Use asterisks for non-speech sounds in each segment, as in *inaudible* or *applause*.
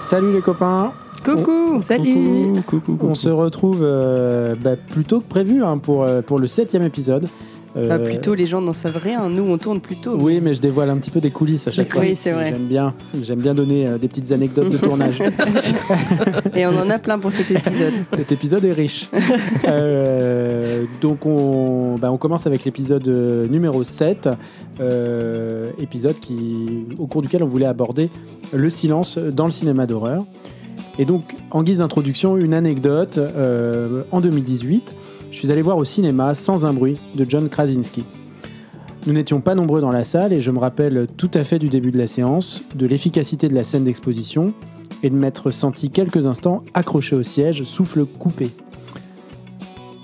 Salut les copains. Coucou, salut. Coucou, coucou, On se retrouve euh, bah, plus tôt que prévu hein, pour, euh, pour le septième épisode. Euh, Bah, plutôt, les gens n'en savent rien. Nous, on tourne plus tôt. Oui, mais je dévoile un petit peu des coulisses à chaque fois. coulisses, c'est vrai. J'aime bien, j'aime bien donner euh, des petites anecdotes de tournage. *laughs* Et on en a plein pour cet épisode. *laughs* Cet épisode est riche. Euh, donc on, bah, on commence avec l'épisode numéro 7, euh, épisode qui, au cours duquel on voulait aborder le silence dans le cinéma d'horreur. Et donc, en guise d'introduction, une anecdote. euh, en 2018, je suis allé voir au cinéma Sans un bruit de John Krasinski. Nous n'étions pas nombreux dans la salle et je me rappelle tout à fait du début de la séance, de l'efficacité de la scène d'exposition et de m'être senti quelques instants accroché au siège, souffle coupé.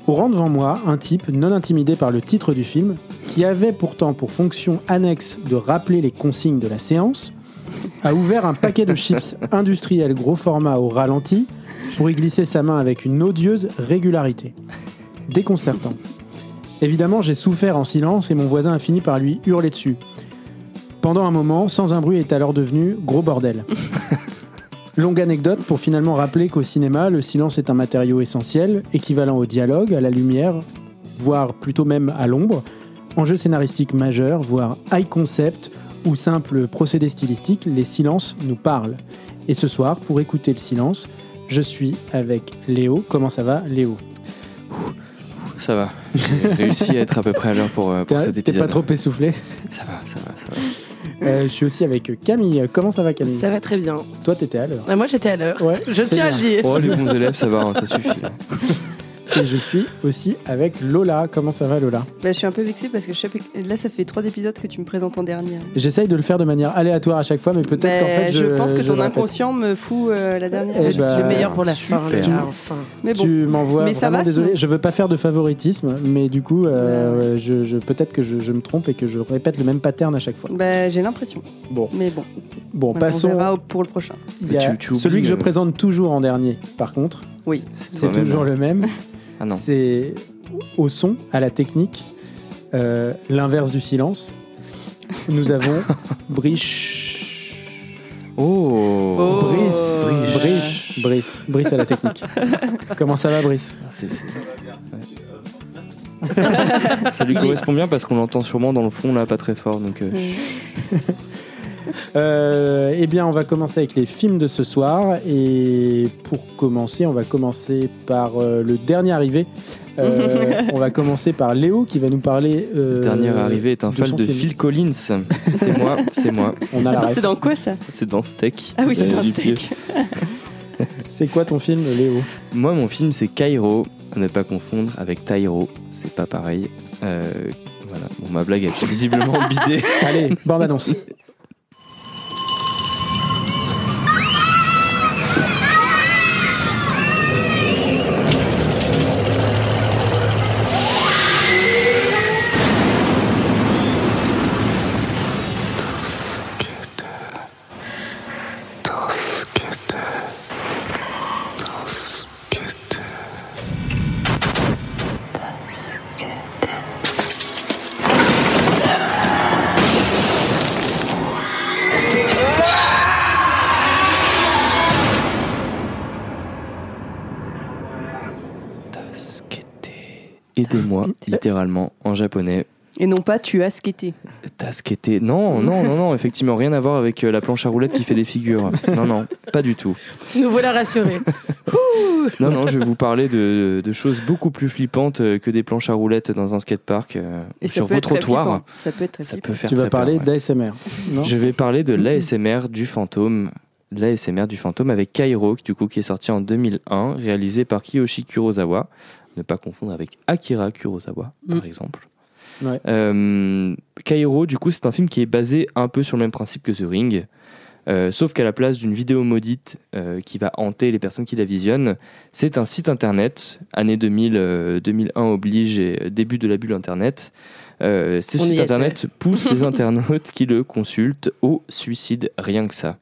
Au rang devant moi, un type non intimidé par le titre du film, qui avait pourtant pour fonction annexe de rappeler les consignes de la séance, a ouvert un paquet de chips industriels gros format au ralenti pour y glisser sa main avec une odieuse régularité. Déconcertant. Évidemment, j'ai souffert en silence et mon voisin a fini par lui hurler dessus. Pendant un moment, sans un bruit est alors devenu gros bordel. *laughs* Longue anecdote pour finalement rappeler qu'au cinéma, le silence est un matériau essentiel, équivalent au dialogue, à la lumière, voire plutôt même à l'ombre, enjeu scénaristique majeur, voire high concept ou simple procédé stylistique, les silences nous parlent. Et ce soir, pour écouter le silence, je suis avec Léo. Comment ça va, Léo? Ça va. J'ai réussi à être à peu près à l'heure pour, euh, pour T'es cet t'es épisode. pas trop essoufflé Ça va, ça va, ça va. Euh, Je suis aussi avec Camille. Comment ça va, Camille? Ça va très bien. Toi, t'étais à l'heure. Ah, moi, j'étais à l'heure. Ouais, Je tiens à le dire. Oh, les bons élèves, ça va, hein, ça suffit. hein. *laughs* Et je suis aussi avec Lola. Comment ça va, Lola? Bah, je suis un peu vexée parce que chaque- là, ça fait trois épisodes que tu me présentes en dernier. J'essaye de le faire de manière aléatoire à chaque fois, mais peut-être Bah, qu'en fait, je, je pense que je ton inconscient me fout euh, la dernière. Eh Je bah, suis le meilleur pour la super. fin, là, enfin. Mais bon, Tu m'envoies Mais ça va, désolé. Je veux pas faire de favoritisme, mais du coup, euh, Ouais, je, je- peut-être que je, je me trompe et que je répète le même pattern à chaque fois. bah, j'ai l'impression. Bon, Mais bon, bon, on passons. verra au- pour le prochain. Il y a Tu- tu oublies, celui que je euh, présente toujours en dernier. Par contre, Oui. c'est toujours le même. *laughs* Ah. C'est au son, à la technique, euh, l'inverse du silence. Nous avons *laughs* Brice. Oh, Oh. Brice, Brice. Brice, Brice, Brice à la technique. *laughs* Comment ça va, Brice Ah, c'est- ouais. Ça lui correspond bien parce qu'on l'entend sûrement dans le fond là, pas très fort. Donc, Euh, Eh bien, on va commencer avec les films de ce soir. Et pour commencer, on va commencer par euh, le dernier arrivé. Euh, *laughs* on va commencer par Léo qui va nous parler. euh, le dernier arrivé est un de fan de film. Phil Collins. C'est moi, c'est moi. On a c'est dans quoi ça? C'est dans Steak. Ah oui, c'est Euh, dans. Steak. *laughs* C'est quoi ton film, Léo? Moi, mon film, c'est Cairo, à ne pas confondre avec Tyro, c'est pas pareil. Euh, voilà, bon, ma blague est *laughs* visiblement bidée. Allez, bande annonce. Littéralement, en japonais. Et non pas tu as skaté. Tasquete. Non, non, non, non, effectivement, rien à voir avec euh, la planche à roulettes qui fait des figures. Non, non, pas du tout. Nous voilà rassurés. *laughs* Non, non, je vais vous parler de, de choses beaucoup plus flippantes euh, que des planches à roulettes dans un skatepark euh, sur vos trottoirs. Ça peut être très Ça peut faire Tu vas parler ouais. d'ASMR. Je vais parler de l'ASMR du fantôme. L'ASMR du fantôme avec Kairo, du coup, qui est sorti en 2001, réalisé par Kiyoshi Kurosawa. Ne pas confondre avec Akira Kurosawa, par Mm. exemple. Ouais. Euh, Kairo, du coup, c'est un film qui est basé un peu sur le même principe que The Ring. Euh, sauf qu'à la place d'une vidéo maudite euh, qui va hanter les personnes qui la visionnent, c'est un site internet, année 2000, euh, 2001 oblige et début de la bulle internet. Ce site internet *laughs* pousse les internautes qui le consultent au suicide, rien que ça.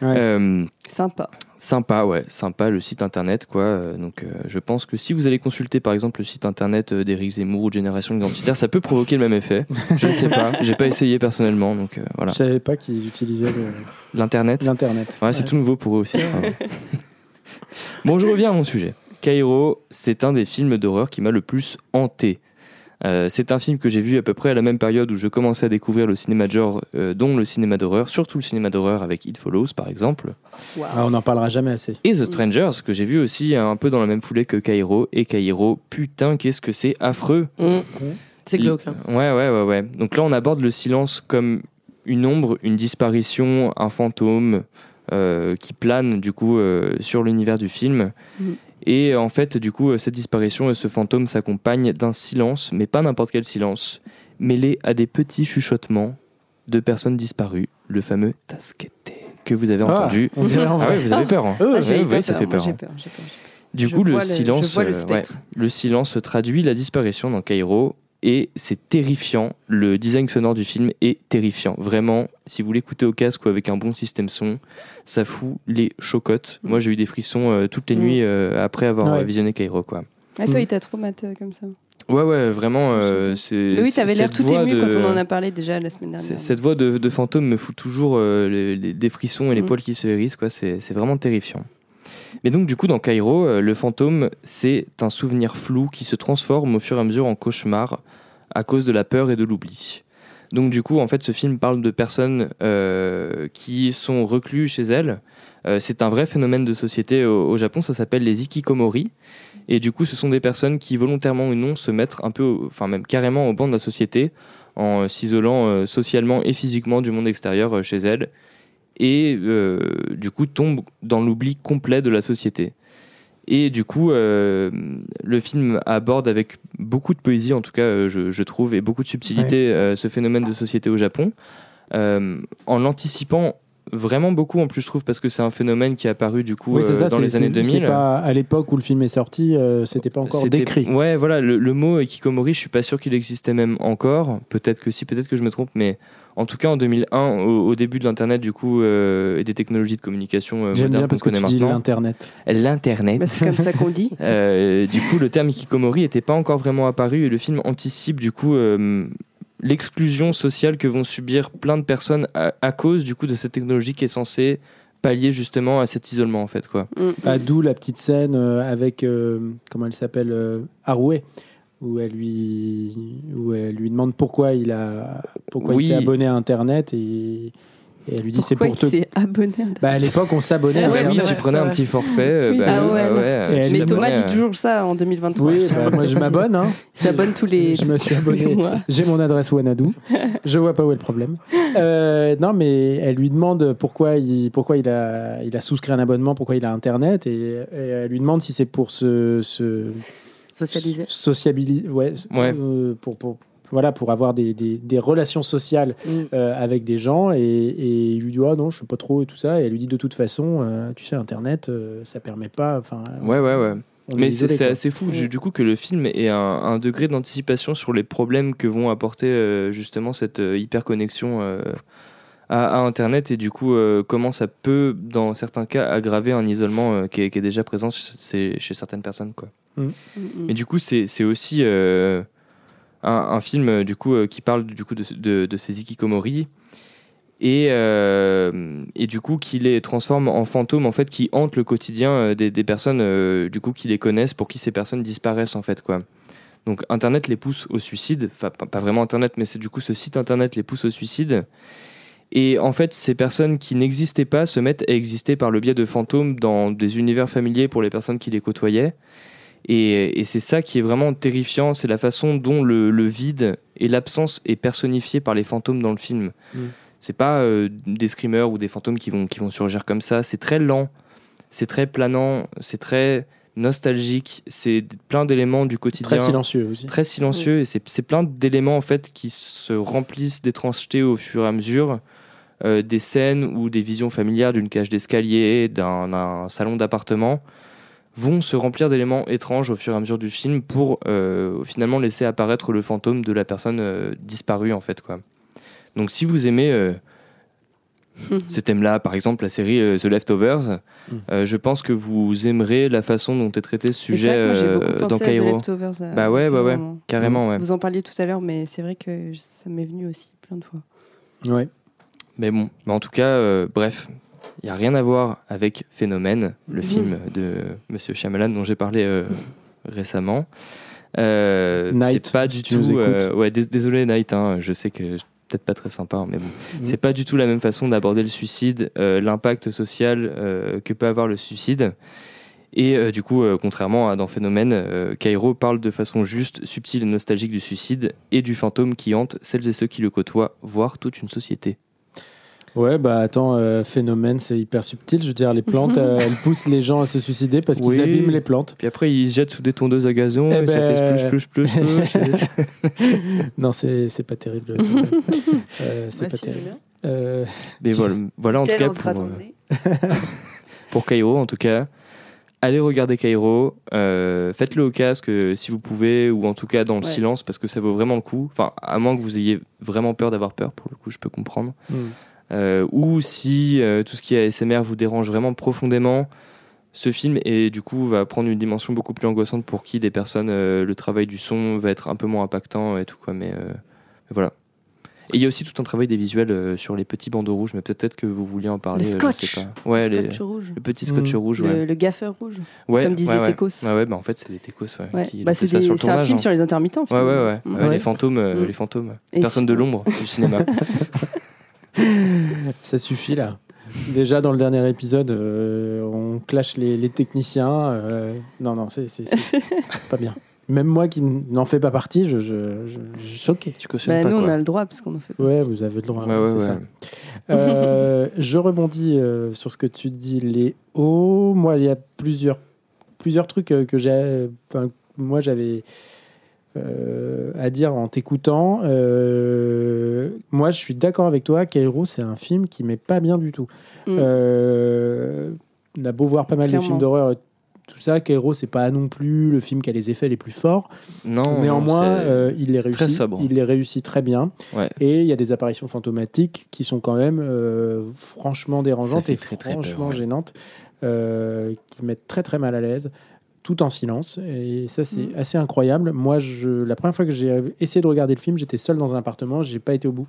Ouais. Sympa. Sympa, ouais, sympa le site internet, quoi. Euh, donc, euh, je pense que si vous allez consulter, par exemple, le site internet euh, d'Éric Zemmour ou de Génération Identitaire, ça peut provoquer le même effet. *laughs* Je ne sais pas, j'ai pas essayé personnellement, donc euh, voilà. Je savais pas qu'ils utilisaient le- L'internet, l'internet. ouais, c'est tout nouveau pour eux aussi. crois. *laughs* bon, je reviens à mon sujet. Cairo, c'est un des films d'horreur qui m'a le plus hanté. Euh, c'est un film que j'ai vu à peu près à la même période où je commençais à découvrir le cinéma de genre, euh, dont le cinéma d'horreur, surtout le cinéma d'horreur avec It Follows par exemple. Ah, on n'en parlera jamais assez. Et The Strangers, que j'ai vu aussi un peu dans la même foulée que Cairo. Et Cairo, putain, qu'est-ce que c'est affreux. Mm. C'est glauque. hein. Ouais, ouais, ouais, ouais. Donc là, on aborde le silence comme une ombre, une disparition, un fantôme euh, qui plane du coup euh, sur l'univers du film. Mhm. Et en fait, du coup, euh, cette disparition et ce fantôme s'accompagnent d'un silence, mais pas n'importe quel silence, mêlé à des petits chuchotements de personnes disparues, le fameux tasquete que vous avez Ah, entendu. on dirait en Ah vrai. ouais, vous avez peur. hein. Ah, pas ça peur, fait moi, peur. j'ai hein. peur. Du Je coup, le silence, le euh, ouais, le silence traduit la disparition dans Cairo et c'est terrifiant. Le design sonore du film est terrifiant. Vraiment, si vous l'écoutez au casque ou avec un bon système son, ça fout les chocottes. Moi, j'ai eu des frissons euh, toutes les Mm. nuits euh, après avoir Ouais. euh, visionné Cairo, quoi. Ah, toi, Mm. il t'a trop maté comme ça. Ouais, ouais, vraiment. euh, c'est. Mais oui, t'avais l'air tout ému de- quand on en a parlé déjà la semaine c'est- dernière. Cette voix de, de fantôme me fout toujours euh, les- les- des frissons et les Mm. poils qui se hérissent, quoi. C'est c'est vraiment terrifiant. Mais donc, du coup, dans Cairo, euh, le fantôme, c'est un souvenir flou qui se transforme au fur et à mesure en cauchemar à cause de la peur et de l'oubli. Donc, du coup, en fait, ce film parle de personnes euh, qui sont reclus chez elles. Euh, c'est un vrai phénomène de société au, Japon, ça s'appelle les ikikomori. Et du coup, ce sont des personnes qui, volontairement ou non, se mettent un peu, enfin même carrément au banc de la société, en s'isolant socialement et physiquement du monde extérieur chez elles, et euh, du coup tombent dans l'oubli complet de la société. Et du coup, euh, le film aborde avec beaucoup de poésie, en tout cas, euh, je, je trouve, et beaucoup de subtilité, euh, ce phénomène de société au Japon, en l'anticipant vraiment beaucoup, en plus, je trouve, parce que c'est un phénomène qui est apparu, du coup, Oui, euh, dans c'est- les années c'est- c'est 2000. pas à l'époque où le film est sorti, euh, c'était pas encore décrit. Ouais, voilà, le, le mot Ikikomori, je suis pas sûr qu'il existait même encore. Peut-être que si, peut-être que je me trompe, mais en tout cas en 2001, au, au début de l'internet, du coup, euh, et des technologies de communication euh, J'aime modernes bien qu'on parce que connaît tu dis maintenant. l'internet. L'internet. Bah, c'est comme ça qu'on dit. *laughs* Euh, du coup, le terme Ikikomori n'était pas encore vraiment apparu et le film anticipe du coup euh, l'exclusion sociale que vont subir plein de personnes à, à cause du coup de cette technologie qui est censée pallier justement à cet isolement en fait quoi. Mm. Ah, D'où la petite scène euh, avec, euh, comment elle s'appelle, euh, Harouet, où elle lui, où elle lui demande pourquoi il a, pourquoi Oui. il s'est abonné à Internet et, et elle lui dit c'est pour te. il s'est abonné à Bah, à l'époque, on s'abonnait Ah à ouais, Bah oui, Internet. tu prenais un petit forfait. Oui, bah, ah ouais. Et elle Mais Thomas dit toujours ça en 2023. Oui, bah, moi je m'abonne. Hein. *laughs* Il s'abonne tous les. Je me suis tous les abonné. *laughs* J'ai mon adresse Wanadu. Je vois pas où est le problème. Euh, non, mais elle lui demande pourquoi il, pourquoi il a, il a souscrit un abonnement, pourquoi il a Internet, et, et elle lui demande si c'est pour se, se Socialiser. sociabiliser, ouais, Ouais. euh, pour, pour voilà, pour avoir des, des, des relations sociales Mm. euh, avec des gens, et, et il lui dit ah non, je sais pas trop et tout ça, et elle lui dit de toute façon, euh, tu sais, Internet, euh, ça permet pas, enfin, Ouais, ouais, ouais. Mais c'est assez fou, Mm. du- du coup, que le film ait un, un degré d'anticipation sur les problèmes que vont apporter euh, justement cette euh, hyperconnexion euh, à, à Internet et du coup, euh, comment ça peut, dans certains cas, aggraver un isolement euh, qui, est, qui est déjà présent chez, chez certaines personnes. Quoi. Mm, Mais du coup, c'est c'est aussi euh, un, un film du coup, euh, qui parle du coup, de, de, de ces ikikomori. Et, euh, et du coup, qui les transforme en fantômes en fait, qui hantent le quotidien des, des personnes euh, du coup, qui les connaissent pour qui ces personnes disparaissent en fait. Quoi. Donc Internet les pousse au suicide, enfin pas, pas vraiment Internet, mais c'est du coup ce site Internet les pousse au suicide. Et en fait, ces personnes qui n'existaient pas se mettent à exister par le biais de fantômes dans des univers familiers pour les personnes qui les côtoyaient. Et, et c'est ça qui est vraiment terrifiant, c'est la façon dont le, le vide et l'absence est personnifié par les fantômes dans le film. Mm. C'est pas euh, des screamers ou des fantômes qui vont, qui vont surgir comme ça, c'est très lent, c'est très planant, c'est très nostalgique, c'est plein d'éléments du quotidien très silencieux aussi. très silencieux et c'est c'est plein d'éléments en fait qui se remplissent d'étrangeté au fur et à mesure Euh, des scènes ou des visions familières d'une cage d'escalier d'un salon d'appartement vont se remplir d'éléments étranges au fur et à mesure du film pour euh, finalement laisser apparaître le fantôme de la personne euh, disparue en fait quoi donc si vous aimez euh, *laughs* ces thèmes-là. Par exemple, la série euh, The Leftovers. Mm. Euh, je pense que vous aimerez la façon dont est traité ce sujet que moi, j'ai beaucoup dans à The Cairo. Leftovers, euh, Bah ouais, ouais. Carrément, ouais. Vous en parliez tout à l'heure, mais c'est vrai que ça m'est venu aussi plein de fois. Ouais. Mais bon, mais en tout cas, euh, bref, il n'y a rien à voir avec Phénomène, le Mhm. film de Monsieur Shyamalan dont j'ai parlé euh, récemment. Euh, Night, c'est pas du tout. euh, ouais, dés- désolé Night, hein, je sais que peut-être pas très sympa, mais bon, Mhm. c'est pas du tout la même façon d'aborder le suicide, l'impact social que peut avoir le suicide. Et euh, du coup, euh, contrairement à dans Phénomène, euh, Cairo parle de façon juste, subtile et nostalgique du suicide et du fantôme qui hante celles et ceux qui le côtoient, voire toute une société. Ouais, bah attends, euh, phénomène, c'est hyper subtil. Je veux dire, les plantes, euh, elles poussent les gens à se suicider parce qu'ils Oui. abîment les plantes. Puis après, ils se jettent sous des tondeuses à gazon Eh et ça ben- fait splouch, splouch, splouch. *laughs* non, c'est c'est pas terrible. Euh, c'est pas terrible. Euh, Mais voilà, voilà en tout cas pour, euh, *laughs* pour Cairo, en tout cas. Allez regarder Cairo, euh, faites-le au casque euh, si vous pouvez, ou en tout cas dans le Ouais. silence, parce que ça vaut vraiment le coup. Enfin, à moins que vous ayez vraiment peur d'avoir peur, pour le coup, je peux comprendre. hmm. Euh, ou si euh, tout ce qui est ASMR vous dérange vraiment profondément, ce film et du coup va prendre une dimension beaucoup plus angoissante pour qui des personnes euh, le travail du son va être un peu moins impactant et tout quoi mais, euh, mais voilà et il y a aussi tout un travail des visuels euh, sur les petits bandeaux rouges mais peut-être que vous vouliez en parler Le scotch. je sais pas ouais Le les, scotch rouge. le petit scotch Mm. rouge Le, ouais le gaffeur rouge. ouais comme disent ouais, les techos. ouais ouais bah en fait c'est des techos ouais, Ouais. qui Bah, c'est ça des- sur le c'est un film hein. sur les intermittents. ouais ouais finalement. ouais, Mm. Ouais, Ouais. les fantômes euh, Mm. les fantômes Et personne si- de l'ombre du cinéma *laughs* *laughs* Ça suffit là. Déjà dans le dernier épisode, euh, on clash les, les techniciens. euh, non, non, c'est c'est- c'est *laughs* pas bien. Même moi qui n'en fais pas partie, je, je, je- je suis choqué. tu cautionnes Bah, pas nous, on quoi a le droit parce qu'on en fait. Ouais, partie. vous avez le droit. ouais ouais c'est ouais ça. Euh, *laughs* je rebondis euh, sur ce que tu dis, Léo. Moi, il y a plusieurs, plusieurs trucs euh, que j'ai. enfin, moi, j'avais euh, à dire en t'écoutant. Euh, moi, je suis d'accord avec toi. Cairo, c'est un film qui m'est pas bien du tout. Mm. Euh, on a beau voir pas mal de films d'horreur. et Tout ça, Cairo, c'est pas non plus le film qui a les effets les plus forts. non Néanmoins, euh, il les réussit. très sobre. Il les réussit très bien. Ouais. Et il y a des apparitions fantomatiques qui sont quand même euh, franchement dérangeantes et très, très franchement peur, ouais. gênantes, euh, qui mettent très très mal à l'aise, tout en silence. Et ça, c'est Mhm. assez incroyable. Moi, je, la première fois que j'ai essayé de regarder le film, j'étais seul dans un appartement, j'ai pas été au bout.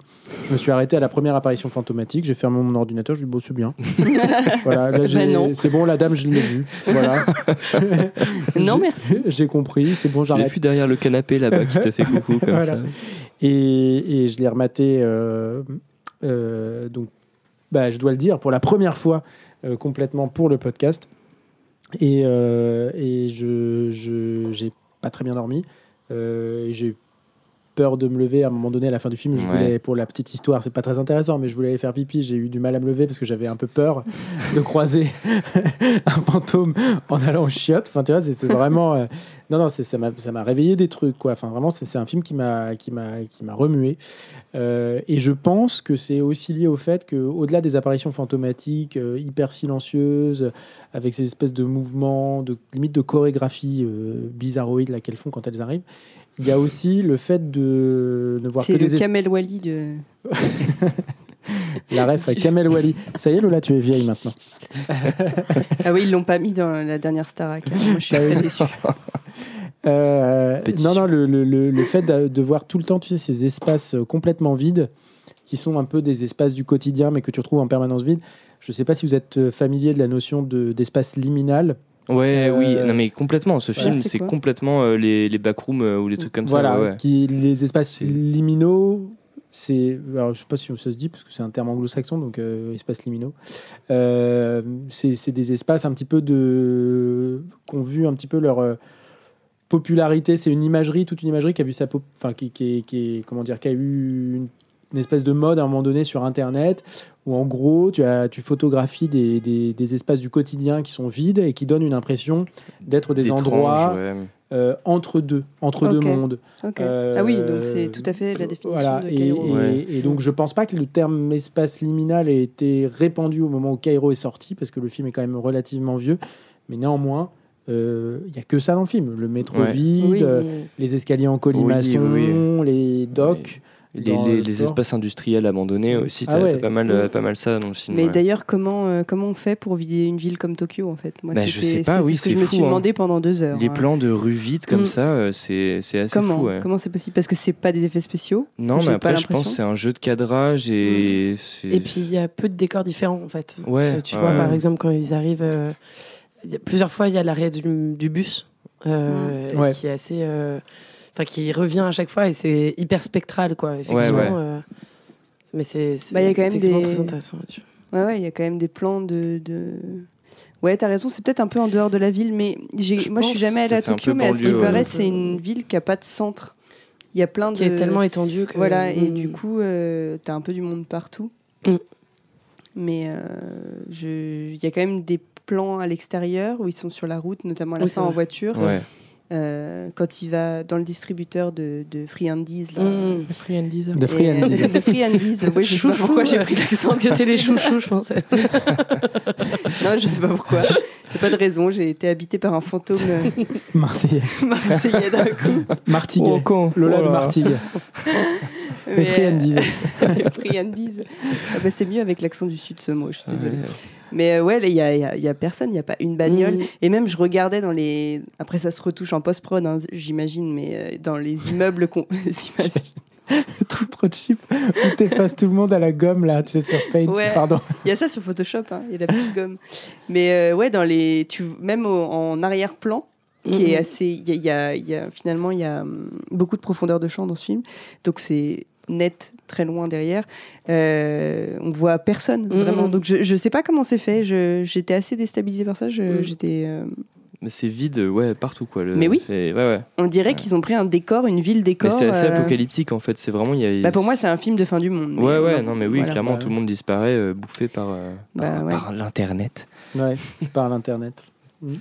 Je me suis arrêté à la première apparition fantomatique, j'ai fermé mon ordinateur, je lui bosse bien. *laughs* voilà, là, j'ai- Ben c'est bon, la dame, je l'ai vue. Voilà. *laughs* *laughs* Non, merci. J'ai compris, c'est bon, j'arrête. vu derrière le canapé là-bas qui t'a fait coucou comme Voilà. ça. Et, et je l'ai rematé, euh, euh, donc, bah, je dois le dire, pour la première fois euh, complètement pour le podcast. Et, euh, et je j'ai pas très bien dormi. Euh, j'ai peur de me lever à un moment donné à la fin du film. Je Ouais. voulais, pour la petite histoire, c'est pas très intéressant, mais je voulais aller faire pipi. J'ai eu du mal à me lever parce que j'avais un peu peur de croiser *laughs* un fantôme en allant aux chiottes. Enfin, tu vois, c'est vraiment. euh, non, non, ça m'a réveillé des trucs, quoi. Enfin, vraiment, c'est c'est un film qui m'a qui m'a qui m'a remué. Euh, et je pense que c'est aussi lié au fait que, au-delà des apparitions fantomatiques euh, hyper silencieuses, avec ces espèces de mouvements, de limite de chorégraphie bizarroïdes là qu'elles font quand elles arrivent, il y a aussi le fait de ne voir que C'est le des es- Kamel Wally de. *laughs* la ref à Kamel Wally. Ça y est, Lola, tu es vieille maintenant. Ah oui, ils l'ont pas mis dans la dernière Starac. hein. Moi, je suis Ah oui. très déçue. *laughs* Euh, non, non, le, le- le- fait de, de voir tout le temps, tu sais, ces espaces euh, complètement vides, qui sont un peu des espaces du quotidien, mais que tu retrouves en permanence vides. Je ne sais pas si vous êtes euh, familier de la notion de- d'espace liminal. Ouais, Euh, oui, non mais complètement. Ce voilà, film, c'est complètement euh, les, les backrooms euh, ou les trucs comme voilà, ça. ouais. Qui, les espaces liminaux, c'est. Alors, je sais pas si ça se dit, parce que c'est un terme anglo-saxon, donc espaces liminaux. C'est des espaces un petit peu de. qui ont vu un petit peu leur. popularité, c'est une imagerie, toute une imagerie qui a vu sa enfin qui, qui, est- qui est- comment dire, qui a eu une, une espèce de mode à un moment donné sur Internet, où en gros tu as, tu photographies des, des, des espaces du quotidien qui sont vides et qui donnent une impression d'être des endroits ouais. euh, entre deux, entre deux mondes. Euh, ah oui, donc c'est tout à fait la définition Voilà, de et, Cairo. et- Ouais. et donc je pense pas que le terme espace liminal ait été répandu au moment où Cairo est sorti, parce que le film est quand même relativement vieux, mais néanmoins, euh, il y a que ça dans le film. Le métro Ouais. vide, Oui, euh, les escaliers en colimaçon, Oui, oui, les docks. Les, Dans les- le les sport. espaces industriels abandonnés aussi, Ah t'as ouais. pas, mal, pas mal ça dans le film. Mais ouais. d'ailleurs, comment, euh, comment on fait pour vider une ville comme Tokyo en fait? Moi, Bah, je sais pas, c'est oui, ce que c'est je me fou, suis hein. demandé pendant deux heures. Les hein. plans de rues vides comme Mm. ça, euh, c'est c'est assez Comment fou. ouais. Comment c'est possible? Parce que c'est pas des effets spéciaux? Non, mais après, je pense que c'est un jeu de cadrage et. c'est- Et puis il y a peu de décors différents en fait. Ouais, Euh, tu vois, par exemple, quand ils arrivent, plusieurs fois, il y a l'arrêt du, du bus euh, Ouais. qui est assez. Enfin, qui revient à chaque fois et c'est hyper spectral, quoi. Effectivement. ouais. euh, mais c'est. Bah, il y a quand même effectivement des- très intéressant là-dessus. Ouais, ouais, il y a quand même des plans de. de... Ouais, t'as raison, c'est peut-être un peu en dehors de la ville, mais j'ai- Je moi je suis jamais allée à Tokyo, mais à ce qui paraît, c'est une ville qui a pas de centre. Il y a plein de. Qui est tellement étendu que. Voilà, et Mm. du coup, euh, t'as un peu du monde partout. Mm. Mais euh, je- il y a quand même des plans à l'extérieur où ils sont sur la route, notamment à la Oui, fin en voiture. Ouais. Euh, quand il va dans le distributeur de, de Free Andy's, là. Mm. De Free Et, and euh, de Free Andy's. *laughs* Oui, je sais pas Chouchou, pourquoi j'ai pris l'accent. Parce que c'est *laughs* les chouchous, je pense. Non, je sais pas pourquoi. C'est pas de raison. J'ai été habitée par un fantôme euh, *laughs* Marseillais. marseillais d'un coup. Martigues. Oh, con. Lola Oh de là. Martigues. And Easy. euh, les Free Andy's. Ah bah, c'est mieux avec l'accent du sud ce mot. Je suis désolée. Ouais. Mais euh, ouais, il y a, y a- il y a personne. Il y a pas une bagnole. Mm. Et même, je regardais dans les. Après, ça se retouche en post-prod, hein, j'imagine, mais euh, dans les immeubles. qu'on- *laughs* les immeubles- *laughs* Le truc trop cheap où t'effaces tout le monde à la gomme là, tu sais, sur Paint. Ouais. Pardon. Il y a ça sur Photoshop, hein, il y a la petite gomme. Mais euh, ouais, dans les, tu, même au- en arrière-plan, qui est Mhm. assez, il y a, il y a- il y a- finalement il y a hum, beaucoup de profondeur de champ dans ce film, donc c'est net très loin derrière. Euh, on voit personne Mhm. vraiment, donc je, je sais pas comment c'est fait. J'étais assez déstabilisée par ça. Mhm. J'étais, euh, c'est vide, ouais, partout quoi. Le- Mais oui. Ouais, ouais. on dirait qu'ils ont pris un décor, une ville Mais décor. c'est assez euh, apocalyptique en fait. C'est vraiment. il Y a... bah, pour moi, c'est un film de fin du monde. Ouais, ouais, non, mais oui, voilà. clairement, Bah, tout le monde disparaît, euh, bouffé par, euh, Bah, par, ouais. par l'internet. Ouais, par l'internet. Mm.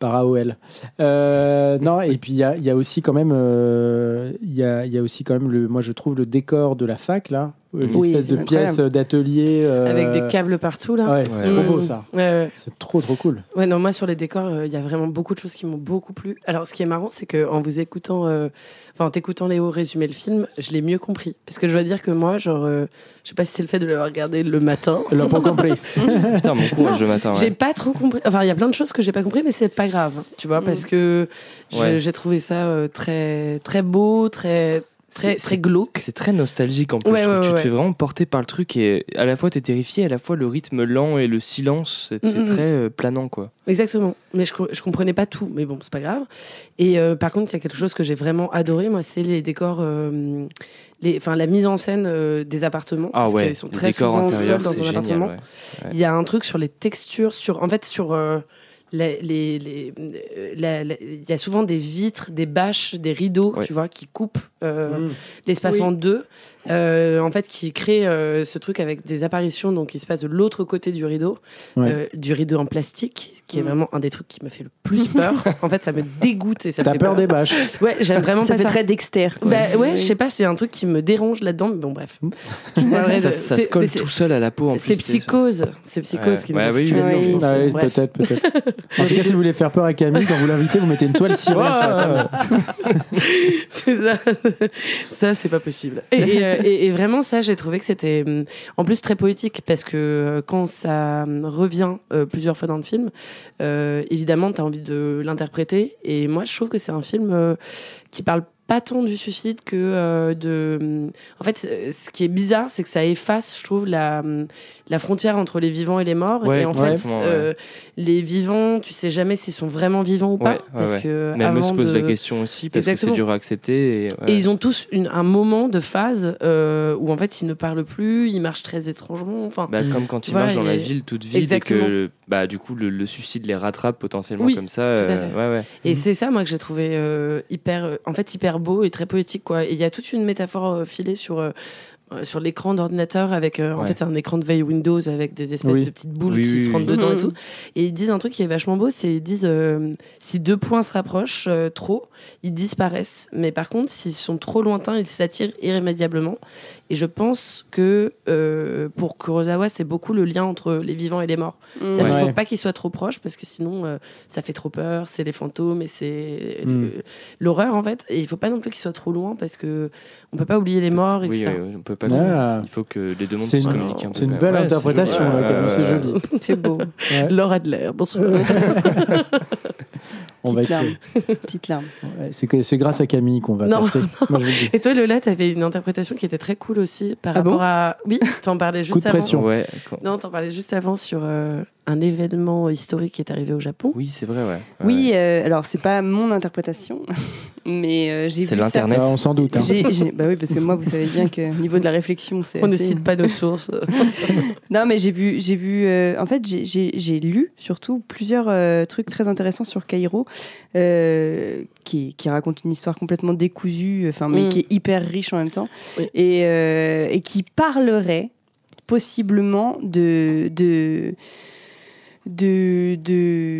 Par AOL. Euh, non, et puis il y a, il y a aussi quand même, euh, il y, a, il y a aussi quand même le, moi je trouve le décor de la fac là, euh, Oui, l'espèce de pièce d'atelier. euh, Avec des câbles partout, là. Ouais, c'est Ouais. trop Mm. beau ça. Ouais, ouais. C'est trop trop cool. Ouais, non, moi sur les décors, euh, il y a vraiment beaucoup de choses qui m'ont beaucoup plu. Alors, ce qui est marrant, c'est que en vous écoutant, euh, enfin en t'écoutant Léo résumer le film, je l'ai mieux compris. Parce que je dois dire que moi, genre, euh, je sais pas si c'est le fait de l'avoir regardé le matin. *laughs* Elle l'a pas compris. *laughs* Putain, mon courage le matin. J'ai pas trop compris. Enfin, il y a plein de choses que j'ai pas compris, mais c'est pas grave, tu vois, Mm. parce que je- Ouais. j'ai trouvé ça euh, très, très beau, très, très, C'est- très glauque. C'est très nostalgique en plus. Ouais, je trouve. ouais, tu te fais vraiment porter par le truc et à la fois t'es terrifié, à la fois le rythme lent et le silence, c'est c'est Mm, mm. très euh, planant quoi. Exactement. Mais je, je comprenais pas tout, mais bon, c'est pas grave. Et euh, par contre, il y a quelque chose que j'ai vraiment adoré, moi, c'est les décors, euh, les, enfin, la mise en scène des appartements. Ah parce ouais, qu'ils sont les très souvent seuls dans un génial. appartement. Il y a un truc sur les textures, sur, en fait, sur les, il y a souvent des vitres, des bâches, des rideaux, Ouais. tu vois, qui coupent euh, Mm. l'espace Oui. en deux, euh, en fait, qui crée euh, ce truc avec des apparitions, donc qui se passe de l'autre côté du rideau, Ouais. euh, du rideau en plastique, qui est Mm. vraiment un des trucs qui me fait le plus *laughs* peur. en fait, ça me dégoûte et ça me T'as fait peur des bâches. Ouais, j'aime vraiment Ça pas fait ça. très Dexter. quoi. Bah ouais, Oui. je sais pas, c'est un truc qui me dérange là-dedans, mais bon, bref. Parlerai Ça, de- ça c'est- se colle tout seul à la peau en plus. C'est psychose, c'est psychose Ouais. qui nous Ouais, a oui, oui. Ah peut-être, peut-être. *laughs* En tout cas, si vous voulez faire peur à Camille, quand vous l'invitez, vous mettez une toile cirée sur la table. *laughs* c'est ça. *laughs* ça, c'est pas possible. Euh, et- vraiment, ça, j'ai trouvé que c'était hum, en plus très poétique parce que euh, quand ça hum, revient euh, plusieurs fois dans le film, évidemment, tu as envie de l'interpréter. Et moi, je trouve que c'est un film euh, qui parle pas tant du suicide que de. hum, En fait, ce qui est bizarre, c'est que ça efface, je trouve, la, la frontière entre les vivants et les morts. Ouais, et en ouais. fait, euh, les vivants, tu sais jamais s'ils sont vraiment vivants ou pas. Parce que se avant posent de- la question aussi parce que c'est dur à accepter. Et, ils ont tous une- un moment de phase euh, où en fait ils ne parlent plus, ils marchent très étrangement. Enfin, Bah, comme quand ils marchent dans la ville toute vide Exactement. et que bah, du coup le, le suicide les rattrape potentiellement Oui, comme ça. tout à euh, fait. ouais, ouais. et c'est ça moi que j'ai trouvé euh, hyper, en fait hyper beau et très poétique quoi. Et il y a toute une métaphore filée sur sur l'écran d'ordinateur avec euh, en fait c'est un écran de veille Windows avec des espèces Oui. de petites boules Oui, qui oui, se rentrent dedans et Mhm. tout. Et ils disent un truc qui est vachement beau c'est ils disent euh, si deux points se rapprochent euh, trop ils disparaissent. Mais par contre s'ils sont trop lointains ils s'attirent irrémédiablement. Et je pense que euh, pour Kurosawa c'est beaucoup le lien entre les vivants et les morts. C'est-à-dire qu'il Ouais. faut pas qu'ils soient trop proches parce que sinon euh, ça fait trop peur c'est les fantômes et c'est Mm. l'horreur en fait. Et il faut pas non plus qu'ils soient trop loin parce que on peut pas oublier les morts Oui, etc oui, on peut pas. Ah. Il faut que les deux mondes C'est puissent une- communiquer un peu. C'est une quand belle. Ouais, interprétation, c'est joli. c'est Ouais, joli. *laughs* C'est beau. Ouais. Laure Adler, bonsoir. *laughs* On va Petite être- larme. Petite larme. ouais, c'est que- c'est grâce à Camille qu'on va Non, percer. *laughs* Moi, je vous le dis. Et toi, Lola, t'avais une interprétation qui était très cool aussi par Ah rapport bon à. Oui, t'en parlais juste Coup de avant. pression. Ouais. quand- Non, t'en parlais juste avant sur euh, un événement historique qui est arrivé au Japon. Oui, c'est vrai, ouais. Oui, euh, alors c'est pas mon interprétation, *laughs* mais euh, j'ai vu C'est ça. l'internet. Ah, on s'en doute. hein. J'ai- j'ai- bah oui, parce que moi, vous savez bien que au niveau de la réflexion, c'est. On ne cite pas nos sources. *laughs* Non, mais j'ai vu, j'ai vu. euh, en fait, j'ai- j'ai j'ai lu surtout plusieurs euh, trucs très intéressants sur Cairo, euh, qui, qui racontent une histoire complètement décousue, enfin, mais Mm. qui est hyper riche en même temps, Oui. et, euh, et qui parlerait possiblement de. de de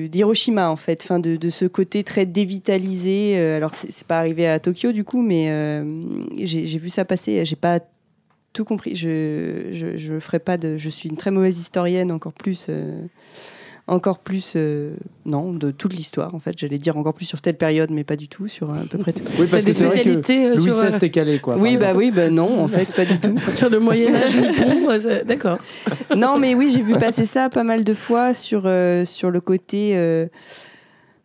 d'Hiroshima en fait, enfin de, de ce côté très dévitalisé. euh, alors c'est pas arrivé à Tokyo du coup, mais euh, j'ai j'ai vu ça passer. J'ai pas tout compris. Je, je, je ferai pas de. Je suis une très mauvaise historienne, encore plus. euh, encore plus. euh, non, de toute l'histoire, en fait. J'allais dire encore plus sur telle période, mais pas du tout, sur à peu près tout. Oui, parce que c'est vrai que euh, Louis euh, XVI t'es calé, quoi. Oui, bah exemple. oui, bah non, en fait, pas du tout. *laughs* sur le nippon. euh, c'est- D'accord. non, mais oui, j'ai vu passer ça pas mal de fois sur, euh, sur le côté euh,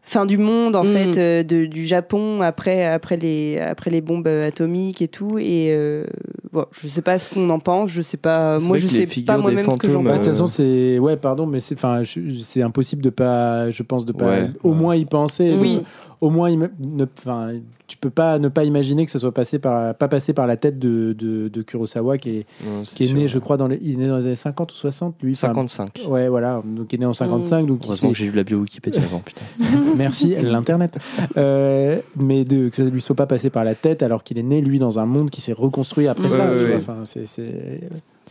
fin du monde, en Mm. fait, euh, de- du Japon après, après, les, après les bombes atomiques et tout. Et euh, bon, je sais pas ce qu'on en pense, je sais pas. Moi, je sais pas moi-même ce que j'en fantômes, Bah, de pense. toute façon, c'est. Ouais, pardon, mais c'est enfin, c'est impossible de pas. Je pense de pas. Ouais. Au moins y penser. Oui. donc, Au moins, ima- ne, enfin, tu peux pas ne pas imaginer que ça soit passé par, pas passé par la tête de, de, de Kurosawa, qui est, Non, qui est sûr. né, je crois, dans les, il est né dans les années 50 ou 60, lui. Enfin, 55. Ouais, voilà. Donc, il est né en 55. Donc, il Heureusement que j'ai vu la bio Wikipédia avant, putain. *laughs* Merci, l'internet. Euh, mais de, que ça ne lui soit pas passé par la tête alors qu'il est né, lui, dans un monde qui s'est reconstruit après Ouais, ça. ouais, tu ouais. vois. Enfin, c'est, c'est-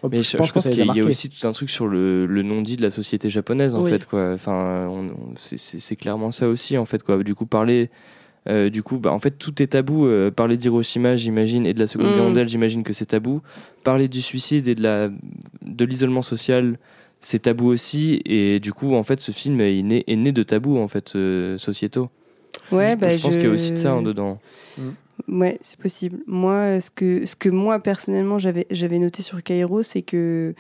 Mais je, je pense pense, qu'il a y a aussi tout un truc sur le, le non-dit de la société japonaise, en Oui. fait. Quoi. Enfin, c'est clairement ça aussi, en fait. Quoi. Du coup, parler. Euh, du coup, bah, en fait, tout est tabou. Euh, parler d'Hiroshima, j'imagine, et de la Seconde Mm. Guerre mondiale, j'imagine que c'est tabou. Parler du suicide et de la de l'isolement social, c'est tabou aussi. Et du coup, en fait, ce film est né, est né de tabous, en fait, euh, sociétaux. Ouais, je, bah, je pense qu'il y a aussi de ça en dedans. Ouais, c'est possible. Moi, ce que, ce que moi, personnellement, j'avais, j'avais noté sur Cairo, c'est que.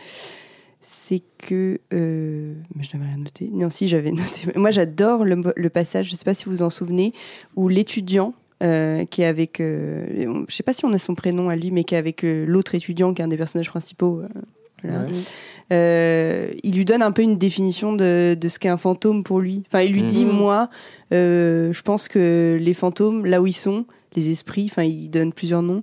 C'est que. euh, mais je n'avais rien noté. Non, si, j'avais *laughs* noté. Moi, j'adore le, le passage, je ne sais pas si vous vous en souvenez, où l'étudiant. euh, qui est avec, euh, je sais pas si on a son prénom à lui, mais qui est avec l'autre étudiant, qui est un des personnages principaux. voilà. Ouais. Euh, il lui donne un peu une définition de, de ce qu'est un fantôme pour lui. Enfin, il lui dit, Mhm. moi, euh, je pense que les fantômes, là où ils sont, les esprits, enfin, il donne plusieurs noms,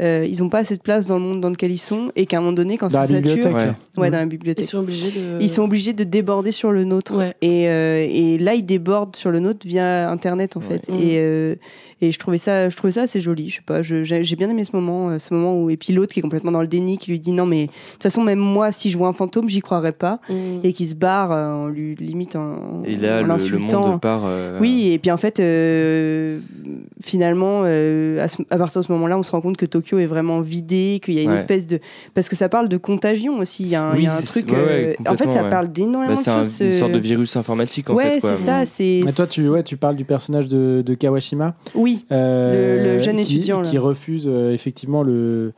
euh, ils n'ont pas assez de place dans le monde dans lequel ils sont, et qu'à un moment donné, quand Dans ça sature. Ouais. ouais, dans la Ils bibliothèque, sont obligés de. ils sont obligés de déborder sur le nôtre. Ouais. Et, euh, et là, ils débordent sur le nôtre via Internet, en fait. Et, euh, et je trouvais ça, je trouvais ça assez joli. Je sais pas, j'ai bien aimé ce moment, ce moment où et puis l'autre qui est complètement dans le déni, qui lui dit non mais de toute façon même moi, si je vois un fantôme, j'y croirais pas, Mm. et qui se barre euh, en lui limite en, Et là, en le, le l'insultant. monde part. euh, Oui, et puis en fait, euh, finalement, euh, à, ce- à partir de ce moment-là, on se rend compte que Tokyo est vraiment vidé, qu'il y a une Ouais. espèce de. Parce que ça parle de contagion aussi. Il y a un, Oui, il y a un truc. ouais, ouais, euh, en fait, ça ouais. parle d'énormément bah, de c'est un- choses. une sorte de euh, virus informatique, en ouais, fait. quoi. c'est ça. Mais toi, tu, ouais, tu parles du personnage de, de Kawashima, Oui, euh, Le- le jeune qui, étudiant, là. qui refuse euh, effectivement le.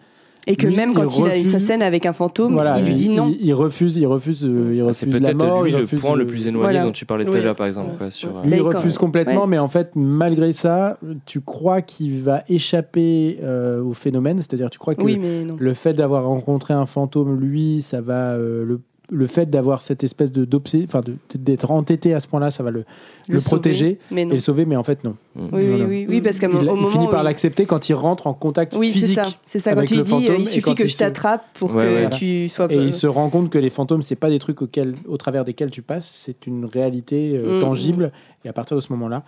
Et que Lui, même il quand il, a eu sa scène avec un fantôme, Voilà, il lui dit non. Il, il refuse, il refuse, euh, il Ah, c'est refuse la peut-être mort. lui il le point de- le plus éloigné Voilà. dont tu parlais tout à l'heure, par exemple. Ouais. quoi, sur, euh, Lui, Mais il refuse complètement, ouais. mais en fait, malgré ça, tu crois qu'il va échapper euh, au phénomène, c'est-à-dire tu crois que Oui, le fait d'avoir rencontré un fantôme, lui, ça va euh, le le fait d'avoir cette espèce de d'obsé- enfin d'être entêté à ce point-là, ça va le, le, protéger Mais et le sauver, mais en fait non. Oui, oui, Voilà. oui, oui, parce qu'au Il, il moment finit par l'accepter quand il rentre en contact Oui, c'est physique. ça. C'est ça. Quand avec il le dit, fantôme euh, et il suffit quand que il je se- t'attrape pour Ouais, que tu sois. Et il se rend compte que les fantômes, c'est pas des trucs auxquels, au travers desquels tu passes, c'est une réalité euh, Mm, tangible. Et à partir de ce moment-là,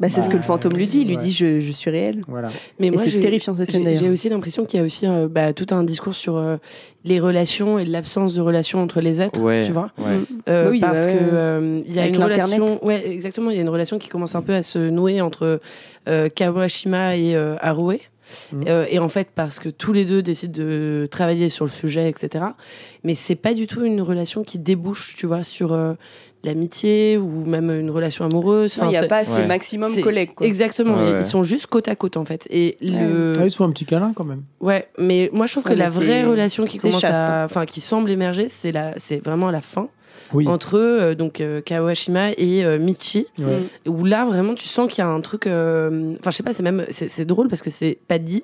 Bah, c'est ce que le Bah, fantôme lui dit. Il lui ouais. dit je, je suis réel. Voilà. Mais Et moi, c'est j'ai- terrifiant cette scène J'ai aussi l'impression qu'il y a aussi euh, bah, tout un discours sur euh, les relations et l'absence de relations entre les êtres, Ouais. tu vois. Ouais. Euh, Bah oui, parce bah que euh, il y a Avec une relation, ouais, exactement, il y a une relation qui commence un peu à se nouer entre euh, Kawashima et euh, Harué. Mhm. Euh, et en fait, parce que tous les deux décident de travailler sur le sujet, etc. Mais c'est pas du tout une relation qui débouche, tu vois, sur euh, l'amitié ou même une relation amoureuse. Il n'y a c'est- pas ouais. maximum collègues. quoi. Exactement, Ouais, ils- ouais. ils sont juste côte à côte en fait. Et le, Ah, ils se font un petit câlin quand même. Ouais, mais moi je trouve Ouais, que la vraie relation qui commence chaste, à, hein. enfin qui semble émerger, c'est la, c'est vraiment à la fin Oui. entre euh, donc euh, Kawashima et euh, Michi, Ouais. où là vraiment tu sens qu'il y a un truc, euh, enfin je sais pas, c'est même c'est drôle parce que c'est pas dit.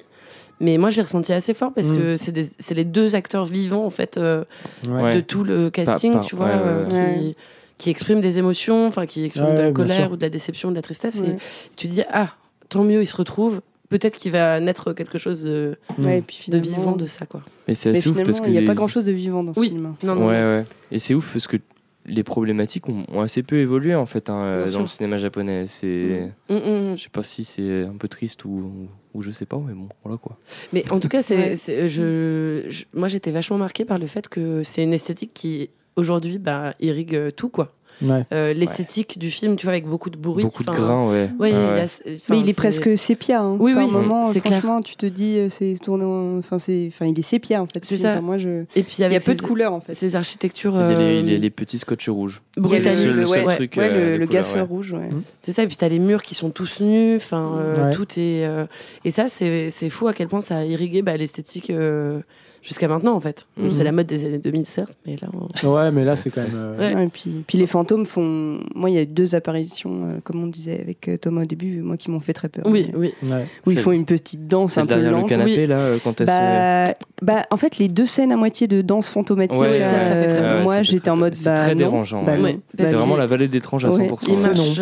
Mais moi, je l'ai ressenti assez fort parce Mm. que c'est les deux acteurs vivants en fait euh, Ouais. De tout le casting, par- tu vois, ouais, ouais, ouais. qui, qui expriment des émotions, enfin qui expriment Ouais, de la colère ou de la déception, de la tristesse. Ouais. Et tu dis ah, tant mieux, ils se retrouvent. Peut-être qu'il va naître quelque chose de, Ouais, et puis de finalement, vivant de ça, quoi. Et c'est assez ouf parce que il n'y a les- pas grand chose de vivant dans ce Oui. film. Non, non, Ouais, non. ouais. Et c'est ouf parce que les problématiques ont, ont assez peu évolué en fait hein, dans sûr. le cinéma japonais. C'est, Mm, mm. je sais pas si c'est un peu triste ou, ou je sais pas, mais bon, voilà quoi. Mais en tout cas, c'est, Ouais. c'est- je, je- moi j'étais vachement marquée par le fait que c'est une esthétique qui aujourd'hui bah, irrigue euh, tout quoi. Ouais. Euh, l'esthétique du film, tu vois, avec beaucoup de bruit. Beaucoup de grains, ouais. Ouais, il y Ah a- ouais. enfin, Mais il est c'est- presque sépia. Hein. Oui, oui, moment, c'est clair. franchement, tu te dis, euh, c'est tourné. en- Enfin, c'est, enfin, il est sépia en fait. ce C'est ça. Enfin, moi, je. Et puis Il y a peu de couleurs en fait. ces architectures. Il y a les, euh, les- les petits scotch rouges. Il a t'as le seul- ouais, truc, ouais, euh, le, le gaffeur ouais. rouge. Ouais. C'est ça, et puis t'as les murs qui sont tous nus, enfin, euh, Ouais. tout est. euh, Et ça, c'est c'est fou à quel point ça a irrigué bah, l'esthétique euh, jusqu'à maintenant, en fait. Mhm. C'est la mode des années 2000, certes, mais là. on- Ouais, mais là, c'est quand même. euh, Ouais. Ouais, et puis, puis les fantômes font. Moi, il y a deux apparitions, euh, comme on disait avec euh, Thomas au début, moi qui m'ont fait très peur. Oui, Mais- oui. ouais. Où ils font une petite danse un peu derrière le canapé Oui. là, quand elle se. Bah, bah, en fait, les deux scènes à moitié de danse fantomatique, Ouais, là, ça, ça fait très moi j'étais en mode. C'est bah, très non. dérangeant, Bah, Bah, C'est vraiment la vallée d'étrange à Ouais. 100%. Il C'est marche,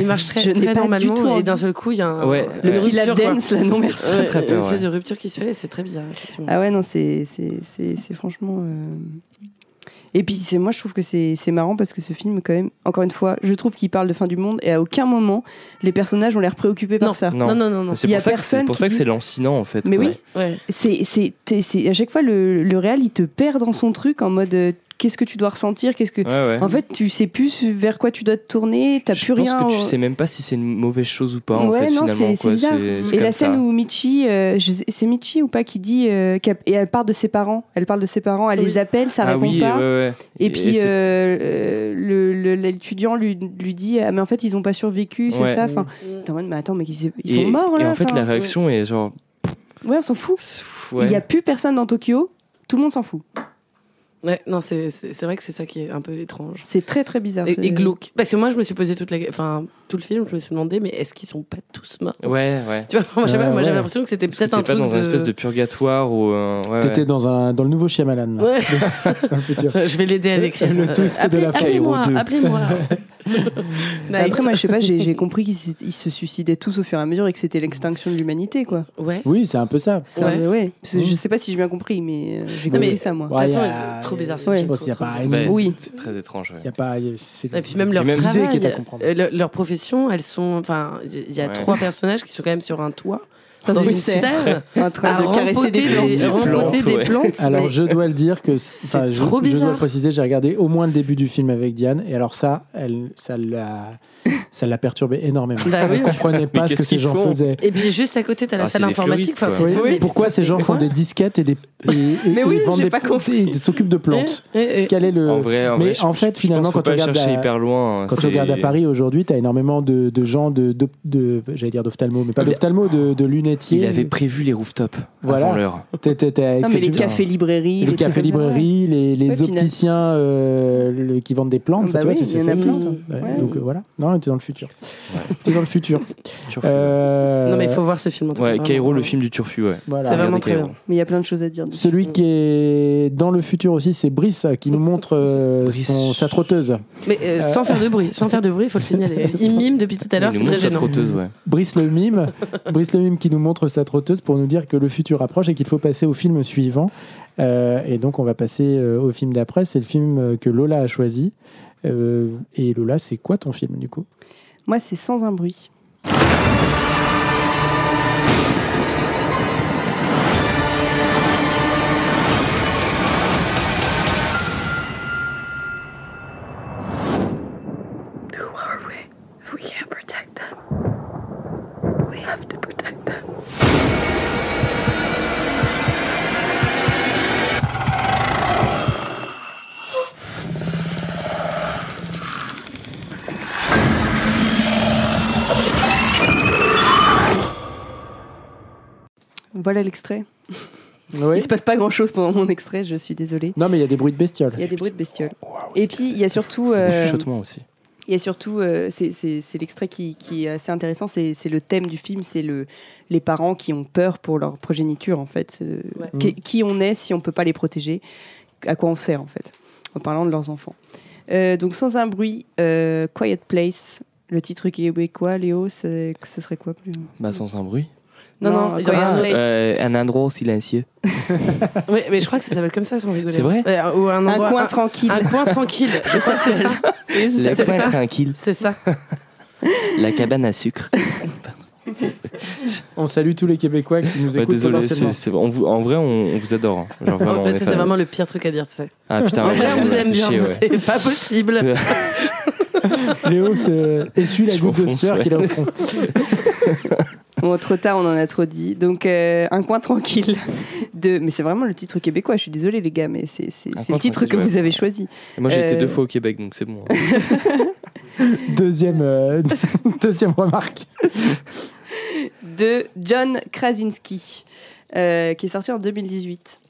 il marche très, très normalement tout et d'un seul coup il y a un, Ouais, Le petit lap dance, là, non merci. Ouais, très peur, une espèce de rupture qui se fait, c'est très bizarre. Ah ouais, non, c'est c'est- c'est- c'est franchement. euh, Et puis, c'est- moi, je trouve que c'est c'est marrant parce que ce film, quand même, encore une fois, je trouve qu'il parle de fin du monde et à aucun moment, les personnages ont l'air préoccupés par Non. ça. Non. Non, non, non, non. C'est Il y a pour ça que c'est personne pour qui ça que dit- c'est lancinant en fait. Mais quoi. oui. Ouais. C'est c'est- t'es- c'est- à chaque fois, le, le réel, il te perd dans son truc en mode euh, qu'est-ce que tu dois ressentir qu'est-ce que... Ouais, ouais. En fait, tu sais plus vers quoi tu dois te tourner, t'as je plus pense rien. que tu sais même pas si c'est une mauvaise chose ou pas en fait non, finalement. c'est- bizarre. Et la scène ça. où Michi, euh, je c'est Michi ou pas qui dit euh, et elle parle de ses parents. Elle parle de ses parents, elle Oui. les appelle, ça ah répond oui, pas. ouais, ouais. Et puis euh, euh, l'étudiant lui, lui dit ah, mais en fait ils ont pas survécu, c'est Ouais. ça. Enfin, Mm. en mode, mais attends mais ils, ils et, sont morts et là. en fait la réaction est genre ouais, on s'en fout. Il ouais. y a plus personne dans Tokyo. Tout le monde s'en fout. Ouais, non, c'est vrai que c'est ça qui est un peu étrange. C'est très très bizarre. Et, et glauque. Parce que moi, je me suis posé toute la... enfin, tout le film, je me suis demandé, mais est-ce qu'ils sont pas tous morts? Ouais, ouais. Tu vois, moi, j'avais Ouais, ouais. l'impression que c'était peut-être un pas truc dans une de... espèce de purgatoire ou euh, ouais, T'étais ouais. dans, un, dans le nouveau Shyamalan, là, Ouais. *laughs* dans le futur. Je vais l'aider à l'écrire. Le twist de Appelez- la fin. Appelez-moi, Hero appelez-moi. *laughs* Après, moi, je sais pas, j'ai *laughs* compris qu'ils se suicidaient tous au fur et à mesure et que c'était l'extinction de l'humanité, quoi. Ouais. Oui, c'est un peu ça. Ouais. un- ouais. Parce que Mmh. Je sais pas si j'ai bien compris, mais euh, j'ai Non, compris mais- ça, moi. De toute façon, a- trop bizarre, Ouais. Je pense qu'il n'y a pas une- Bah, Oui. c'est- très étrange. ouais. Il y a pas. c'est Et puis même leur travail, euh, le- leur profession, elles sont, enfin, il y a trois personnages qui sont quand même sur un toit, Dans dans une une serre. serre, En train à de caresser des plantes. des, Des rempoter plantes, des ouais. plantes. *laughs* Alors mais- je dois le dire que enfin, je, trop je dois le préciser, j'ai regardé au moins le début du film avec Diane et alors ça, elle, ça l'a, ça l'a perturbé énormément. Bah oui. Elle comprenait pas ce que ces gens faisaient. Et puis juste à côté, t'as la Ah, salle c'est des informatique. fleuristes, Enfin, quoi. t'es- Oui, mais- Pourquoi ces gens font des disquettes et des et, *laughs* et- Mais oui, et vendent des pas compris. et s'occupent de plantes Et- et- Quel est le En vrai, en Mais en fait, finalement, quand on regarde la- hyper loin, Quand tu regardes à Paris aujourd'hui, tu as énormément de, de gens de, de, de- j'allais dire d'ophtalmo, mais pas d'ophtalmo, de, de il avait prévu les rooftops Voilà. avant l'heure. T'es- t'es- t'es- Non, mais les tu- cafés librairies. les trucs cafés comme ça, ouais. librairies, les, les Ouais, opticiens euh, le- qui vendent des plantes, Bah oui, c'est- ça existe. Ouais, Ouais. Donc euh, voilà, non, tu es dans le futur. Tu es dans le futur. *laughs* Euh, Non, mais il faut voir ce film en tout cas. Ouais. Cairo, le film du Turfu, ouais. voilà. C'est vraiment très bien. Mais il y a plein de choses à dire. Celui qui est dans le futur aussi, c'est Brice qui nous montre euh, *laughs* son- sa trotteuse. Mais euh, sans faire de bruit, sans faire de bruit, il faut le signaler. *laughs* Il mime depuis tout à l'heure, c'est très gênant. Brice le mime, Brice le mime qui nous montre sa trotteuse pour nous dire que le futur approche et qu'il faut passer au film suivant. Euh, et donc on va passer euh, au film d'après. C'est le film euh, que Lola a choisi. Et Lola, c'est quoi ton film du coup? Moi, c'est Sans un bruit. Voilà l'extrait. Oui. *laughs* Il se passe pas grand chose pendant mon extrait, je suis désolée. Non, mais il y a des bruits de bestioles. Il y a des bruits de bestioles. Et puis il y a surtout. Des euh, chuchotements aussi. Il y a surtout, euh, c'est- l'extrait qui, qui est assez intéressant, c'est c'est le thème du film, c'est le, les parents qui ont peur pour leur progéniture, en fait. Euh, Ouais. qui, qui on est si on peut pas les protéger À quoi on sert, en fait, en parlant de leurs enfants. Euh, donc, sans un bruit, euh, Quiet Place, le titre québécois, Léo, c'est- ce serait quoi plus? Bah, sans un bruit. Non, non, il y en a Quiet un autre. Place. Euh, un endroit silencieux. *laughs* Oui, mais je crois que ça s'appelle comme ça sans rigoler. C'est vrai Euh, Ou un, Un endroit- coin un- tranquille. Un coin tranquille. *laughs* Je crois que c'est ça. C'est Le ça, coin c'est ça. tranquille. C'est ça. La cabane à sucre. On salue tous les Québécois qui nous Ouais, écoutent désolé, c'est- c'est- on vous- en vrai, on, on vous adore. hein. Genre, vraiment, Oh, est ça, c'est vraiment le pire truc à dire, tu sais. Ah putain, En vrai, on vous aime bien. ouais. C'est pas possible. *laughs* Léo se essuie la Je goutte de sueur qu'il a au front. Bon, trop tard, on en a trop dit. Donc, euh, un coin tranquille. De... Mais c'est vraiment le titre québécois. Je suis désolée, les gars, mais c'est le titre que vous avez choisi. Et Moi, j'ai été Euh, deux fois au Québec, donc c'est bon. hein. *laughs* Deuxième, euh, *laughs* deuxième remarque. De John Krasinski, euh, qui est sorti en 2018.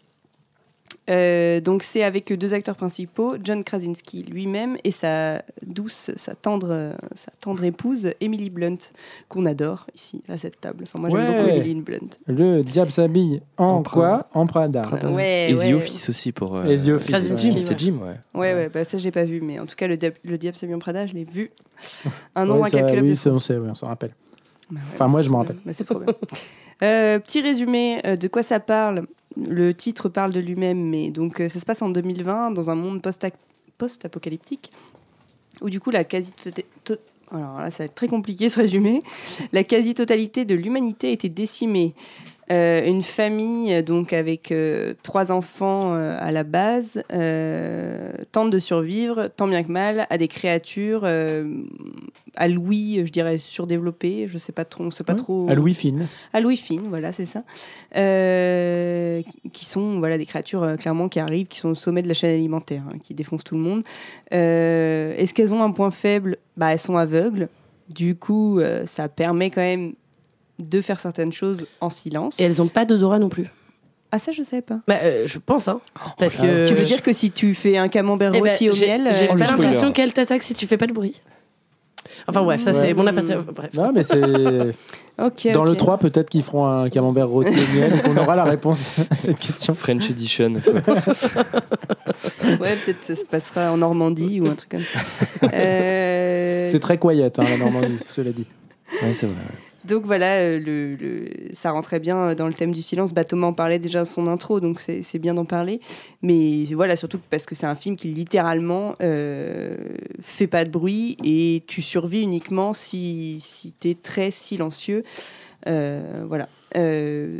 Euh, donc c'est avec deux acteurs principaux, John Krasinski lui-même et sa douce, sa tendre, sa tendre épouse, Emily Blunt, qu'on adore ici à cette table. Enfin moi j'aime Ouais. beaucoup Emily Blunt. Le diable s'habille en, En quoi? En Prada. Prada. Ouais, Et The. Office aussi pour. euh, Et The Office, c'est Jim, ouais. c'est Jim, ouais. Ouais, ouais, bah ça j'ai pas vu, mais en tout cas le, Diab- le Diable s'habille en Prada, je l'ai vu. *laughs* Un ça, incalculable oui, de ça, fois. on sait, oui, on s'en rappelle. Bah ouais, Enfin, moi, je m'en rappelle. Bah, c'est trop bien. *laughs* Euh, petit résumé euh, de quoi ça parle. Le titre parle de lui-même, mais donc euh, ça se passe en 2020 dans un monde post- post-apocalyptique où du coup la quasi alors là ça va être très compliqué ce résumé. La quasi-totalité de l'humanité a été décimée. Euh, une famille euh, donc avec trois enfants à la base tente de survivre tant bien que mal à des créatures à Louis, je dirais surdéveloppées. Je sais pas trop, on sait pas Ouais. trop. À Louis Fine. À Louis Fine, voilà, c'est ça. Euh, qui sont voilà des créatures euh, clairement qui arrivent, qui sont au sommet de la chaîne alimentaire, hein, qui défoncent tout le monde. Euh, Est-ce qu'elles ont un point faible? Bah, elles sont aveugles. Du coup, euh, ça permet quand même de faire certaines choses en silence. Et elles ont pas d'odorat non plus. Ah ça, je savais pas. Bah, euh, je pense, hein. Parce là là. que. tu veux dire que si tu fais un camembert Eh ben, rôti au j'ai- miel, J'ai euh, Oh, pas l'impression qu'elle t'attaque si tu fais pas de bruit. Enfin bref, ça Ouais. c'est mon aperçu. Bref. Non, mais c'est. *laughs* ok. Dans le ok. 3, peut-être qu'ils feront un camembert rôti au miel et qu'on aura la réponse à *laughs* cette question. French Edition. *laughs* Ouais, peut-être ça se passera en Normandie ou un truc comme ça. Euh, C'est très quiet, hein, la Normandie, cela dit. ouais, c'est vrai. Donc voilà, euh, le, le- ça rentrait bien dans le thème du silence. Bah, Thomas en parlait déjà dans son intro, donc c'est bien d'en parler. Mais voilà, surtout parce que c'est un film qui littéralement euh, fait pas de bruit et tu survis uniquement si, si tu es très silencieux. Euh, voilà. Euh,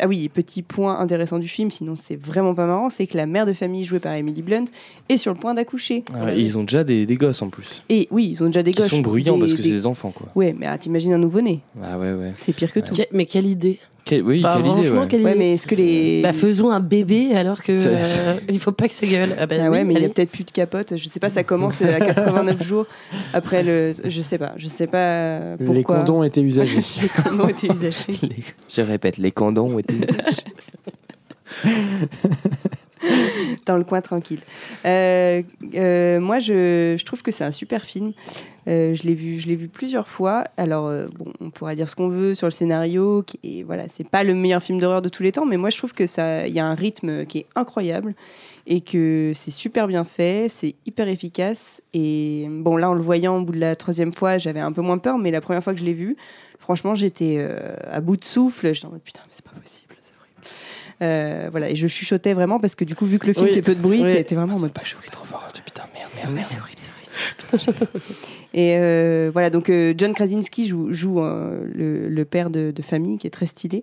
ah oui, petit point intéressant du film, sinon c'est vraiment pas marrant, c'est que la mère de famille jouée par Emily Blunt est sur le point d'accoucher. Ah, et ils ont déjà des, des gosses en plus. Et oui, ils ont déjà des Qui gosses. sont bruyants des- parce que des- c'est des enfants, quoi. Ouais, mais ah, t'imagines un nouveau-né, Ah ouais, ouais. c'est pire que tout. Que- mais quelle idée. Quel- oui, Enfin, quelle idée, ouais. quelle Ouais, idée. mais est-ce que les. Bah, faisons un bébé alors que euh, *laughs* il faut pas que ça gueule. Ah, bah, Ah ouais, oui, mais il y a peut-être plus de capote. Je sais pas, ça commence à 89 jours après le. Je sais pas, je sais pas pourquoi. *laughs* Les condoms étaient usagés. les condoms étaient usagés. Les- Je répète, les condoms ont *laughs* été. Dans le coin tranquille. Euh, euh, moi, je, je trouve que c'est un super film. Euh, je l'ai vu, je l'ai vu plusieurs fois. Alors, bon, on pourra dire ce qu'on veut sur le scénario. Qui est, voilà, c'est pas le meilleur film d'horreur de tous les temps, mais moi, je trouve que ça, il y a un rythme qui est incroyable et que c'est super bien fait, c'est hyper efficace. Et bon, là, en le voyant au bout de la troisième fois, j'avais un peu moins peur, mais la première fois que je l'ai vu, franchement, j'étais euh, à bout de souffle. J'étais en mode putain, mais c'est pas possible, c'est horrible. Euh, voilà, et je chuchotais vraiment parce que du coup, vu que le film Oui. fait peu de bruit, Oui. t'es vraiment en mode Pas jouer trop fort. Putain, merde, merde, merde. c'est horrible, c'est horrible, horrible. Et euh, voilà, donc John Krasinski joue, joue le, le père de, de famille qui est très stylé.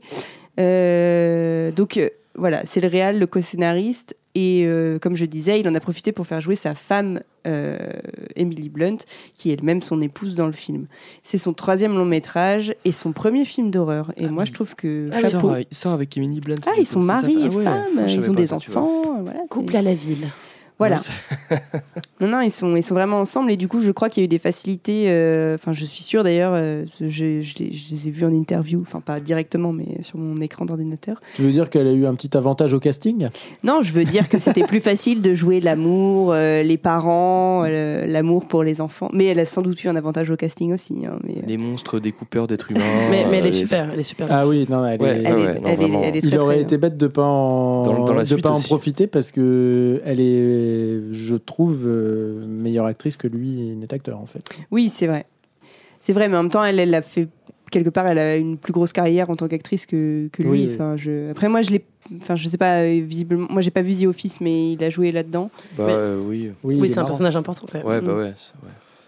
Donc voilà, c'est le réal, le co-scénariste. Et euh, comme je disais, il en a profité pour faire jouer sa femme, euh, Emily Blunt, qui est elle-même son épouse dans le film. C'est son troisième long métrage et son premier film d'horreur. Et Ah moi, oui. je trouve que. Il chapeau. sort, il sort avec Emily Blunt. Ah, ils sont mari et ah ouais, femme, je ils ont des ça, enfants. Voilà, Couple à la ville. Voilà. *laughs* Non, non, ils sont, ils sont vraiment ensemble et du coup, je crois qu'il y a eu des facilités. euh, Enfin, je suis sûre d'ailleurs, euh, je, les, je les ai vus en interview, enfin pas directement, mais sur mon écran d'ordinateur. Tu veux dire qu'elle a eu un petit avantage au casting? Non, je veux dire que c'était plus facile de jouer l'amour, euh, les parents, euh, l'amour pour les enfants. Mais elle a sans doute eu un avantage au casting aussi. hein, mais, Les monstres découpeurs d'êtres humains. Mais, mais elle est super, elle est super. Ah oui, non, elle est- Il aurait été bête de pas en Dans- dans la de pas en profiter parce que elle est, je trouve, euh, meilleure actrice que lui n'est acteur en fait. Oui, c'est vrai. C'est vrai, mais en même temps, elle, elle a fait quelque part, elle a une plus grosse carrière en tant qu'actrice que, que lui. Oui, oui. Enfin, je... Après, moi, je l'ai, enfin, je sais pas euh, visiblement, moi, j'ai pas vu The Office, mais il a joué là-dedans. Bah Mais- euh, oui. Oui, c'est un marrant. personnage important quand même. Ouais, bah Mm. ouais.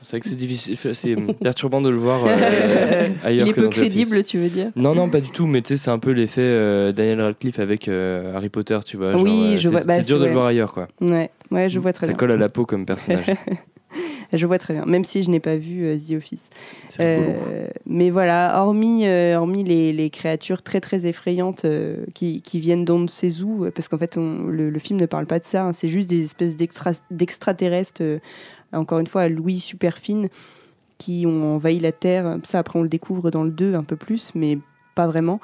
c'est vrai que c'est difficile, c'est *laughs* perturbant de le voir euh, *laughs* ailleurs il est que peu dans crédible, tu veux dire? Non, non, pas du tout, mais tu sais, c'est un peu l'effet euh, Daniel Radcliffe avec euh, Harry Potter, tu vois. Oui, genre, je c'est- vois- bah, C'est dur de le voir ailleurs, quoi. Ouais, ouais, je vois très Ça bien. colle à la peau comme personnage. *laughs* Je vois très bien, même si je n'ai pas vu euh, The Office. Rigolo. Euh, mais voilà, hormis, euh, hormis les, les créatures très très effrayantes euh, qui, qui viennent d'on ne sait où, parce qu'en fait on- le, le film ne parle pas de ça, hein, c'est juste des espèces d'extra- d'extraterrestres, encore une fois à Louis super fines, qui ont envahi la Terre. Ça après on le découvre dans le 2 un peu plus, mais pas vraiment.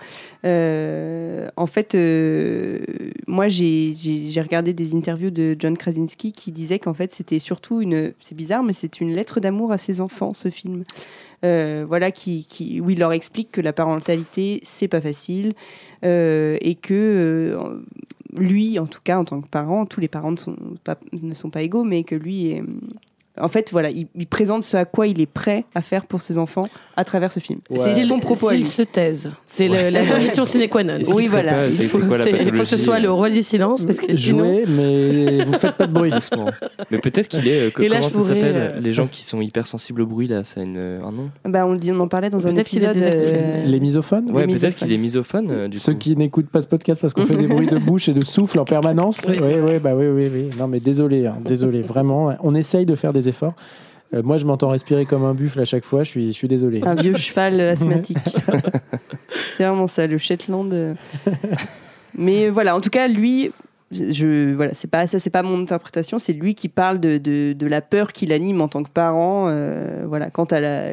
Euh, en fait, euh, moi j'ai regardé des interviews de John Krasinski qui disait qu'en fait c'était surtout une, c'est bizarre, mais c'est une lettre d'amour à ses enfants ce film. Euh, voilà, qui, qui, où il leur explique que la parentalité c'est pas facile et que lui, en tout cas en tant que parent, tous les parents ne sont pas, ne sont pas égaux, mais que lui est en fait, voilà, il, il présente ce à quoi il est prêt à faire pour ses enfants à travers ce film. Ouais. C'est son propos s'il se taise, c'est la condition sine qua non. Oui, voilà, pas- il faut- quoi que ce soit le euh, roi du silence, parce que sinon. Jouez, mais vous faites pas de bruit. Doucement. Mais peut-être qu'il est. euh, que- là, comment je ça s'appelle euh, Les gens qui sont hypersensibles au bruit, là, ça a une, un nom Bah, on, le dit, on en parlait dans un Peut-être qu'il a épisode. des euh. Les misophones Ouais, peut-être qu'il est misophone, euh, du Ceux coup. qui n'écoutent pas ce podcast parce qu'on fait des bruits de bouche et de souffle en permanence. Oui, Oui, oui, bah oui, oui, oui. Non, mais désolé, hein, désolé, vraiment. On essaye de faire des efforts. Euh, moi, je m'entends respirer comme un buffle à chaque fois. Je suis, je suis désolé. un vieux *laughs* cheval asthmatique. *laughs* c'est vraiment ça, le Shetland. euh. Mais voilà, en tout cas, lui, je voilà, c'est pas ça, c'est pas mon interprétation. C'est lui qui parle de, de, de la peur qu'il anime en tant que parent. euh, voilà, quant à la,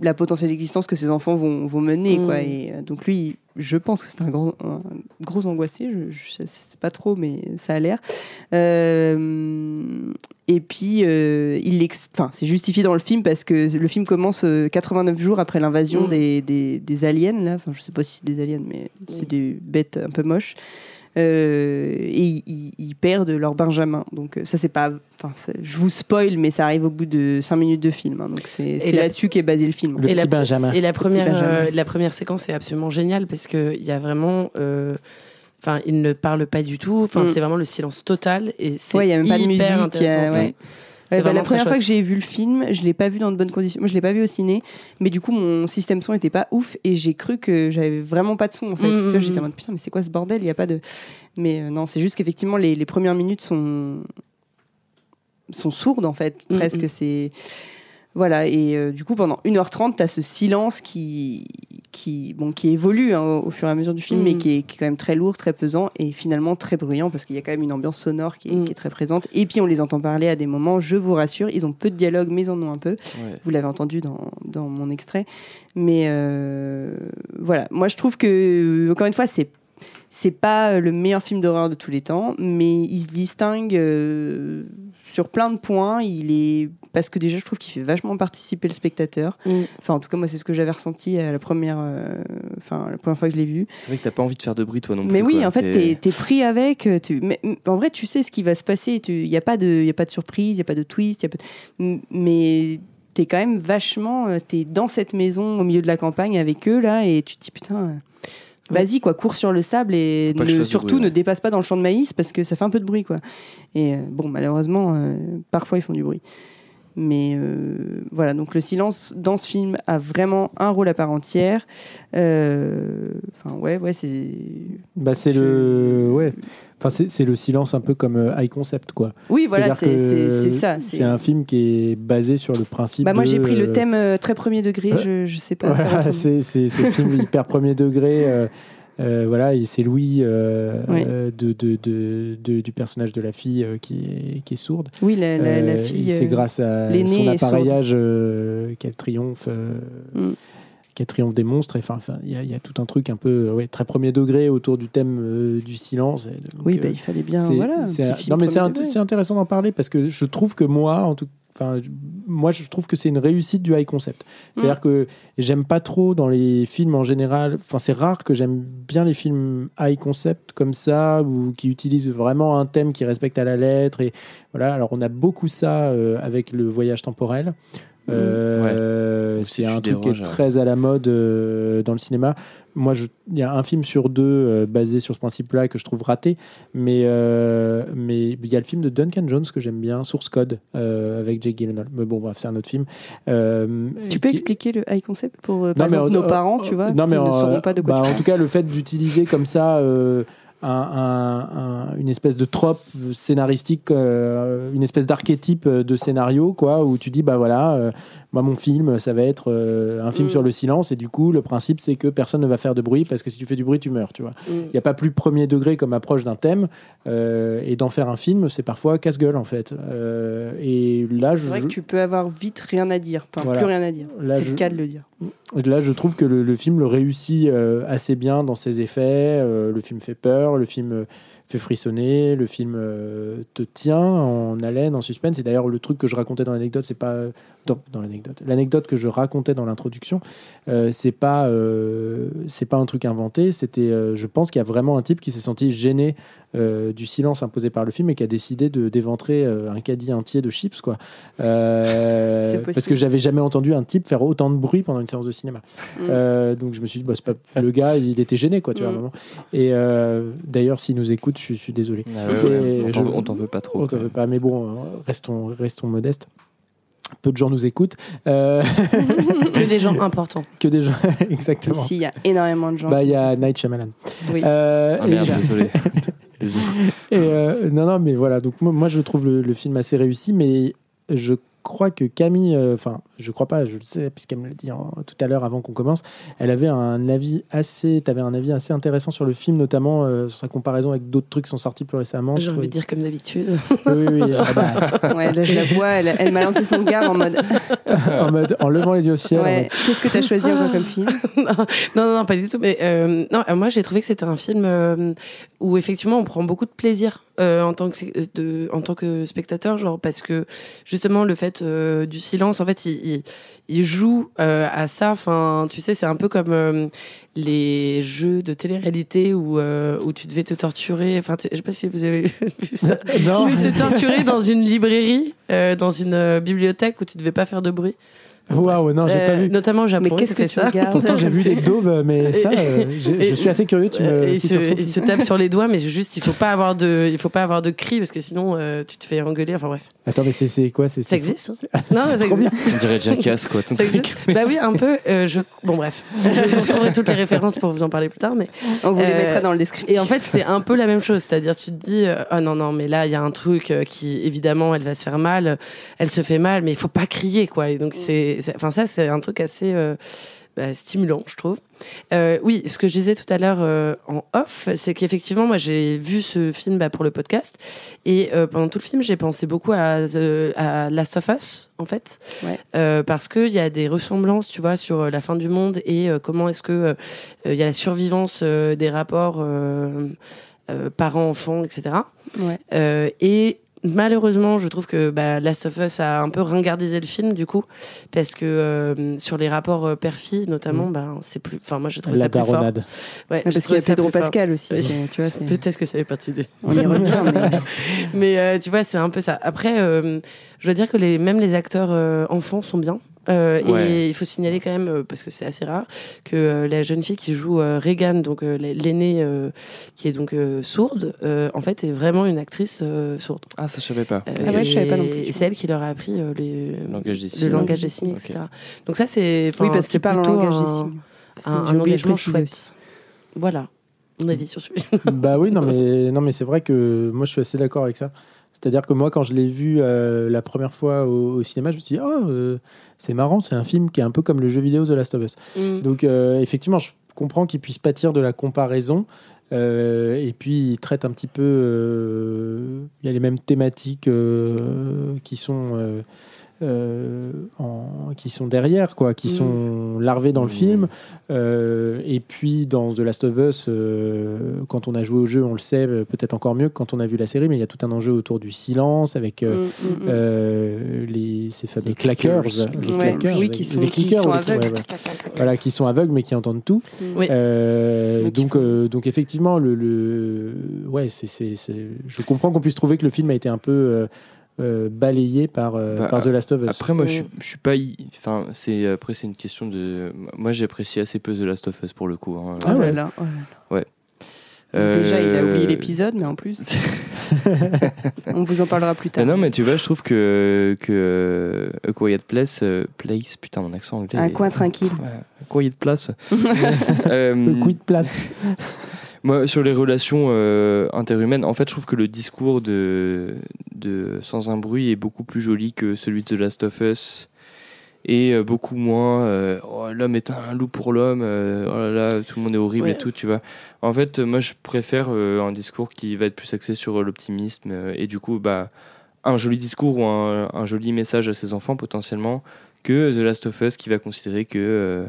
la potentielle existence que ses enfants vont, vont mener, Mm. quoi. Et euh, donc lui, je pense que c'est un, grand, un gros angoissé. Je, je sais pas trop, mais ça a l'air. Euh, et puis, euh, il c'est justifié dans le film parce que le film commence euh, 89 jours après l'invasion Mm. des, des, des aliens. Là. Enfin, je sais pas si c'est des aliens, mais c'est des bêtes un peu moches. Euh, et ils, perdent leur Benjamin. Donc euh, ça c'est pas, je vous spoil, mais ça arrive au bout de 5 minutes de film. hein. donc c'est là-dessus qu'est basé le film. Le Et petit la- Benjamin. Et la première, Benjamin. euh, la première séquence est absolument géniale parce qu'il y a vraiment. euh, Enfin, il ne parle pas du tout. Enfin, Mm. c'est vraiment le silence total. Et c'est Ouais, il y a même pas de hyper musique. a- intéressant, ça. ouais. Ouais, bah, la première fois chouette. que j'ai vu le film, je l'ai pas vu dans de bonnes conditions. Moi, je l'ai pas vu au ciné, mais du coup, mon système son était pas ouf et j'ai cru que j'avais vraiment pas de son en fait. Mm, mm, J'étais en mm. mode putain, mais c'est quoi ce bordel? Il y a pas de. Mais euh, non, c'est juste qu'effectivement, les, les premières minutes sont sont sourdes en fait. Presque, c'est voilà. Et euh, du coup, pendant 1h30, tu as ce silence qui qui bon qui évolue hein, au, au fur et à mesure du film, Mm. mais qui est, qui est quand même très lourd, très pesant et finalement très bruyant parce qu'il y a quand même une ambiance sonore qui est, Mm. qui est très présente. Et puis on les entend parler à des moments, je vous rassure, ils ont peu de dialogue, mais ils en ont un peu. Ouais. Vous l'avez entendu dans, dans mon extrait. Mais euh, voilà, moi je trouve que, encore une fois, c'est. C'est pas le meilleur film d'horreur de tous les temps, mais il se distingue euh, sur plein de points. Il est parce que déjà je trouve qu'il fait vachement participer le spectateur. Mm. Enfin, en tout cas, moi c'est ce que j'avais ressenti à la première, euh, enfin la première fois que je l'ai vu. C'est vrai que t'as pas envie de faire de bruit, toi non plus. Mais oui, quoi. en fait, T'es- es pris avec. euh, Tu, mais, mais en vrai, tu sais ce qui va se passer. Il n'y a, pas de- y a pas de surprise, il n'y a pas de twist. Y a pas de- mais t'es quand même vachement. euh, T'es dans cette maison au milieu de la campagne avec eux, là, et tu te dis putain. Vas-y, quoi, cours sur le sable et ne- surtout bruit, ouais. ne dépasse pas dans le champ de maïs parce que ça fait un peu de bruit, quoi. Et euh, bon, malheureusement, euh, parfois ils font du bruit. Mais euh, voilà, donc le silence dans ce film a vraiment un rôle à part entière. Euh, Enfin, ouais, ouais, c'est. Bah, c'est Je- le. Ouais. Enfin, c'est le silence un peu comme euh, High Concept, quoi. Oui, voilà, c'est que c'est- c'est ça. C'est un film qui est basé sur le principe. Bah, moi, j'ai pris le euh, thème euh, très premier degré, je, je sais pas. Voilà, c'est le film *laughs* hyper premier degré. euh, euh, voilà, et c'est Louis euh, Oui. euh, de, de, de- de- du personnage de la fille euh, qui, est, qui est sourde. Oui, la, la, la Euh, fille. C'est euh, grâce à son appareillage euh, qu'elle triomphe. euh, Mm. Qu'elle triomphe des monstres. Et Enfin, il y, a- il y a tout un truc un peu ouais, très premier degré autour du thème euh, du silence. Donc, Oui, euh, bah, il fallait bien. c'est- Voilà, c'est- non, mais c'est int- intéressant d'en parler parce que je trouve que moi, en tout Enfin, moi, je trouve que c'est une réussite du high concept. C'est-à-dire que j'aime pas trop dans les films en général. Enfin, c'est rare que j'aime bien les films high concept comme ça ou qui utilisent vraiment un thème qui respecte à la lettre. Et voilà. Alors, on a beaucoup ça euh, avec le voyage temporel. Euh, c'est un truc qui est ouais. très à la mode euh, dans le cinéma. Moi, il y a un film sur deux euh, basé sur ce principe-là que je trouve raté, mais euh, mais il y a le film de Duncan Jones que j'aime bien, Source Code, euh, avec Jake Gyllenhaal. Mais bon, bref, c'est un autre film. Euh, Tu peux qui- expliquer le high concept pour euh, par non, mais exemple, en- nos parents, tu vois, non, mais ne en- sauront pas de quoi bah, En tout cas, le fait d'utiliser comme ça euh, un- un- un- une espèce de trope scénaristique, euh, une espèce d'archétype de scénario, quoi, où tu dis, bah voilà, euh, moi mon film, ça va être euh, un film Mm. sur le silence, et du coup, le principe, c'est que personne ne va faire de bruit, parce que si tu fais du bruit, tu meurs, tu vois. Mm. Il n'y a pas plus premier degré comme approche d'un thème, euh, et d'en faire un film, c'est parfois casse-gueule, en fait. Euh, et là, je, C'est vrai que tu peux avoir vite rien à dire, enfin Voilà. plus rien à dire. Là, C'est je- le cas de le dire. Là, je trouve que le, le film le réussit assez bien dans ses effets. Le film fait peur, le film fait frissonner, le film euh, te tient en haleine, en suspense. Et d'ailleurs, le truc que je racontais dans l'anecdote, c'est pas dans, dans l'anecdote. L'anecdote que je racontais dans l'introduction, euh, c'est pas euh, c'est pas un truc inventé. C'était, euh, je pense qu'il y a vraiment un type qui s'est senti gêné du silence imposé par le film et qui a décidé de d'éventrer un caddie entier de chips, quoi. *laughs* Parce que j'avais jamais entendu un type faire autant de bruit pendant une séance de cinéma. Mm. Donc je me suis dit, bah, c'est pas le gars, il était gêné, quoi, tu vois, à un Mm. moment. Et d'ailleurs, s'il nous écoute, je, suis- je suis désolé. Ah ouais, on je- t'en veut- on t'en veut pas trop. On t'en veut pas, mais bon, euh, restons, restons modestes. Peu de gens nous écoutent, euh, *laughs* Que des gens importants. que des gens, *laughs* exactement. Ici, il y a énormément de gens. Bah, il y a Night Shyamalan. Oui. Euh, Ah merde, désolé. *laughs* Désolé. Et euh, non, non, mais voilà. Donc moi, moi, je trouve le, le film assez réussi, mais je crois que Camille, euh, enfin, je crois pas, je le sais puisqu'elle me l'a dit en- tout à l'heure avant qu'on commence, elle avait un avis assez, t'avais un avis assez intéressant sur le film, notamment euh, sur sa comparaison avec d'autres trucs qui sont sortis plus récemment. J'ai envie trouvais- de dire comme d'habitude. Oui, oui. Ah bah, *laughs* Ouais, là, je la vois, elle, elle m'a lancé son gars en mode *laughs* en mode, en levant les yeux au ciel. en ouais, mode, Qu'est-ce que tu as choisi encore comme film? *laughs* Non, non, non, pas du tout. Mais euh, non, euh, moi, j'ai trouvé que c'était un film euh, où effectivement, on prend beaucoup de plaisir euh, en tant que de, en tant que spectateur, genre parce que justement le fait euh, du silence, en fait, il, il, il joue euh, à ça. Enfin, tu sais, c'est un peu comme euh, les jeux de télé-réalité où euh, où tu devais te torturer. Enfin, tu- je sais pas si vous avez *laughs* vu ça. *laughs* Non. Se torturer dans une librairie, dans une bibliothèque où tu devais pas faire de bruit. Waouh, non, j'ai pas Euh, vu. Notamment au Japon. Mais qu'est-ce que tu ça. regardes Pourtant, j'ai vu des daubes, mais ça, euh, je suis assez curieux. Tu me, il, si se, tu retrouves- il se tape sur les doigts, mais juste il faut pas avoir de, il faut pas avoir de cris parce que sinon euh, tu te fais engueuler. Enfin bref, Attends, mais c'est quoi c'est ça existe. hein? Non, *laughs* c'est ça trop bien. existe. On dirait Jackass, quoi, *laughs* ton Ça truc. existe. Bah oui, un peu. euh, je... Bon bref, *laughs* je vous retrouverai toutes les références pour vous en parler plus tard. Mais On vous les mettra dans le descriptif. et en fait c'est un peu la même chose, c'est-à-dire tu te dis ah non non mais là il y a un truc qui évidemment elle va se faire mal, elle se fait mal, mais il faut pas crier quoi. Et donc c'est, c'est- enfin ça c'est un truc assez euh, bah, stimulant, je trouve. Euh, oui, ce que je disais tout à l'heure euh, en off, c'est qu'effectivement, moi, j'ai vu ce film bah, pour le podcast, et euh, pendant tout le film, j'ai pensé beaucoup à, The- à Last of Us, en fait, Ouais. Parce qu'il y a des ressemblances, tu vois, sur la fin du monde et comment est-ce euh, il y a la survivance des rapports parents-enfants, etc. Ouais. Et malheureusement, je trouve que bah, Last of Us a un peu ringardisé le film du coup, parce que euh, sur les rapports euh, père-fille notamment, bah, c'est plus. Enfin, moi, j'ai trouvé La ça plus fort. daronade. Ouais, Ouais, j'ai parce qu'il y a Pedro fort. Pascal aussi. Tu vois, Peut-être que ça fait partie d'eux. on y revient. mais- *laughs* Mais euh, tu vois, c'est un peu ça. Après, euh, je dois dire que les, même les acteurs euh, enfants sont bien. Euh, Ouais. Et il faut signaler quand même, euh, parce que c'est assez rare, que euh, la jeune fille qui joue euh, Regan, donc euh, l'aînée euh, qui est donc euh, sourde, euh, en fait est vraiment une actrice euh, sourde. Ah, ça, je savais pas. Euh, Ah ouais, je savais pas non plus. et C'est elle qui leur a appris euh, les, Le langage des le signes. langage des signes, etc. Donc ça, c'est. Oui, parce c'est qu'il parle en plutôt langage un- des signes. Un, un engagement chouette. aussi. Voilà, mon avis sur celui bah oui, non mais, non, mais c'est vrai que moi je suis assez d'accord avec ça. C'est-à-dire que moi, quand je l'ai vu euh, la première fois au, au cinéma, je me suis dit, oh, euh, c'est marrant, c'est un film qui est un peu comme le jeu vidéo The Last of Us. Mm. Donc, euh, effectivement, je comprends qu'il puisse pâtir de la comparaison. et puis, il traite un petit peu. Il y a les mêmes thématiques qui sont. Euh, en- qui sont derrière, quoi, qui Mm. sont larvés dans le Mm. film. Euh, et puis dans The Last of Us, euh, quand on a joué au jeu, on le sait peut-être encore mieux que quand on a vu la série, mais il y a tout un enjeu autour du silence avec euh, Mm, les, ces fameux Les claqueurs, les Ouais, claqueurs, oui, qui sont- les qui clickers, sont ou les- aveugles. ouais, ouais. voilà, qui sont aveugles mais qui entendent tout. Oui. Donc, donc, euh, effectivement, le, le- ouais, c'est, c'est, c'est- je comprends qu'on puisse trouver que le film a été un peu euh, balayé par, euh, Bah, par The Last of Us. Après, moi, je, suis- je suis pas. y- Enfin, c'est après, c'est une question de. Moi, j'ai apprécié assez peu The Last of Us pour le coup. hein. Ah ouais. là, oh là là. Euh, Déjà, il a oublié l'épisode, mais en plus, *laughs* on vous en parlera plus Mais tard. non, mais tu vois, je trouve que, que euh, A Quiet Place, euh, Place, putain, mon accent anglais. Un est- coin tranquille. Ouais, A Quiet Place. Le coup de place. Moi, sur les relations euh, interhumaines, en fait, je trouve que le discours de, de Sans un bruit est beaucoup plus joli que celui de The Last of Us. Et euh, beaucoup moins euh, oh, l'homme est un loup pour l'homme, euh, oh là là, tout le monde est horrible Ouais. et tout, tu vois. En fait, moi, je préfère euh, un discours qui va être plus axé sur l'optimisme et du coup, bah, un joli discours ou un, un joli message à ses enfants potentiellement que The Last of Us qui va considérer que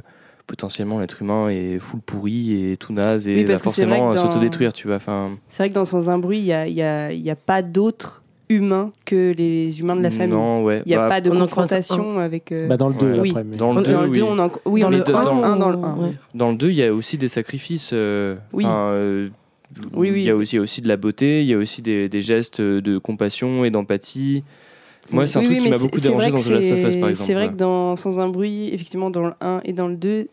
potentiellement l'être humain est full pourri et tout naze et Oui, va forcément euh, dans- s'autodétruire, tu vois. Enfin, C'est vrai que dans Sans un bruit, il n'y a, y a- il y a pas d'autres humains que les humains de la famille. Non, ouais. Il n'y a Bah, pas de confrontation avec. euh, Bah, dans le 2 Ouais. Oui. après. mais- Dans le on- 2, dans le oui. deux, on en... oui, Dans on le deux, dans- un dans le 1. Ouais. Dans le 2, il y a aussi des sacrifices. euh, Oui. enfin, euh, Oui, oui. Il y a aussi, il y a aussi de la beauté, il y a aussi des, des gestes de compassion et d'empathie. Moi, c'est un Oui, truc oui, qui m'a beaucoup dérangé dans que The Last of Us, par exemple. C'est vrai ouais. que dans Sans un bruit, effectivement, dans le 1 et dans le 2,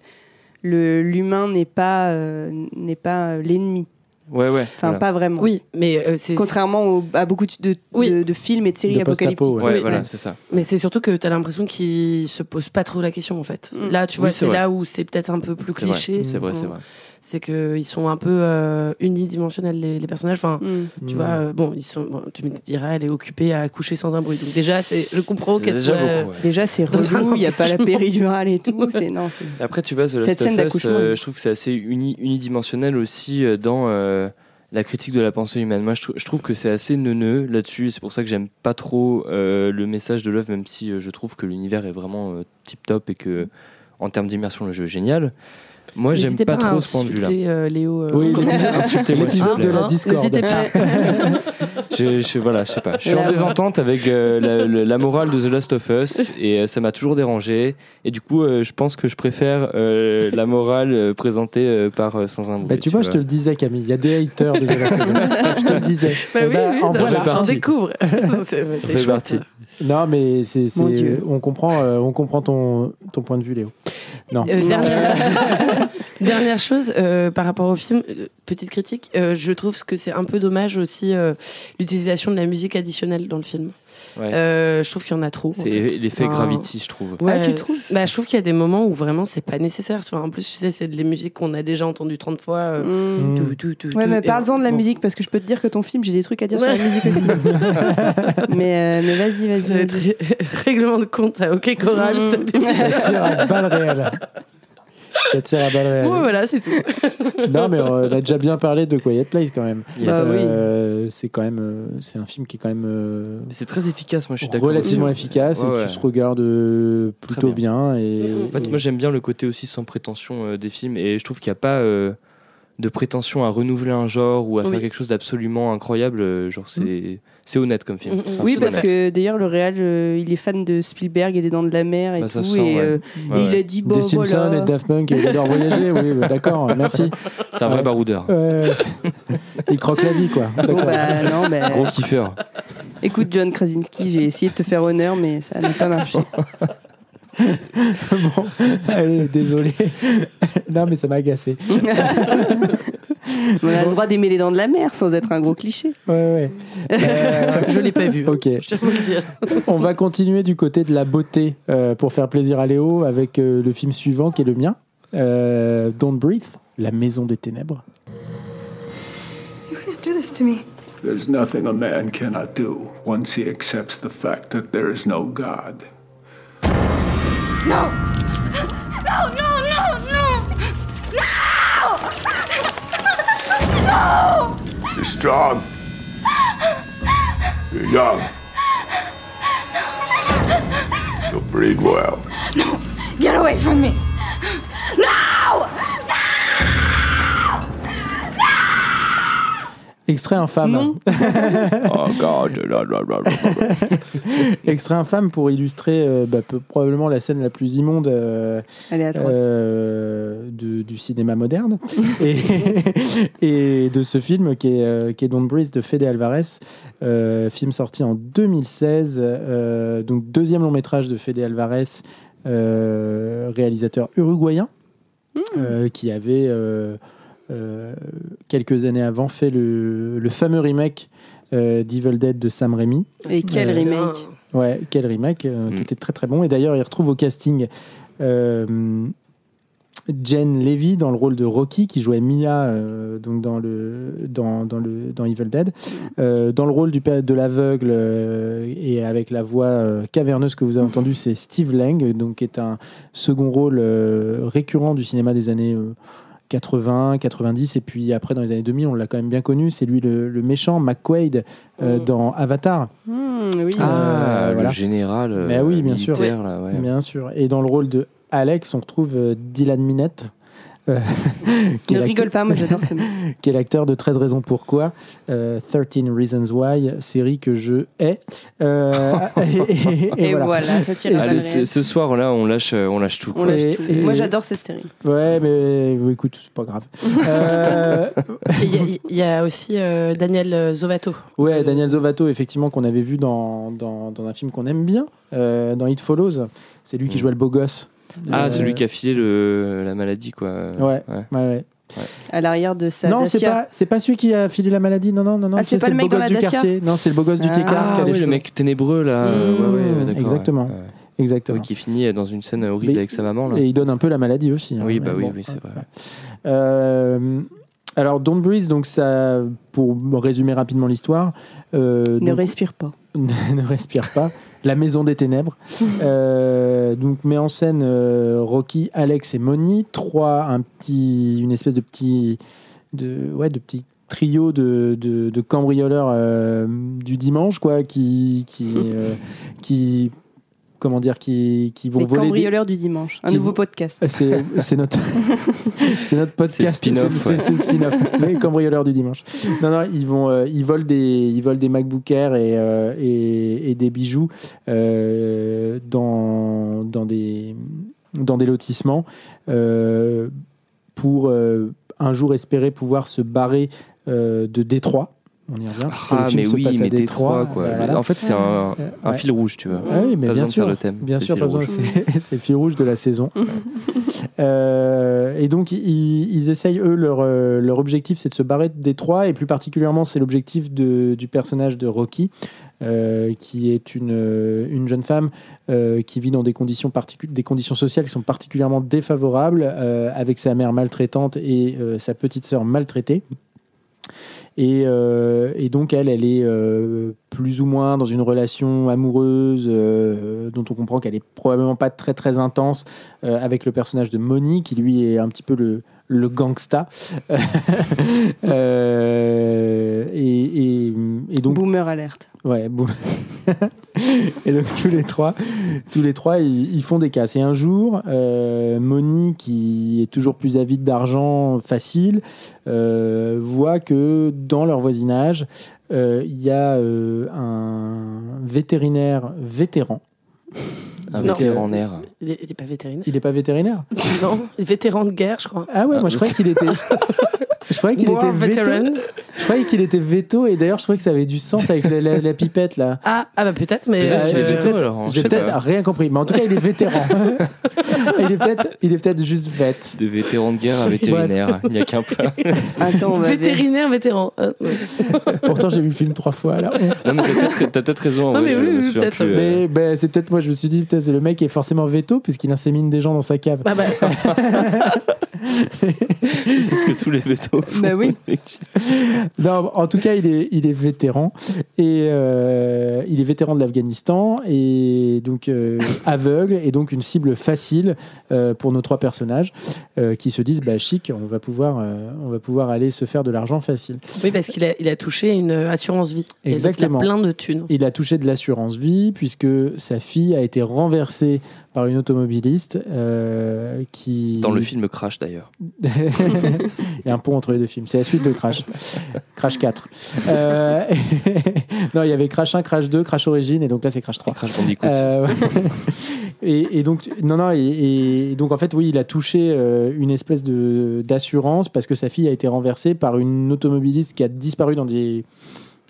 le- l'humain n'est pas, euh, n'est pas l'ennemi. Ouais, ouais. Enfin, voilà. pas vraiment. Oui, mais euh, c'est. Contrairement au- à beaucoup de, de, Oui. de- de films et de séries De post-apo, apocalyptiques. Ouais, Oui, voilà, ouais. c'est ça. Mais c'est surtout que tu as l'impression qu'ils se posent pas trop la question en fait. Mm. Là, tu vois, c'est là où c'est peut-être un peu plus C'est vrai, cliché. C'est vrai, Enfin, c'est qu'ils sont un peu euh, unidimensionnels les, les personnages. Enfin, Mm. tu Mm. vois, euh, bon, ils sont. bon, tu me diras, elle est occupée à accoucher sans un bruit. Donc déjà, c'est, je comprends qu'elle déjà soit. beaucoup, ouais. Déjà, c'est Dans un relou, il n'y a pas la péridurale et tout. *laughs* C'est, non, c'est... Après, tu vois, The Cette Last scène of Us, d'accouchement, euh, je trouve que c'est assez uni- unidimensionnel aussi euh, dans euh, la critique de la pensée humaine. Moi, je, trou- je trouve que c'est assez neuneux là-dessus. et C'est pour ça que j'aime pas trop euh, le message de l'œuvre, même si euh, je trouve que l'univers est vraiment tip top et que, en termes d'immersion, le jeu est génial. Moi, j'aime pas, à trop ce point de vue-là. euh, Léo. euh, Oui, L'épisode de la Hein, Discord. pas. *laughs* Je, je- voilà, je sais pas. Je suis en morale. désentente avec euh, la, la- la morale de The Last of Us et euh, ça m'a toujours dérangé. Et du coup, euh, je pense que je préfère euh, la morale euh, présentée euh, par euh, Sans un bruit. Bah, tu vois, je te le disais, Camille, il y a des haters de The Last of Us. *laughs* je te le disais. Bah Eh oui, ben, oui, en voilà. j'en- découvre. *laughs* c'est, chouette. partie. Non, mais c'est, on comprend, euh, on comprend ton, ton point de vue, Léo. Non. Euh, dernière... *laughs* dernière chose euh, par rapport au film, euh, petite critique, euh, je trouve que c'est un peu dommage aussi euh, l'utilisation de la musique additionnelle dans le film. Ouais. Euh, je trouve qu'il y en a trop. en C'est fait. l'effet Enfin, Gravity, je trouve. Ouais, Ah, tu trouves bah, Je trouve qu'il y a des moments où vraiment c'est pas nécessaire. Tu vois. En plus, tu sais, c'est des musiques qu'on a déjà entendues 30 fois. euh, Mm. Mm. tout, tout, tout, Ouais, mais parle-en de la bon, musique parce que je peux te dire que ton film, j'ai des trucs à dire Ouais. sur la musique aussi. *laughs* mais, euh, mais vas-y, vas-y. *laughs* Règlement de compte à OK Choral. Mm. cet épisode. Ça tire à balles réelles. Ça tire à balles réelles. Bon, voilà, c'est tout. *laughs* Non, mais euh, on a déjà bien parlé de Quiet Place quand même. Yes. Bah oui. Euh, c'est quand même, euh, c'est un film qui est quand même euh, Mais C'est très efficace, moi je suis d'accord. relativement Ouais, efficace et ouais. qui se regarde euh, plutôt bien. et, Mm, mm. En fait, et- moi j'aime bien le côté aussi sans prétention euh, des films et je trouve qu'il n'y a pas euh, de prétention à renouveler un genre ou à Oui. faire quelque chose d'absolument incroyable. Genre, c'est c'est honnête comme film. Mm, mm. Oui, parce honnête. que d'ailleurs, le réal, euh, il est fan de Spielberg et des Dents de la Mer et Bah, ça tout. sent, et, euh, Ouais, et il a dit, bon, des Simpsons voilà. et Daft Punk et il adore voyager. Oui, bah, d'accord, merci. C'est un vrai Ouais. baroudeur. Il croque la vie, quoi. Bon, bah, non, bah, Gros kiffeur. écoute, John Krasinski, j'ai essayé de te faire honneur, mais ça n'a pas marché. *laughs* bon, allez, désolé. non, mais ça m'a agacé. *laughs* On a le droit d'aimer les dents de la mer sans être un gros cliché. Ouais, ouais. Euh, Je l'ai pas vu. ok. Je tiens à vous le dire. On va continuer du côté de la beauté euh, pour faire plaisir à Léo avec euh, le film suivant qui est le mien, euh, Don't Breathe, La Maison des Ténèbres. You can't do this to me. There's nothing a man cannot do once he accepts the fact that there is no God. No, no, no! You're strong. You're young. You'll breed well. No! Get away from me! No! Extrait infâme. Non. *laughs* Oh god. Extrait infâme pour illustrer euh, bah, peu- probablement la scène la plus immonde euh, Elle est atroce. euh, de- du cinéma moderne *laughs* et, et de ce film qui est, euh, qui est Don't Breathe de Fede Alvarez, euh, film sorti en 2016, euh, donc deuxième long métrage de Fede Alvarez, euh, réalisateur uruguayen, euh, qui avait quelques années avant fait le, le fameux remake euh, d'Evil Dead de Sam Raimi. Et quel euh, remake Ouais, quel remake, euh, qui Mm. était très très bon. Et d'ailleurs, il retrouve au casting euh, Jen Levy dans le rôle de Rocky, qui jouait Mia euh, donc dans, le, dans, dans, le, dans Evil Dead. Euh, dans le rôle du de l'aveugle euh, et avec la voix euh, caverneuse que vous avez entendue, c'est Steve Lang, donc, qui est un second rôle euh, récurrent du cinéma des années. Euh, 80, 90, et puis après dans les années 2000, on l'a quand même bien connu. C'est lui le, le méchant, McQuaid, euh, Mm. dans Avatar. Hmm, oui. Ah, le voilà. général. euh, Mais oui, bien sûr. Là, ouais. Bien sûr. Et dans le rôle de Alex, on retrouve euh, Dylan Minette, euh, *laughs* ne l'acteur- rigole pas, moi j'adore ce mot. *laughs* qui est l'acteur de 13 raisons pourquoi, euh, 13 Reasons Why, série que je hais. Euh, *laughs* et, et- et Et, voilà. voilà. ça tire Allez, ce, ce soir là, on lâche, euh, on lâche tout. On quoi. lâche Et- tout. et- Moi j'adore cette série. Ouais, mais écoute, c'est pas grave. Euh, Il y, a- il y a aussi euh, Daniel Zovato. ouais, Daniel Zovato, effectivement, qu'on avait vu dans, dans, dans un film qu'on aime bien, euh, dans It Follows. C'est lui qui Mm. jouait le beau gosse. Ah, Euh, celui qui a filé le, la maladie quoi. Ouais. Ouais, ouais. À l'arrière de sa Non, c'est pas, c'est pas celui qui a filé la maladie. Non, non, non, non. Ah, c'est pas le beau gosse du quartier. Non, c'est le beau gosse du Ah, qui a Ah oui, le mec ténébreux là. Mmh. ouais, ouais, d'accord. Exactement. ouais, ouais. Exactement. Ouais, qui finit dans une scène horrible Mais- avec sa maman là. Et il donne un peu la maladie aussi. hein. Oui, bah oui, bon. oui, c'est vrai. Euh, alors, Don't Breathe, donc ça, pour résumer rapidement l'histoire, euh, Ne donc- respire pas. *laughs* ne respire pas. La maison des ténèbres. *laughs* Euh, donc met en scène euh, Rocky, Alex et Moni, trois, un petit, une espèce de petit, de, ouais, de petit trio de, de, de cambrioleurs euh, du dimanche, quoi, qui, qui, *laughs* euh, qui, comment dire, qui, qui vont Les voler. des- cambrioleurs du dimanche. Un qui- nouveau podcast. C'est c'est notre, *laughs* *laughs* c'est notre podcast. C'est spin-off, C'est spin-off. Les cambrioleurs du dimanche. Non, non, ils vont, euh, ils volent des, ils volent des MacBook Air et, euh, et, et des bijoux euh, dans, dans des, dans des lotissements euh, pour euh, un jour espérer pouvoir se barrer euh, de Détroit. On y revient. parce que le Ah, film mais se oui, passe à mais Détroit. Détroit, quoi. euh, voilà. En fait, c'est un, un ouais. fil rouge, tu vois. Ah oui, mais Pas bien de sûr, faire le thème, bien c'est sûr, le pas fil besoin. rouge. *laughs* C'est le fil rouge de la saison. *laughs* Euh, et donc, ils, ils essayent, eux, leur, euh, leur objectif, c'est de se barrer de Détroit, et plus particulièrement, c'est l'objectif de- du personnage de Rocky, euh, qui est une, une jeune femme euh, qui vit dans des conditions, des conditions sociales qui sont particulièrement défavorables, euh, avec sa mère maltraitante et euh, sa petite sœur maltraitée. Et, euh, et donc, elle, elle est euh, plus ou moins dans une relation amoureuse euh, dont on comprend qu'elle est probablement pas très très intense avec le personnage de Moni, qui lui est un petit peu le, le gangsta. *laughs* Euh, et, et, et donc, Boomer alerte. Ouais, *laughs* et donc tous les trois, tous les trois, ils, ils font des casses. Et un jour, euh, Moni, qui est toujours plus avide d'argent facile, euh, voit que dans leur voisinage, il y a un vétérinaire vétéran. Un Non. en air. Il est, il est pas vétérinaire. Il n'est pas vétérinaire *laughs* non, il est vétéran de guerre, je crois. Ah ouais, Ah, moi je croyais qu'il était. *laughs* Je croyais qu'il était veteran. Je Je croyais qu'il était veto et d'ailleurs je trouvais que ça avait du sens avec la, la- la pipette là. Ah, ah bah peut-être, mais. Euh, euh, j'ai veto, peut-être rien compris, mais en tout cas il est vétéran. *laughs* il est peut-être il est peut-être juste vet. De vétéran de guerre à vétérinaire, il n'y a qu'un plat. *laughs* Attends, Vétérinaire, vétéran. Ah, ouais. *laughs* Pourtant j'ai vu le film trois fois, honte. Non, mais t'as peut-être, raison. Non, mais oui, oui, peut-être. euh, Mais ben, c'est peut-être moi je me suis dit peut-être c'est le mec qui est forcément veto puisqu'il insémine des gens dans sa cave. Bah, bah, *laughs* C'est ce que tous les vétos font. Bah oui. Non, en tout cas, il est, il est vétéran et euh, il est vétéran de l'Afghanistan et donc euh, *laughs* aveugle et donc une cible facile euh, pour nos trois personnages euh, qui se disent bah chic, on va pouvoir, euh, on va pouvoir aller se faire de l'argent facile. oui, parce qu'il a, il a touché une assurance vie. Et donc, Exactement. il a plein de thunes. Il a touché de l'assurance vie puisque sa fille a été renversée par une automobiliste euh, qui Dans le film Crash d'ailleurs. *laughs* Il y a un pont entre les deux films. C'est la suite de Crash. Crash 4. Euh, *laughs* non, il y avait Crash 1, Crash 2, Crash Origin, et donc là, c'est Crash 3. Crash Bandicoot. Euh, et, et donc, non, non, et, et donc en fait, oui, il a touché euh, une espèce d'assurance parce que sa fille a été renversée par une automobiliste qui a disparu dans des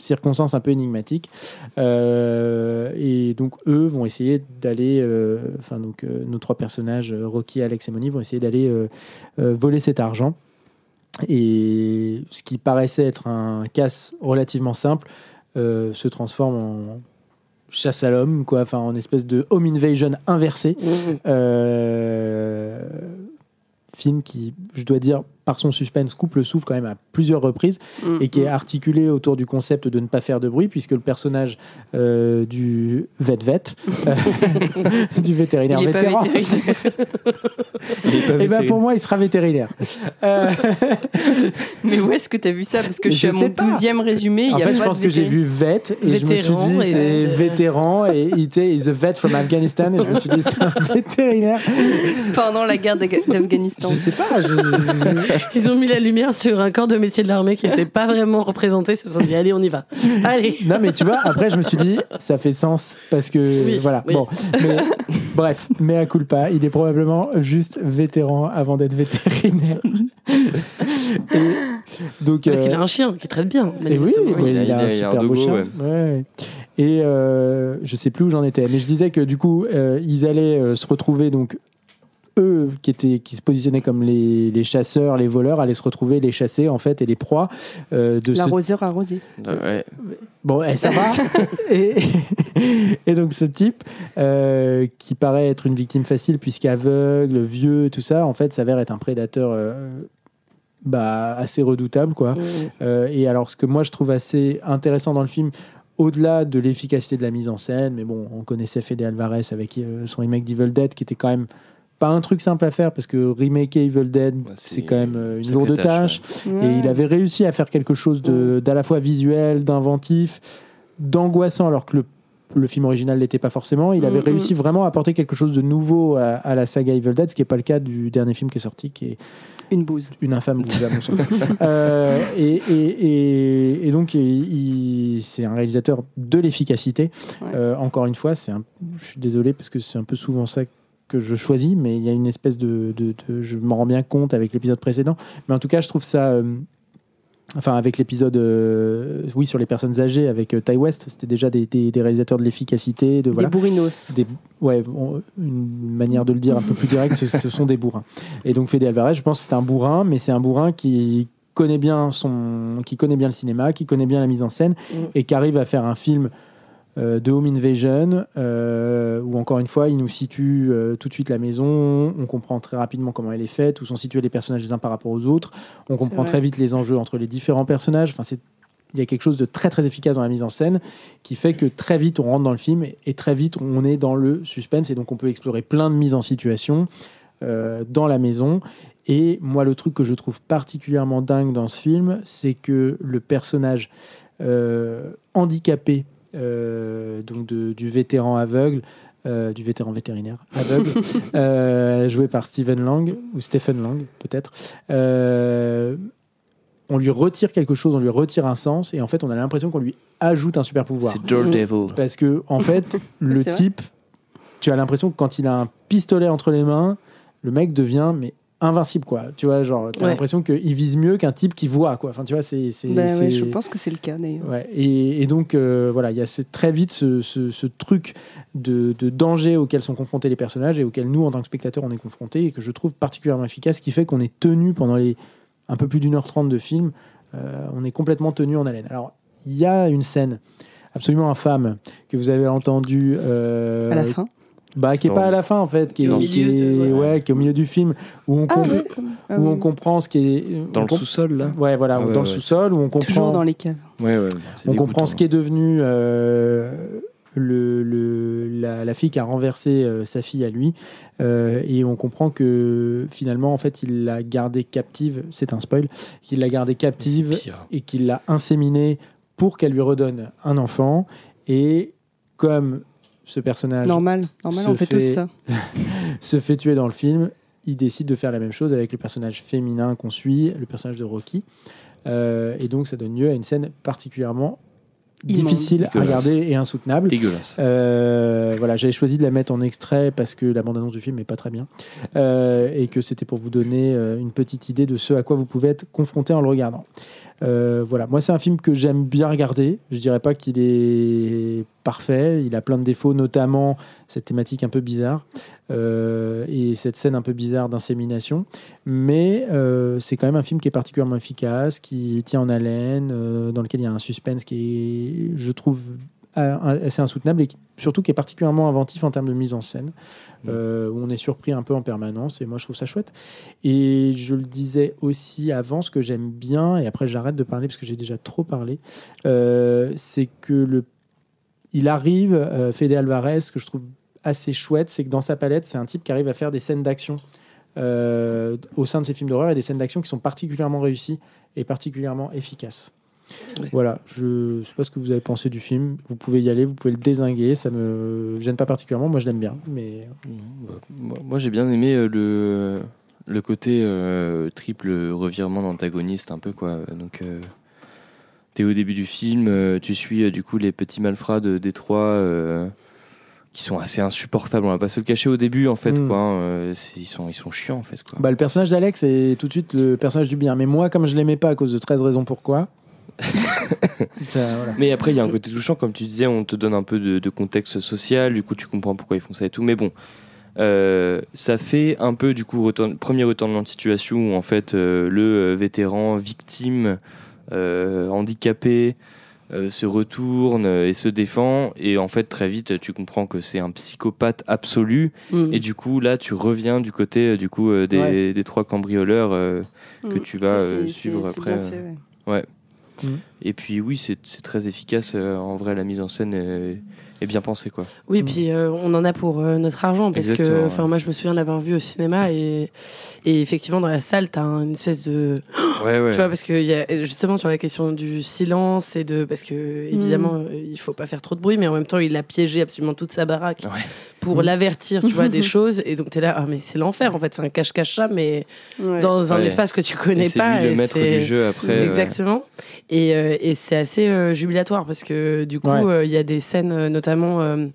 circonstances un peu énigmatiques. Euh, et donc, eux vont essayer d'aller, euh, enfin, donc, euh, nos trois personnages, Rocky, Alex et Moni, vont essayer d'aller voler cet argent. Et ce qui paraissait être un casse relativement simple se transforme en chasse à l'homme, quoi, enfin en espèce de home invasion inversé. Euh, film qui, je dois dire, par son suspense, coupe le souffle quand même à plusieurs reprises Mm. et qui est articulé autour du concept de ne pas faire de bruit, puisque le personnage euh, du vet-vet, euh, *laughs* du vétérinaire Il est pas vétéran, vétérinaire. *laughs* Il est pas et ben vétérinaire. pour moi, il sera vétérinaire. Euh, *laughs* Mais où est-ce que tu as vu ça? Parce que je suis à sais mon pas. 12e résumé. il en y a fait, je pense que j'ai vu vet et je me suis dit c'est vétéran et il is a vet from Afghanistan et je me suis dit c'est un vétérinaire. pendant la guerre d'Afghanistan. Je sais pas. je- je- je- *laughs* Ils ont mis la lumière sur un corps de métier de l'armée qui n'était pas vraiment représenté. Ils se sont dit, allez, on y va. Allez. Non, mais tu vois, après, je me suis dit, ça fait sens parce que Oui, voilà. oui. Bon, mais, bref, mais à culpa, il est probablement juste vétéran avant d'être vétérinaire. *laughs* Et donc, Parce euh, qu'il a un chien qui traite bien. et oui, manifestement. mais il a- il a un super beau chien. ouais. Ouais, ouais. Et euh, je sais plus où j'en étais, mais je disais que du coup, euh, ils allaient euh, se retrouver donc eux qui étaient qui se positionnaient comme les, les chasseurs, les voleurs, allaient se retrouver les chasser en fait et les proies euh, de ce L'arroseur arrosé. Ouais. Bon, eh, ça va. *laughs* et, et donc ce type, euh, qui paraît être une victime facile puisqu'aveugle, vieux, tout ça, en fait, s'avère être un prédateur euh, bah, assez redoutable, quoi. Euh, et alors, ce que moi je trouve assez intéressant dans le film, au-delà de l'efficacité de la mise en scène, mais bon, on connaissait Fede Alvarez avec euh, son remake d'Evil Dead, qui était quand même pas un truc simple à faire parce que remake Evil Dead, Bah, c'est quand même euh, une lourde tâche, tâche. Et il avait réussi à faire quelque chose de- d'à la fois visuel, d'inventif, d'angoissant, alors que le, le film original l'était pas forcément. Il avait Mhm. réussi vraiment à apporter quelque chose de nouveau à, à la saga Evil Dead, ce qui n'est pas le cas du dernier film qui est sorti, qui est Une bouse. une infâme bouse, à mon sens. Euh, et, et- et- et donc, c'est un réalisateur de l'efficacité. Ouais. Euh, encore une fois, c'est un, je suis désolé parce que c'est un peu souvent ça que je choisis, mais il y a une espèce de, de- de- je m'en rends bien compte avec l'épisode précédent. Mais en tout cas, je trouve ça. euh, Enfin, avec l'épisode, euh, oui, sur les personnes âgées, avec euh, Ty West, c'était déjà des, des- des réalisateurs de l'efficacité, de voilà. Des bourrinos. Des, ouais, on- une manière de le dire un peu plus direct, ce, ce sont des bourrins. Et donc Fede Alvarez, je pense que c'est un bourrin, mais c'est un bourrin qui connaît bien son, qui connaît bien le cinéma, qui connaît bien la mise en scène, Mm. et qui arrive à faire un film de home invasion, euh, où encore une fois, il nous situe euh, tout de suite la maison, on comprend très rapidement comment elle est faite, où sont situés les personnages les uns par rapport aux autres, on comprend très vite les enjeux entre les différents personnages. Enfin, c'est il y a quelque chose de très très efficace dans la mise en scène qui fait que très vite on rentre dans le film et, très vite on est dans le suspense et donc on peut explorer plein de mises en situation euh, dans la maison. Et moi, le truc que je trouve particulièrement dingue dans ce film, c'est que le personnage euh, handicapé euh, donc de- du vétéran aveugle, euh, du vétéran vétérinaire aveugle, *laughs* euh, joué par Stephen Lang ou Stephen Lang peut-être. euh, on lui retire quelque chose, on lui retire un sens, et en fait, on a l'impression qu'on lui ajoute un super pouvoir. C'est Daredevil. Parce que, en fait, *laughs* le type, tu as l'impression que quand il a un pistolet entre les mains, le mec devient mais invincible, quoi. Tu vois, genre, t'as Ouais. l'impression qu'il vise mieux qu'un type qui voit, quoi. Enfin, tu vois, c'est. c'est- Bah ouais, je pense que c'est le cas d'ailleurs. Ouais, et, et donc, euh, voilà, il y a ce- très vite ce, ce- ce truc de, de danger auquel sont confrontés les personnages et auquel nous, en tant que spectateurs, on est confrontés et que je trouve particulièrement efficace, qui fait qu'on est tenu pendant les un peu plus d'une heure trente de film, euh, on est complètement tenu en haleine. Alors, il y a une scène absolument infâme que vous avez entendue. euh, À la fin. Bah, qui est pas à la fin, en fait, qui est, Au qui milieu de- est- ouais. ouais, qui est au milieu du film, où on, Ah, comp-. Ah où oui. on comprend ce qui est. Dans le sous-sol, là Ouais, voilà, Ah ouais, dans ouais. le sous-sol, où on comprend Toujours dans les caves. Ouais, ouais. c'est on comprend ce qui est devenu euh, le, le- la, la fille qui a renversé euh, sa fille à lui. Euh, et on comprend que finalement, en fait, il l'a gardée captive. C'est un spoil. Qu'il l'a gardée captive et qu'il l'a inséminée pour qu'elle lui redonne un enfant. Et comme ce personnage Normal, normal, se on fait, fait- tous ça. *laughs* se fait tuer dans le film, il décide de faire la même chose avec le personnage féminin qu'on suit, le personnage de Rocky. Euh, et donc, ça donne lieu à une scène particulièrement difficile à regarder et insoutenable. Dégueulasse. Euh, voilà, j'avais choisi de la mettre en extrait parce que la bande-annonce du film n'est pas très bien Euh, et que c'était pour vous donner une petite idée de ce à quoi vous pouvez être confronté en le regardant. Euh, voilà, moi c'est un film que j'aime bien regarder. Je dirais pas qu'il est parfait. Il a plein de défauts, notamment cette thématique un peu bizarre euh, et cette scène un peu bizarre d'insémination. Mais euh, c'est quand même un film qui est particulièrement efficace, qui tient en haleine, dans lequel il y a un suspense qui est, je trouve, assez insoutenable et qui- surtout qui est particulièrement inventif en termes de mise en scène, euh, où on est surpris un peu en permanence et moi je trouve ça chouette. Et je le disais aussi avant, ce que j'aime bien, et après j'arrête de parler parce que j'ai déjà trop parlé, euh, c'est que le, il arrive, euh, Fede Alvarez, ce que je trouve assez chouette, c'est que dans sa palette, c'est un type qui arrive à faire des scènes d'action. euh, au sein de ses films d'horreur et des scènes d'action qui sont particulièrement réussies et particulièrement efficaces. Voilà, je ne sais pas ce que vous avez pensé du film. Vous pouvez y aller, vous pouvez le désinguer. Ça me gêne pas particulièrement. Moi, je l'aime bien. Mais Non, bah, moi, moi, j'ai bien aimé euh, le, le côté euh, triple revirement d'antagoniste un peu quoi. Donc euh, t'es au début du film, euh, tu suis du coup les petits malfrats de Détroit euh, qui sont assez insupportables. On va pas se le cacher au début en fait Mm. quoi. hein. Ils sont ils sont chiants en fait quoi. bah, le personnage d'Alex est tout de suite le personnage du bien. Mais moi, comme je l'aimais pas à cause de 13 raisons pourquoi. *laughs* ça, voilà. Mais après, il y a un côté touchant, comme tu disais, on te donne un peu de, de contexte social, du coup, tu comprends pourquoi ils font ça et tout. Mais bon, euh, ça fait un peu, du coup, retourne- premier retournement de situation où, en fait, euh, le euh, vétéran victime, euh, handicapé, euh, se retourne et se défend. Et en fait, très vite, tu comprends que c'est un psychopathe absolu. Mm. Et du coup, là, tu reviens du côté, du coup, euh, des, Ouais. des trois cambrioleurs. euh, que Mm. tu vas, euh, suivre après, bien fait, ouais. Et puis oui, c'est très efficace. euh, en vrai, la mise en scène est, est bien pensée. Quoi. Oui, puis euh, on en a pour euh, notre argent parce Exactement, que, ouais. enfin, moi, je me souviens l'avoir vu au cinéma et, et effectivement dans la salle, t'as une espèce de, *gasps* Ouais, ouais. tu vois, parce qu'il y a justement sur la question du silence et de, parce que évidemment, Mm. euh, il faut pas faire trop de bruit, mais en même temps, il a piégé absolument toute sa baraque Ouais. Pour Mm. l'avertir, tu vois, des *laughs* choses. Et donc t'es là, ah mais c'est l'enfer en fait, c'est un cache-cache ça, mais Ouais. dans un Ouais. espace que tu connais c'est pas. lui et le maître c'est- du jeu après. ouais. Exactement. Et, euh, et c'est assez euh, jubilatoire parce que du coup, Ouais. euh, il y a des scènes, notamment, euh,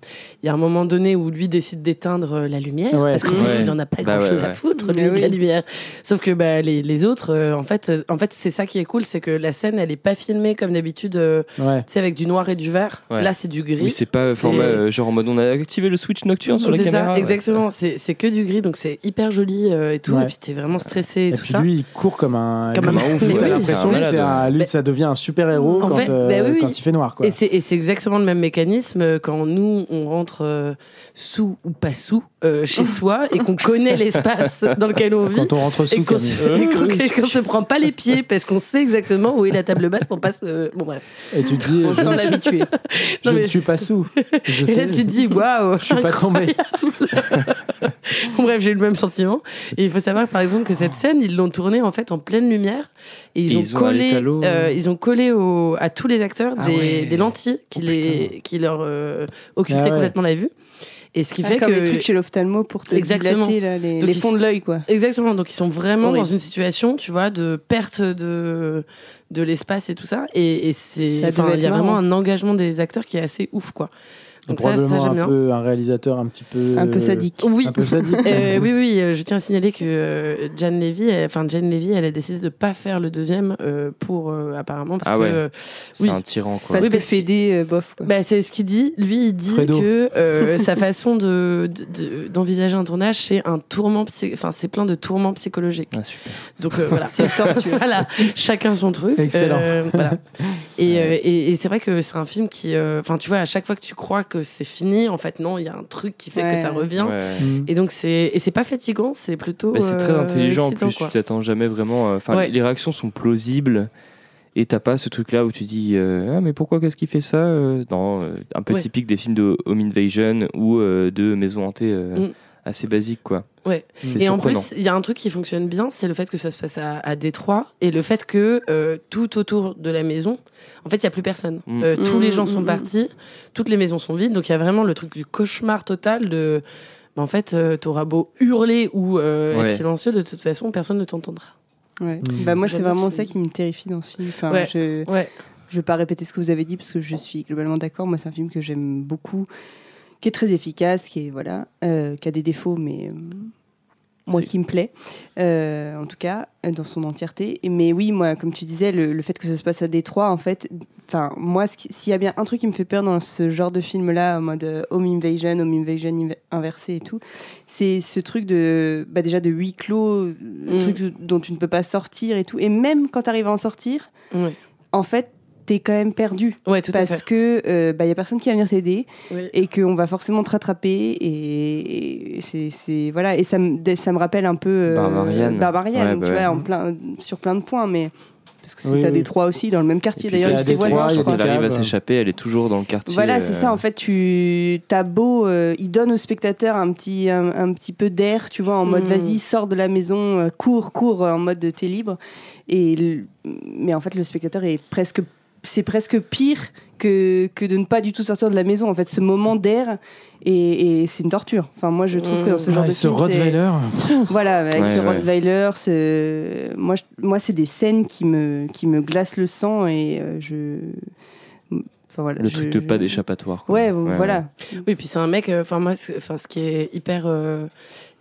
il y a un moment donné où lui décide d'éteindre euh, la lumière Ouais. parce qu'en Ouais. fait, il en a pas Bah grand chose ouais, à foutre, lui, Mais de la lumière. Sauf que bah, les, les autres, euh, en fait, euh, en fait c'est ça qui est cool, c'est que la scène, elle est pas filmée comme d'habitude, euh, Ouais. tu sais, avec du noir et du vert. Ouais. Là, c'est du gris. Oui, c'est pas C'est- format euh, genre en mode on a activé le switch nocturne sur la C'est ça, exactement. C'est c'est que du gris, donc c'est hyper joli euh, et tout. Ouais. Et puis t'es vraiment stressé et, Et tout puis ça. lui, il court comme un, Comme un ouf, T'as l'impression C'est un que lui, ça devient un super héros quand, fait, euh, bah oui, quand il fait noir. Quoi. Et c'est exactement le même mécanisme euh, quand nous, on rentre euh, sous ou pas sous euh, chez *laughs* soi et qu'on connaît l'espace *laughs* dans lequel on vit. Quand on rentre Et sous, qu'on se, et qu'on- qu'on se prend pas les pieds parce qu'on sait exactement où est la table basse pour pas se. Bon, bref. et tu dis, On je, sent l'habitué. *laughs* je ne suis pas sous. Et là, tu te dis, waouh! je suis pas tombé. *laughs* Bon, bref, j'ai eu le même sentiment. Et il faut savoir, par exemple, que cette scène, ils l'ont tournée en fait en pleine lumière. Et ils Et ont ils ont collé, euh, ils ont collé au- à tous les acteurs Ah des, ouais. des lentilles qui, Oh, les, qui leur euh, occultaient Ah ouais. complètement la vue. Et ce qui Ah, fait comme que. les trucs chez l'ophtalmo pour te Exactement. dilater là, les, Donc les fonds de l'œil, quoi. Exactement, donc ils sont vraiment Horrible. dans une situation, tu vois, de perte de, de l'espace et tout ça. Et, et c'est, il y a vraiment un engagement des acteurs qui est assez ouf, quoi. Donc ça, ça Probablement j'aime un bien. peu un réalisateur un petit peu. Un peu sadique. Oui. Un peu sadique. Euh, oui, oui, euh, je tiens à signaler que euh, Jane Levy, elle- enfin Jane Levy, elle a décidé de pas faire le deuxième euh, pour euh, apparemment parce Ah que ouais. euh, C'est oui. un tyran, quoi. Parce Oui, que que- Fédé, euh, bof. Bah, c'est ce qu'il dit. Lui, il dit Fredo. que euh, *laughs* sa façon de, de- de- d'envisager un tournage, c'est un tourment, enfin, c'est plein de tourments psychologiques. Ah, super. Donc euh, voilà, *laughs* C'est *laughs* voilà, chacun son truc. Excellent. Euh, voilà. Et, euh, et, et c'est vrai que c'est un film qui, euh, enfin, tu vois, à chaque fois que tu crois que c'est fini, en fait, non, il y a un truc qui fait Ouais. que ça revient. Ouais. Et donc c'est et c'est pas fatigant, c'est plutôt. Mais c'est très euh, intelligent en plus, quoi. tu t'attends jamais vraiment. euh, Enfin, Ouais. les réactions sont plausibles et t'as pas ce truc là où tu dis euh, Ah, mais pourquoi qu'est-ce qu'il fait ça euh Non, euh, un peu Ouais. typique des films de Home Invasion ou euh, de Maison hantée euh, Mm. assez basique quoi. Ouais. Et en plus, il y a un truc qui fonctionne bien, c'est le fait que ça se passe à, à Détroit et le fait que euh, tout autour de la maison, en fait, il y a plus personne. Mm. Euh, tous les Mm, gens mm, sont partis, toutes les maisons sont vides, donc il y a vraiment le truc du cauchemar total de. bah, en fait, euh, t'auras beau hurler ou euh, Ouais. être silencieux, de toute façon, personne ne t'entendra. Ouais. Bah, moi, c'est vraiment ça qui me terrifie dans ce film. Enfin, Ouais. je Ouais. je vais pas répéter ce que vous avez dit parce que je suis globalement d'accord. Moi, c'est un film que j'aime beaucoup, qui est très efficace, qui est voilà, euh, qui a des défauts, mais euh, moi qui me plaît, euh, en tout cas dans son entièreté. Et- Mais oui, moi, comme tu disais, le, le fait que ça se passe à Détroit, en fait, enfin moi, s'il y a bien un truc qui me fait peur dans ce genre de film-là, en mode euh, home invasion, home invasion inv- inversé et tout, c'est ce truc de bah, déjà de huis clos, euh, Mm. truc dont tu ne peux pas sortir et tout. Et même quand tu arrives à en sortir, en fait, t'es quand même perdu ouais tout à parce fait. que euh, bah, y a personne qui va venir t'aider Oui. et qu'on va forcément te rattraper et, et c'est, c'est- voilà et ça me ça me rappelle un peu euh, Barbarian. Barbarian, Ouais, bah tu ouais. vois en plein sur plein de points mais parce que c'est Oui, à oui. Détroit aussi dans le même quartier d'ailleurs c'est à elle arrive à s'échapper, elle est toujours dans le quartier. Voilà, c'est euh, ça. En fait, tu t'as beau, euh, il donne au spectateur un petit, un, un petit peu d'air, tu vois, en mode Mm. vas-y, sors de la maison, euh, cours, cours, en mode de t'es libre. Et le- mais en fait, le spectateur est presque, c'est presque pire que, que de ne pas du tout sortir de la maison. En fait, ce moment d'air, et, et c'est une torture. Enfin, moi, je trouve que dans ce genre Ah, de et ce film, Rottweiler. voilà, avec Ouais, ce ouais. Rottweiler, ce- moi, je- moi c'est des scènes qui me, qui me glacent le sang et euh, je. Enfin, voilà, Le je- truc de je- pas d'échappatoire. quoi. Ouais, voilà. Oui, puis c'est un mec. euh, Enfin moi, enfin ce qui est hyper euh,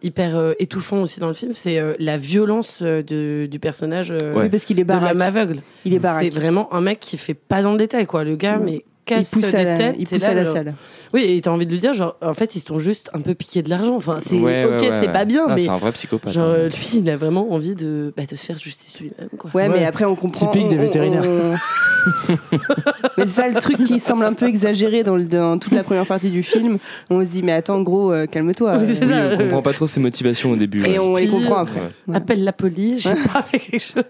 hyper euh, étouffant aussi dans le film, c'est euh, la violence euh, de- du personnage euh, Ouais. Oui, parce qu'il est de l'homme aveugle. Il est C'est vraiment un mec qui fait pas dans le détail quoi. Le gars, mais casse pousse à des la, têtes. il c'est pousse là, à la genre- salle. Oui, et t'as envie de lui dire genre en fait ils sont juste un peu piqués de l'argent. Enfin c'est Ouais, ok, ouais, c'est ouais. pas bien, Ah, mais c'est un vrai psychopathe. genre hein. lui il a vraiment envie de bah, de se faire justice lui-même quoi. Ouais, Ouais. mais après on comprend. Typique des on- vétérinaires. on- *laughs* mais c'est ça le truc qui semble un peu exagéré dans, le- dans toute la première partie du film. On se dit, mais attends, gros, euh, calme-toi. Oui, Oui, on comprend pas trop ses motivations au début. Et on les comprend après. Appelle la police, j'ai pas fait quelque chose.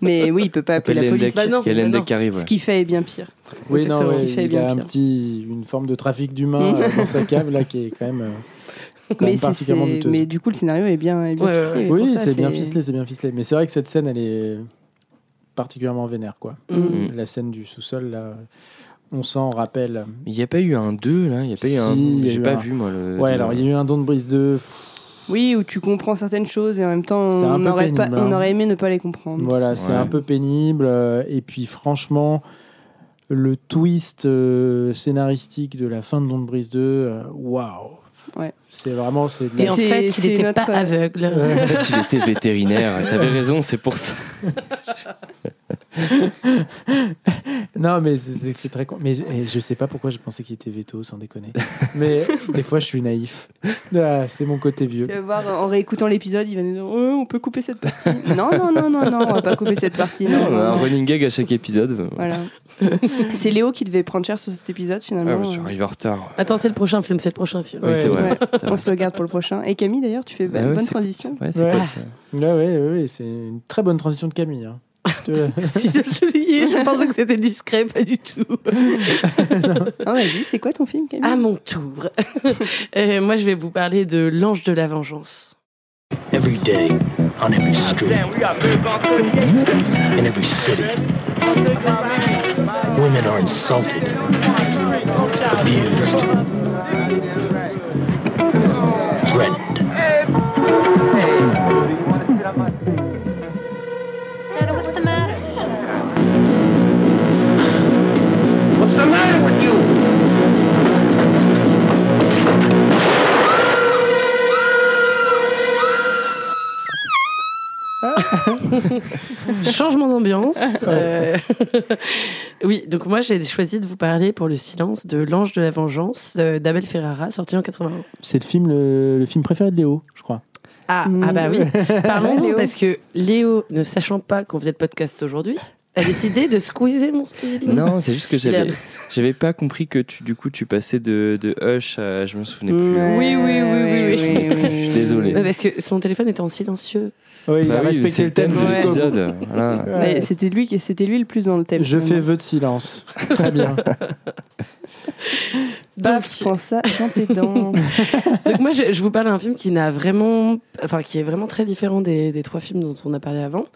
Mais oui, il peut pas appeler la police. qui. Ce qu'il fait est bien pire. Oui, non, ouais, il a bien un pire. petit, une forme de trafic d'humains euh, dans sa cave là qui est quand même, euh, quand Mais, même particulièrement douteuse. mais du coup, le scénario est bien, est bien Ouais, ouais, ficelé. ouais. Oui, c'est bien ficelé, c'est bien ficelé. Mais c'est vrai que cette scène, elle est particulièrement vénère, quoi. Mm. La scène du sous-sol, là, on s'en rappelle. Il n'y a pas eu un 2 là? Il n'y a pas eu Si, un. y a J'ai eu pas un- vu moi le. Ouais, le- alors il y a eu un don de brise 2. Oui, où tu comprends certaines choses et en même temps, un on aurait, pas, pénible, on hein. aurait aimé ne pas les comprendre. Voilà, c'est Ouais. un peu pénible. euh, Et puis franchement, le twist euh, scénaristique de la fin de Don de brise 2, euh, waouh Ouais. C'est vraiment c'est de Et en C'est- fait, il c'est était notre- pas aveugle. En fait, il était vétérinaire. T'avais raison, c'est pour ça. *laughs* *laughs* Non, mais c'est- c'est c'est très con. Mais je, et je sais pas pourquoi je pensais qu'il était veto, sans déconner. mais *laughs* des fois, je suis naïf. Ah, c'est mon côté vieux. Tu vas voir, en réécoutant l'épisode, il va nous dire Oh, on peut couper cette partie. non, non, non, non, non, on va pas couper cette partie. Non, on non, a un running gag à chaque épisode. Voilà. c'est Léo qui devait prendre cher sur cet épisode Ah, finalement. je suis arrivé en retard. Attends, c'est le prochain film, c'est le prochain film. Oui, c'est Ouais. vrai. Ouais, C'est on se le garde pour le prochain. Et Camille d'ailleurs, tu fais Ah une ouais, bonne c'est- transition. Ouais, c'est Ouais. quoi ça Ouais, ouais, ouais, ouais, c'est une très bonne transition de Camille. hein. *laughs* Si je soulignais, je pensais que c'était discret, pas du tout. *laughs* Ah, vas-y, c'est quoi ton film Camille? À mon tour. *laughs* Euh, moi, je vais vous parler de L'Ange de la Vengeance. Every day, on every street, in every city, women are insulted, abused, threatened. Changement d'ambiance. Euh, *laughs* oui, donc moi j'ai choisi de vous parler pour le silence de L'Ange de la Vengeance euh, d'Abel Ferrara, sorti en 81. C'est le film, le, film préféré de Léo, je crois. Ah, ah, bah oui. *laughs* Parlons-en parce que Léo, ne sachant pas qu'on faisait le podcast aujourd'hui, a décidé de squeezer mon style. Non, c'est juste que j'avais, j'avais pas compris que tu, du coup, tu passais de, de Hush à. Je me souvenais plus. Oui, oui, oui, oui, Je suis désolé. Parce que son téléphone était en silencieux. Oui, il Bah a oui, respecté c'est le thème de l'épisode. Voilà. Ouais. Mais C'était lui, qui- c'était lui le plus dans le thème. Je fais vœu de silence. *laughs* Très bien. Paf, prends ça dans tes dents. *laughs* Donc moi, je, je vous parle d'un film qui n'a vraiment, enfin, qui est vraiment très différent des, des trois films dont on a parlé avant.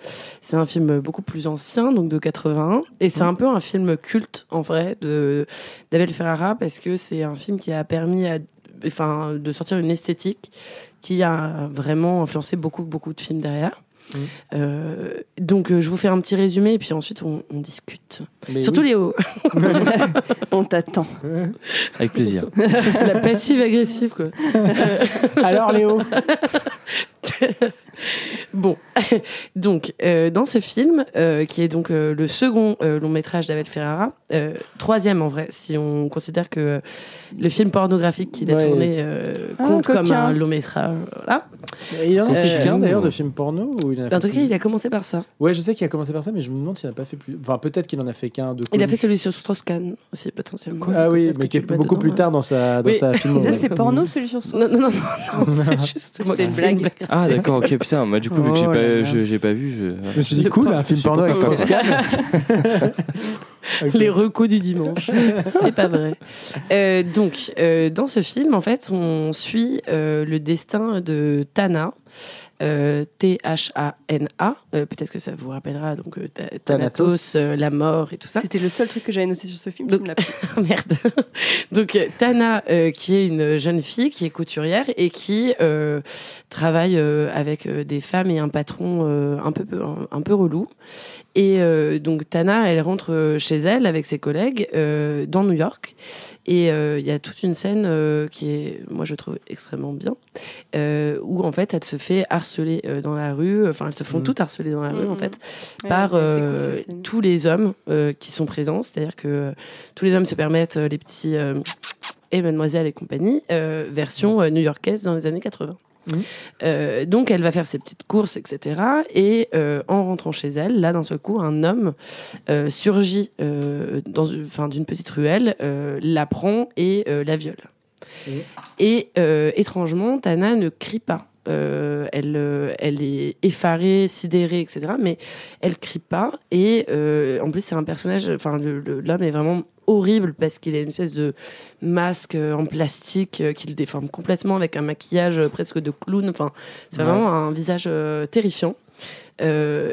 C'est un film beaucoup plus ancien, donc de 81, et c'est un peu un film culte en vrai de d'Abel Ferrara parce que c'est un film qui a permis à, enfin, de sortir une esthétique qui a vraiment influencé beaucoup, beaucoup de films derrière. Euh, donc euh, je vous fais un petit résumé et puis ensuite on, on discute. Mais Surtout oui. Léo, *laughs* On t'attend. Avec plaisir. la passive agressive quoi. Alors Léo *laughs* *laughs* Bon, *laughs* donc euh, dans ce film, euh, qui est donc euh, le second euh, long métrage d'Abel Ferrara, euh, troisième en vrai, si on considère que euh, le film pornographique qu'il a Ouais. tourné euh, Ah, compte comme un long métrage. Voilà. Il en a fait qu'un d'ailleurs de film porno ou il en a En fait tout cas, plus il a commencé par ça. Ouais, je sais qu'il a commencé par ça, mais je me demande s'il n'a pas fait plus. Enfin, peut-être qu'il en a fait qu'un de. Il a fait celui sur Strauss-Kahn aussi potentiellement. Ah oui, mais qui est beaucoup dedans, plus ouais. tard dans sa, dans Oui. sa film. Ça, c'est porno, celui sur son. Non, non, non, non, non, *laughs* c'est juste C'est une blague. Ah, d'accord, ok, putain. Moi, du coup, vu que j'ai Oh là pas, là. je- j'ai pas vu, je. Je me suis dit, cool, un film porno avec. Strauss-Kahn. *laughs* *laughs* Ok. Les recos du dimanche. *laughs* c'est pas vrai. Euh, donc, euh, dans ce film, en fait, on suit euh, le destin de Tana. Euh, T-H-A-N-A. Euh, Peut-être que ça vous rappellera donc euh, Thanatos, Thanatos. euh, la mort et tout ça. C'était le seul truc que j'avais noté sur ce film. Donc- me. Ah, *laughs* Merde. Donc euh, Tana, euh, qui est une jeune fille qui est couturière et qui euh, travaille euh, avec euh, des femmes et un patron euh, un peu un, un peu relou. Et euh, donc Tana, elle rentre euh, chez elle avec ses collègues euh, dans New York. Et euh, il y a toute une scène euh, qui est, moi je trouve extrêmement bien, euh, où en fait elle se fait harceler euh, dans la rue. Enfin, elles se font Mhm. toutes harceler dans la rue en Mhm. fait Ouais, par ouais, cool, tous les hommes euh, qui sont présents. C'est-à-dire que tous les hommes se permettent euh, les petits euh, et mademoiselle et compagnie, euh, version euh, new-yorkaise dans les années 80. Euh, donc elle va faire ses petites courses, etc. Et euh, en rentrant chez elle, là d'un seul coup, un homme euh, surgit dans une, enfin, d'une petite ruelle, la prend et la viole. Et? Étrangement, Tana ne crie pas. Euh, elle, euh, elle est effarée, sidérée, etc. Mais elle crie pas. Et euh, en plus, c'est un personnage. Enfin, l'homme est vraiment horrible parce qu'il a une espèce de masque euh, en plastique euh, qui le déforme complètement avec un maquillage euh, presque de clown. Enfin, c'est Ouais. vraiment un visage terrifiant. Euh,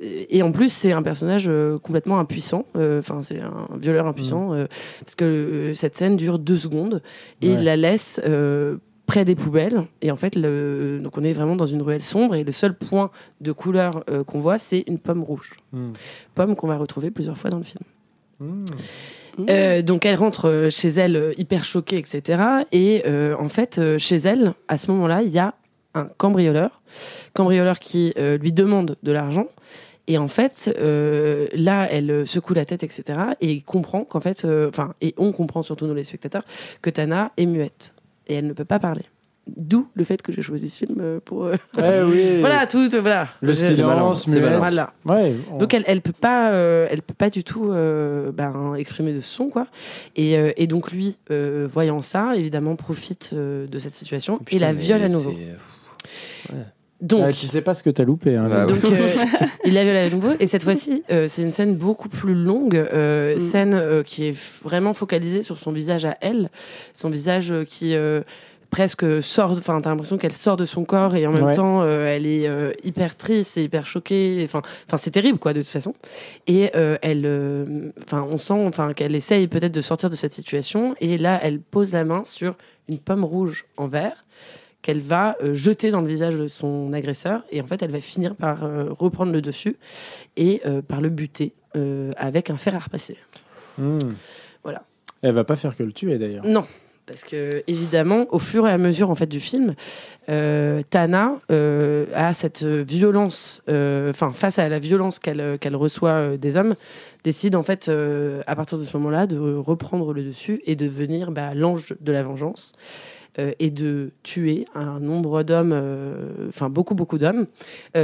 et, en plus, c'est un personnage euh, complètement impuissant. Euh, Enfin, c'est un violeur impuissant euh, parce que cette scène dure deux secondes et Ouais. il la laisse près des poubelles. Et en fait, le, donc on est vraiment dans une ruelle sombre et le seul point de couleur qu'on voit, c'est une pomme rouge. Hmm. Pomme qu'on va retrouver plusieurs fois dans le film. Hmm. Euh, donc elle rentre euh, chez elle euh, hyper choquée, etc. Et en fait, chez elle, à ce moment-là, il y a un cambrioleur, cambrioleur qui lui demande de l'argent. Et en fait, là, elle secoue la tête, etc. Et comprend qu'en fait, enfin, et on comprend surtout nous les spectateurs, que Tana est muette et elle ne peut pas parler. D'où le fait que j'ai choisi ce film euh, pour. euh, Ouais, oui. *laughs* voilà, tout, voilà. Le silence, muette. Voilà. Ouais. on- Donc elle, elle peut pas, euh, elle peut pas du tout euh, ben, exprimer de son quoi. Et, euh, et donc lui, euh, voyant ça, évidemment profite euh, de cette situation et Putain, la mais viole à nouveau. Donc, Ouais, tu sais pas ce que t'as loupé. Hein, Bah là. donc euh, *laughs* il la viole à nouveau et cette fois-ci, euh, c'est une scène beaucoup plus longue, euh, Mm. scène euh, qui est vraiment focalisée sur son visage à elle, son visage euh, qui euh, presque sort, enfin t'as l'impression qu'elle sort de son corps et en même Ouais. temps euh, elle est euh, hyper triste et hyper choquée, enfin enfin c'est terrible quoi de toute façon. Et euh, elle, enfin on sent enfin qu'elle essaye peut-être de sortir de cette situation et là elle pose la main sur une pomme rouge en verre qu'elle va euh, jeter dans le visage de son agresseur et en fait elle va finir par euh, reprendre le dessus et euh, par le buter avec un fer à repasser. Hmm. Voilà. Elle va pas faire que le tuer d'ailleurs. Non, parce que évidemment, au fur et à mesure en fait du film, euh, Tana euh, a cette violence, euh, enfin face à la violence qu'elle qu'elle reçoit des hommes, décide en fait à partir de ce moment-là de reprendre le dessus et de devenir bah, l'ange de la vengeance. et de tuer un nombre d'hommes, enfin beaucoup beaucoup d'hommes,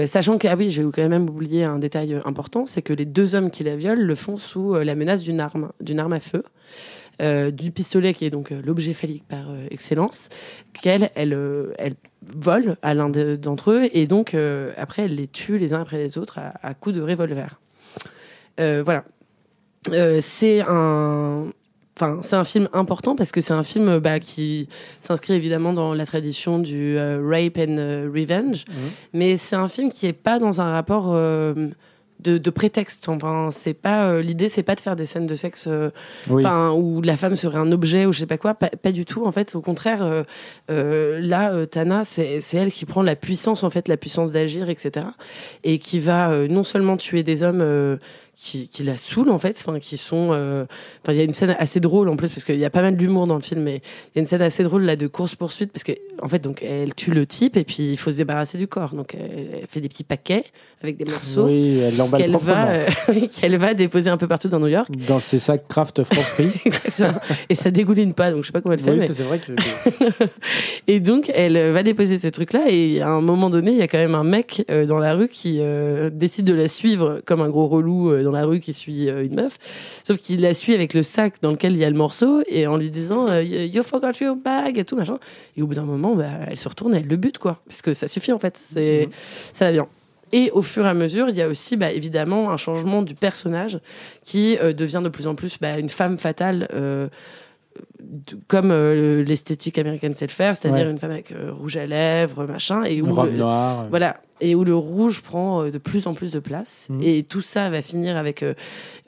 sachant que ah oui j'ai quand même oublié un détail important, c'est que les deux hommes qui la violent le font sous la menace d'une arme, d'une arme à feu, euh, du pistolet qui est donc euh, l'objet phallique par euh, excellence, qu'elle elle, elle vole à l'un de- d'entre eux et donc après elle les tue les uns après les autres à, à coups de revolver. Voilà. C'est un. Enfin, c'est un film important parce que c'est un film bah, qui s'inscrit évidemment dans la tradition du euh, rape and euh, revenge, mais c'est un film qui est pas dans un rapport euh, de, de prétexte. Enfin, c'est pas euh, l'idée, c'est pas de faire des scènes de sexe euh, Oui. où la femme serait un objet ou je sais pas quoi pas, pas du tout en fait au contraire euh, euh, là euh, Tana c'est c'est elle qui prend la puissance en fait la puissance d'agir etc et qui va euh, non seulement tuer des hommes euh, qui, qui la saoulent en fait enfin qui sont euh, enfin il y a une scène assez drôle en plus parce qu'il y a pas mal d'humour dans le film mais il y a une scène assez drôle là de course poursuite parce que en fait donc elle tue le type et puis il faut se débarrasser du corps donc elle, fait des petits paquets avec des morceaux Oui, qu'elle va, euh, *laughs* qu'elle va déposer un peu partout dans New York. Dans ses sacs craft Franprix. *laughs* Exactement. Et ça dégouline pas, donc je sais pas comment elle fait. oui, mais- c'est vrai que. *laughs* Et donc, elle euh, va déposer ces trucs-là. Et à un moment donné, il y a quand même un mec euh, dans la rue qui euh, décide de la suivre comme un gros relou euh, dans la rue qui suit euh, une meuf. Sauf qu'il la suit avec le sac dans lequel il y a le morceau et en lui disant euh, You forgot your bag et tout machin. Et au bout d'un moment, bah, elle se retourne et elle le bute, quoi. Parce que ça suffit, en fait. C'est, Ça va bien. Et au fur et à mesure, il y a aussi bah, évidemment un changement du personnage qui euh, devient de plus en plus bah, une femme fatale. euh, comme euh, l'esthétique américaine sait le faire, c'est-à-dire Ouais. une femme avec euh, rouge à lèvres, machin, et où Une robe le- noire. voilà, et où le rouge prend euh, de plus en plus de place. Mhm. Et tout ça va finir avec euh,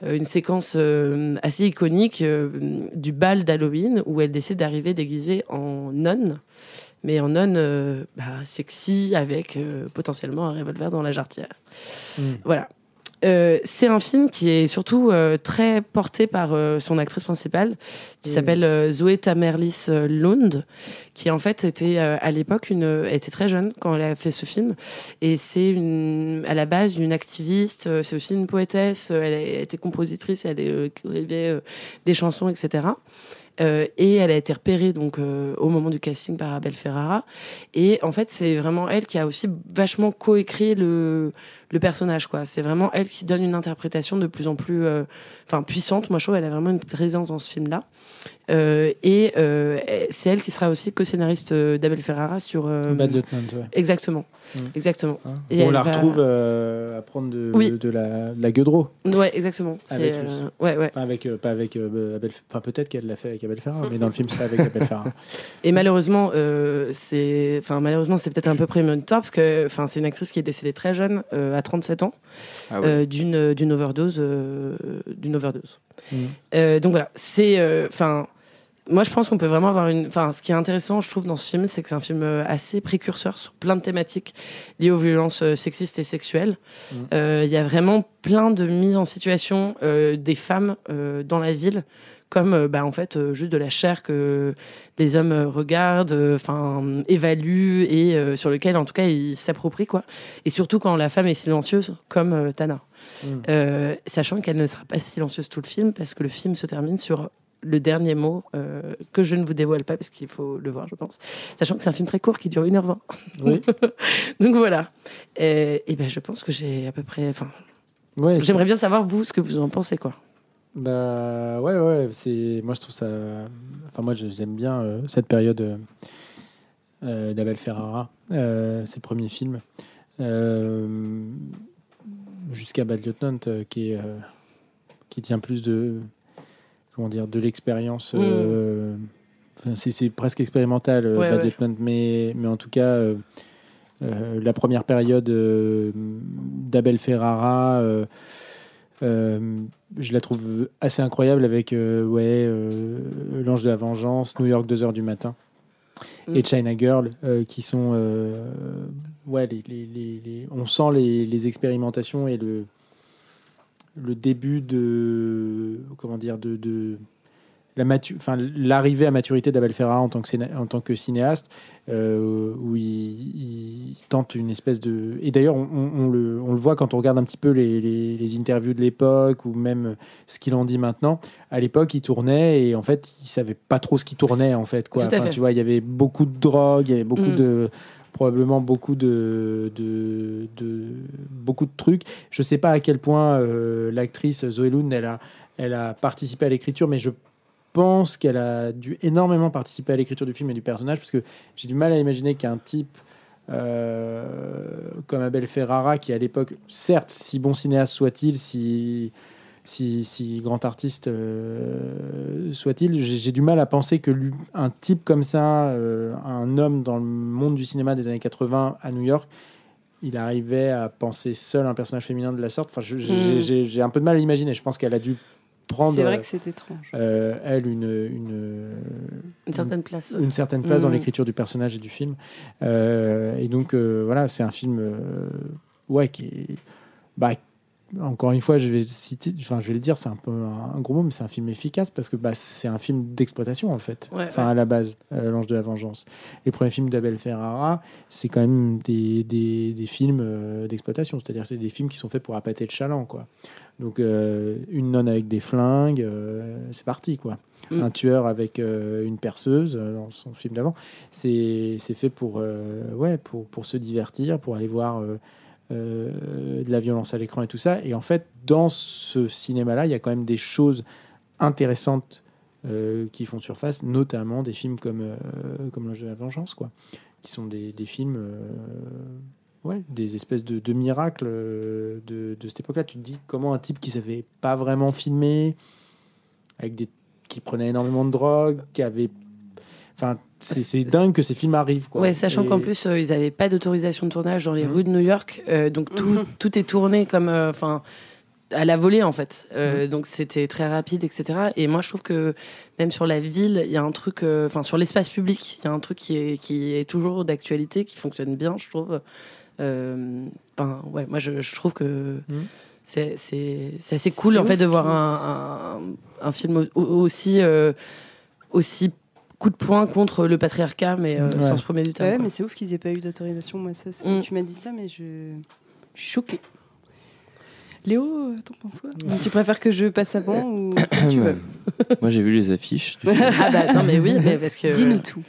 euh, une séquence euh, assez iconique euh, du bal d'Halloween où elle décide d'arriver déguisée en nonne, mais en nonne euh, bah, sexy avec euh, potentiellement un revolver dans la jarretière. Mhm. Voilà. Euh, c'est un film qui est surtout euh, très porté par euh, son actrice principale, qui Oui. s'appelle euh, Zoé Tamerlis euh, Lund, qui en fait était euh, à l'époque une, elle était très jeune quand elle a fait ce film, et c'est une, à la base une activiste, euh, c'est aussi une poétesse, elle a été compositrice, elle écrivait euh, des chansons, etc. Euh, et elle a été repérée donc euh, au moment du casting par Abel Ferrara. Et en fait, c'est vraiment elle qui a aussi vachement coécrit le, le personnage. quoi. C'est vraiment elle qui donne une interprétation de plus en plus euh, enfin, puissante. Moi, je trouve qu'elle a vraiment une présence dans ce film-là. Et c'est elle qui sera aussi co-scénariste d'Abel Ferrara sur. Bad Lieutenant, ouais. Exactement. Mm. Exactement. Hein. Et On la va- retrouve à prendre de, Oui. de la, de la. Ouais, exactement. Avec ouais, ouais. Enfin, avec, pas avec Abel. Enfin, peut-être qu'elle l'a fait avec Abel Ferrara, mais dans le film, c'est avec Abel Ferrara. *laughs* Et malheureusement, euh, c'est, enfin malheureusement, c'est peut-être un peu prémonitoire parce que, enfin, c'est une actrice qui est décédée très jeune, euh, à 37 ans, Ah ouais. euh, d'une d'une overdose, euh, d'une overdose. Mm. Euh, donc voilà, c'est, enfin. moi, je pense qu'on peut vraiment avoir une. Enfin, ce qui est intéressant, je trouve, dans ce film, c'est que c'est un film assez précurseur sur plein de thématiques liées aux violences sexistes et sexuelles. Euh, Il y a vraiment plein de mises en situation euh, des femmes euh, dans la ville, comme euh, bah, en fait euh, juste de la chair que les hommes euh, regardent, enfin évaluent et sur lequel, en tout cas, ils s'approprient quoi. Et surtout quand la femme est silencieuse, comme Tana. Euh, sachant qu'elle ne sera pas silencieuse tout le film parce que le film se termine sur le dernier mot euh, que je ne vous dévoile pas parce qu'il faut le voir, je pense. Sachant que c'est un film très court qui dure 1h20. Oui. *laughs* Donc voilà. Et, et ben, je pense que j'ai à peu près. Enfin, Ouais, j'aimerais bien savoir vous ce que vous en pensez, quoi. Bah ouais, ouais, c'est moi je trouve ça. Enfin moi j'aime bien euh, cette période euh, euh, d'Abel Ferrara, euh, ses premiers films, jusqu'à Bad Lieutenant qui est qui tient plus de comment dire de l'expérience. enfin, c'est, presque expérimental Mm. Ouais, Bad ouais. Lieutenant, mais mais en tout cas. la première période d'Abel Ferrara, je la trouve assez incroyable avec euh, ouais, euh, L'Ange de la Vengeance, New York 2h du matin Mm. et China Girl, euh, qui sont. euh, ouais, les, les- les- les- on sent les, les expérimentations et le, le début de. Comment dire de, de, la l'arrivée à maturité d'Abel Ferrara en tant que, scéna- en tant que cinéaste, euh, où il, il tente une espèce de... Et d'ailleurs, on, on- on le, on le voit quand on regarde un petit peu les, les- les interviews de l'époque, ou même ce qu'il en dit maintenant. À l'époque, il tournait, et en fait, il savait pas trop ce qui tournait, en fait. Quoi. Enfin, fait. tu vois, il y avait beaucoup de drogue, il y avait beaucoup Mm. de probablement beaucoup de, de, de- beaucoup de trucs. Je sais pas à quel point euh, l'actrice Zoé Lund, elle a, elle a participé à l'écriture, mais je pense qu'elle a dû énormément participer à l'écriture du film et du personnage, parce que j'ai du mal à imaginer qu'un type euh, comme Abel Ferrara, qui à l'époque, certes, si bon cinéaste soit-il, si, si, si grand artiste euh, soit-il, j'ai du mal à penser que lui- un type comme ça, euh, un homme dans le monde du cinéma des années 80 à New York, il arrivait à penser seul un personnage féminin de la sorte. Enfin, j'ai Mm. j'ai un peu de mal à l'imaginer. Je pense qu'elle a dû prendre C'est vrai que c'est étrange. euh, elle une, une, Une certaine place. une certaine place dans Mm. l'écriture du personnage et du film. Euh, et donc euh, voilà, c'est un film euh, ouais qui est bah, encore une fois, je vais citer, enfin je vais le dire, c'est un peu un, un gros mot, mais c'est un film efficace parce que bah, c'est un film d'exploitation en fait. Ouais, enfin ouais. à la base, euh, L'Ange de la Vengeance. Les premiers films d'Abel Ferrara, c'est quand même des, des, des films euh, d'exploitation, c'est-à-dire c'est des films qui sont faits pour appâter le chaland quoi. Donc euh, une nonne avec des flingues, c'est parti quoi. Mm. Un tueur avec une perceuse dans son film d'avant, c'est fait pour ouais pour, pour se divertir, pour aller voir euh, de la violence à l'écran et tout ça. Et en fait, dans ce cinéma-là, il y a quand même des choses intéressantes euh, qui font surface, notamment des films comme euh, comme L'Ange de la Vengeance, quoi, qui sont des, des films. euh, Ouais, des espèces de, de miracles de, de cette époque-là. Tu te dis comment un type qui savait pas vraiment filmer, avec des qui prenait énormément de drogue, qui avait, enfin, c'est c'est dingue que ces films arrivent, quoi. Ouais, sachant Et- qu'en plus, euh, ils n'avaient pas d'autorisation de tournage dans les Mhm. rues de New York. euh, donc tout, Mhm. *laughs* tout est tourné comme. euh, Enfin. à la volée en fait Euh, Mhm. donc c'était très rapide etc et moi je trouve que même sur la ville il y a un truc euh, enfin sur l'espace public il y a un truc qui est, qui est toujours d'actualité qui fonctionne bien je trouve Euh, enfin ouais moi je, je trouve que Mhm. c'est c'est c'est assez cool C'est en fait de voir un, un, un film au- aussi euh, aussi coup de poing contre le patriarcat mais euh, Ouais. sans se premier du terme Ouais, quoi. mais c'est ouf qu'ils aient pas eu d'autorisation. Moi, ça, Mm. tu m'as dit ça, mais je, je suis choquée. Léo, euh, t'en penses quoi? Tu préfères que je passe avant ou *coughs* tu veux? Moi, j'ai vu les affiches. *laughs* ah bah non mais oui mais parce que Dis-nous tout.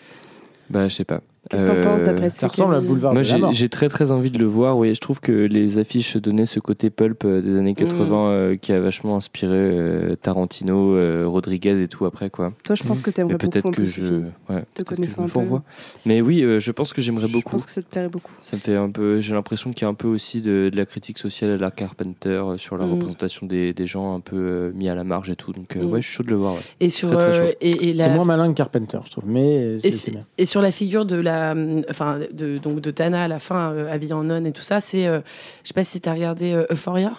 bah, je sais pas. Qu'est-ce que t'en penses Euh, d'après ce Ça que ressemble à Boulevard Moi, j'ai très très envie de le voir. Oui, je trouve que les affiches donnaient ce côté pulp euh, des années 80 euh, qui a vachement inspiré euh, Tarantino, euh, Rodriguez et tout après quoi. Toi, je pense que t'aimerais beaucoup. peut-être que je, ouais, Te que je me un peu. fourvoie. Mais oui, euh, je pense que j'aimerais Je beaucoup. pense que ça te plairait beaucoup. Ça me fait un peu. J'ai l'impression qu'il y a un peu aussi de, de la critique sociale à la Carpenter euh, sur la Mm. représentation des, des gens un peu euh, mis à la marge et tout. Donc euh, Mm. ouais, je suis chaud de le voir. ouais. et sur euh, et, et la C'est moins malin que Carpenter, je trouve, mais et sur la figure de la, enfin de donc de Tana à la fin euh, habillée en nonne et tout ça, c'est, euh, je sais pas si t'as regardé euh, Euphoria.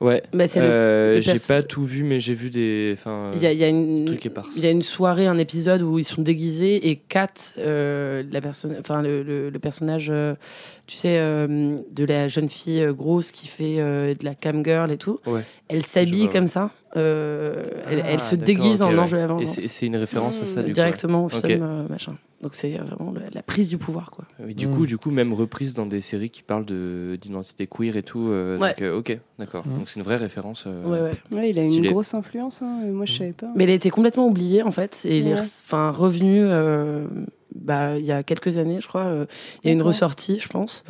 Ouais. Bah, Euh, j'ai pas tout vu, mais j'ai vu des. Il y a, y a y a une soirée, un épisode où ils sont déguisés et Kat, euh, la personne, enfin le, le- le personnage, euh, tu sais, euh, de la jeune fille euh, grosse qui fait euh, de la cam girl et tout, Ouais. elle s'habille comme ça. euh, elle, elle Ah, se déguise en ouais. ange de la Et vengeance. c'est c'est une référence à ça, du coup. directement au Ok. film, euh, machin. Donc c'est vraiment la, la prise du pouvoir, quoi. Oui, du Mm. coup, du coup, même reprise dans des séries qui parlent de d'identité queer et tout. euh, Ouais. Donc, euh, ok, d'accord. Mm. Donc c'est une vraie référence. euh, Ouais, ouais. Ouais, il a une grosse influence. hein, et Moi, je savais pas. Mais elle a été complètement oubliée en fait, et il est re- revenu euh, bah, il y a quelques années, je crois. euh, il y a une ressortie, je pense,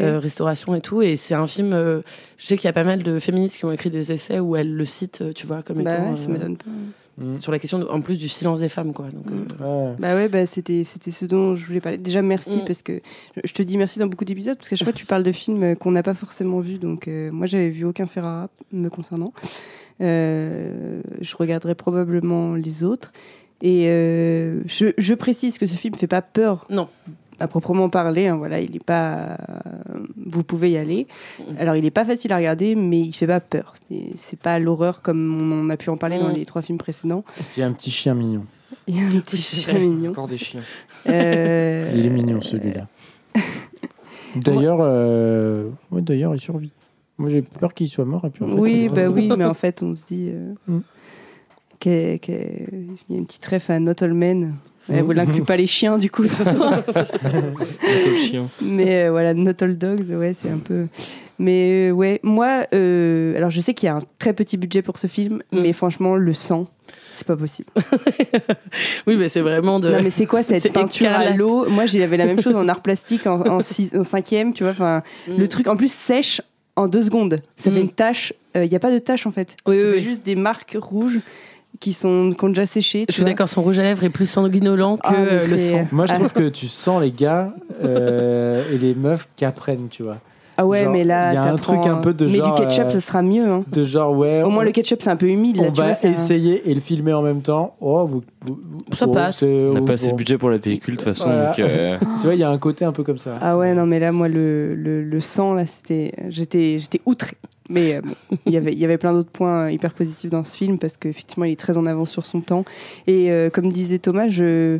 euh, restauration et tout. Et c'est un film. euh, je sais qu'il y a pas mal de féministes qui ont écrit des essais où elles le citent, euh, tu vois, comme bah étant ouais, ça euh, m'étonne pas. Mm. sur la question de- en plus du silence des femmes, quoi. Donc, Mm. euh, Ouais. Bah ouais, bah c'était c'était ce dont je voulais parler. Déjà merci Mm. parce que je- je te dis merci dans beaucoup d'épisodes parce qu'à chaque fois tu parles de films qu'on n'a pas forcément vus. Donc euh, moi j'avais vu aucun Ferrara me concernant. Euh, je regarderai probablement les autres. Et euh, je, je précise que ce film fait pas peur. Non. À proprement parler, hein, voilà, il est pas. Vous pouvez y aller. Mm. Alors, il est pas facile à regarder, mais il fait pas peur. C'est- pas l'horreur comme on a pu en parler dans Mm. les trois films précédents. Il y a un petit chien mignon. *laughs* Il y a un petit chien vrai. mignon. Encore des chiens. Euh, Il est mignon celui-là. *laughs* D'ailleurs, euh, ouais, d'ailleurs, il survit. Moi, j'ai peur qu'il soit mort et puis en fait, oui, bah oui, mais *laughs* en fait, on se dit. euh, Mm. qu'elle- qu'elle- Il y a une petite ref à Not All Men. Elle vous l'inclut *laughs* pas les chiens du coup. *laughs* chien. Mais euh, voilà, Not All Dogs, ouais, c'est un peu. Mais euh, ouais, moi, euh, alors je sais qu'il y a un très petit budget pour ce film, Mm. mais franchement, le sang, c'est pas possible. *laughs* Oui, mais c'est vraiment de. Non, mais c'est quoi cette c'est peinture à l'eau? Moi, j'avais la même chose en art plastique en, en, six- en cinquième, tu vois. Enfin, Mm. le truc en plus sèche en deux secondes. Ça Mm. fait une tache. Il n'y a pas de tache en fait. Oui, oui, oui. juste des marques rouges qui sont qui ont déjà séché. Je tu suis d'accord, son rouge à lèvres est plus sanguinolent que Ah, euh, le sang. Moi, je Ah. trouve que tu sens les gars euh, et les meufs qui apprennent, tu vois. Ah ouais, genre, mais là, il y a un truc un peu de Mais genre, du ketchup, euh, ça sera mieux. hein. De genre, ouais. Au moins, on- le ketchup, c'est un peu humide. Là, on tu va vois, ça- essayer et le filmer en même temps. Oh, vous, vous- Ça oh, passe. On n'a oh, pas assez de budget pour la pellicule de toute façon. Voilà. donc, euh, *laughs* Tu vois, il y a un côté un peu comme ça. Ah ouais, non, mais là, moi, le, le, le sang, là, c'était. J'étais j'étais outrée. Mais euh, bon, il y avait- il y avait plein d'autres points euh, hyper positifs dans ce film parce qu'effectivement, il est très en avance sur son temps. Et euh, comme disait Thomas, je.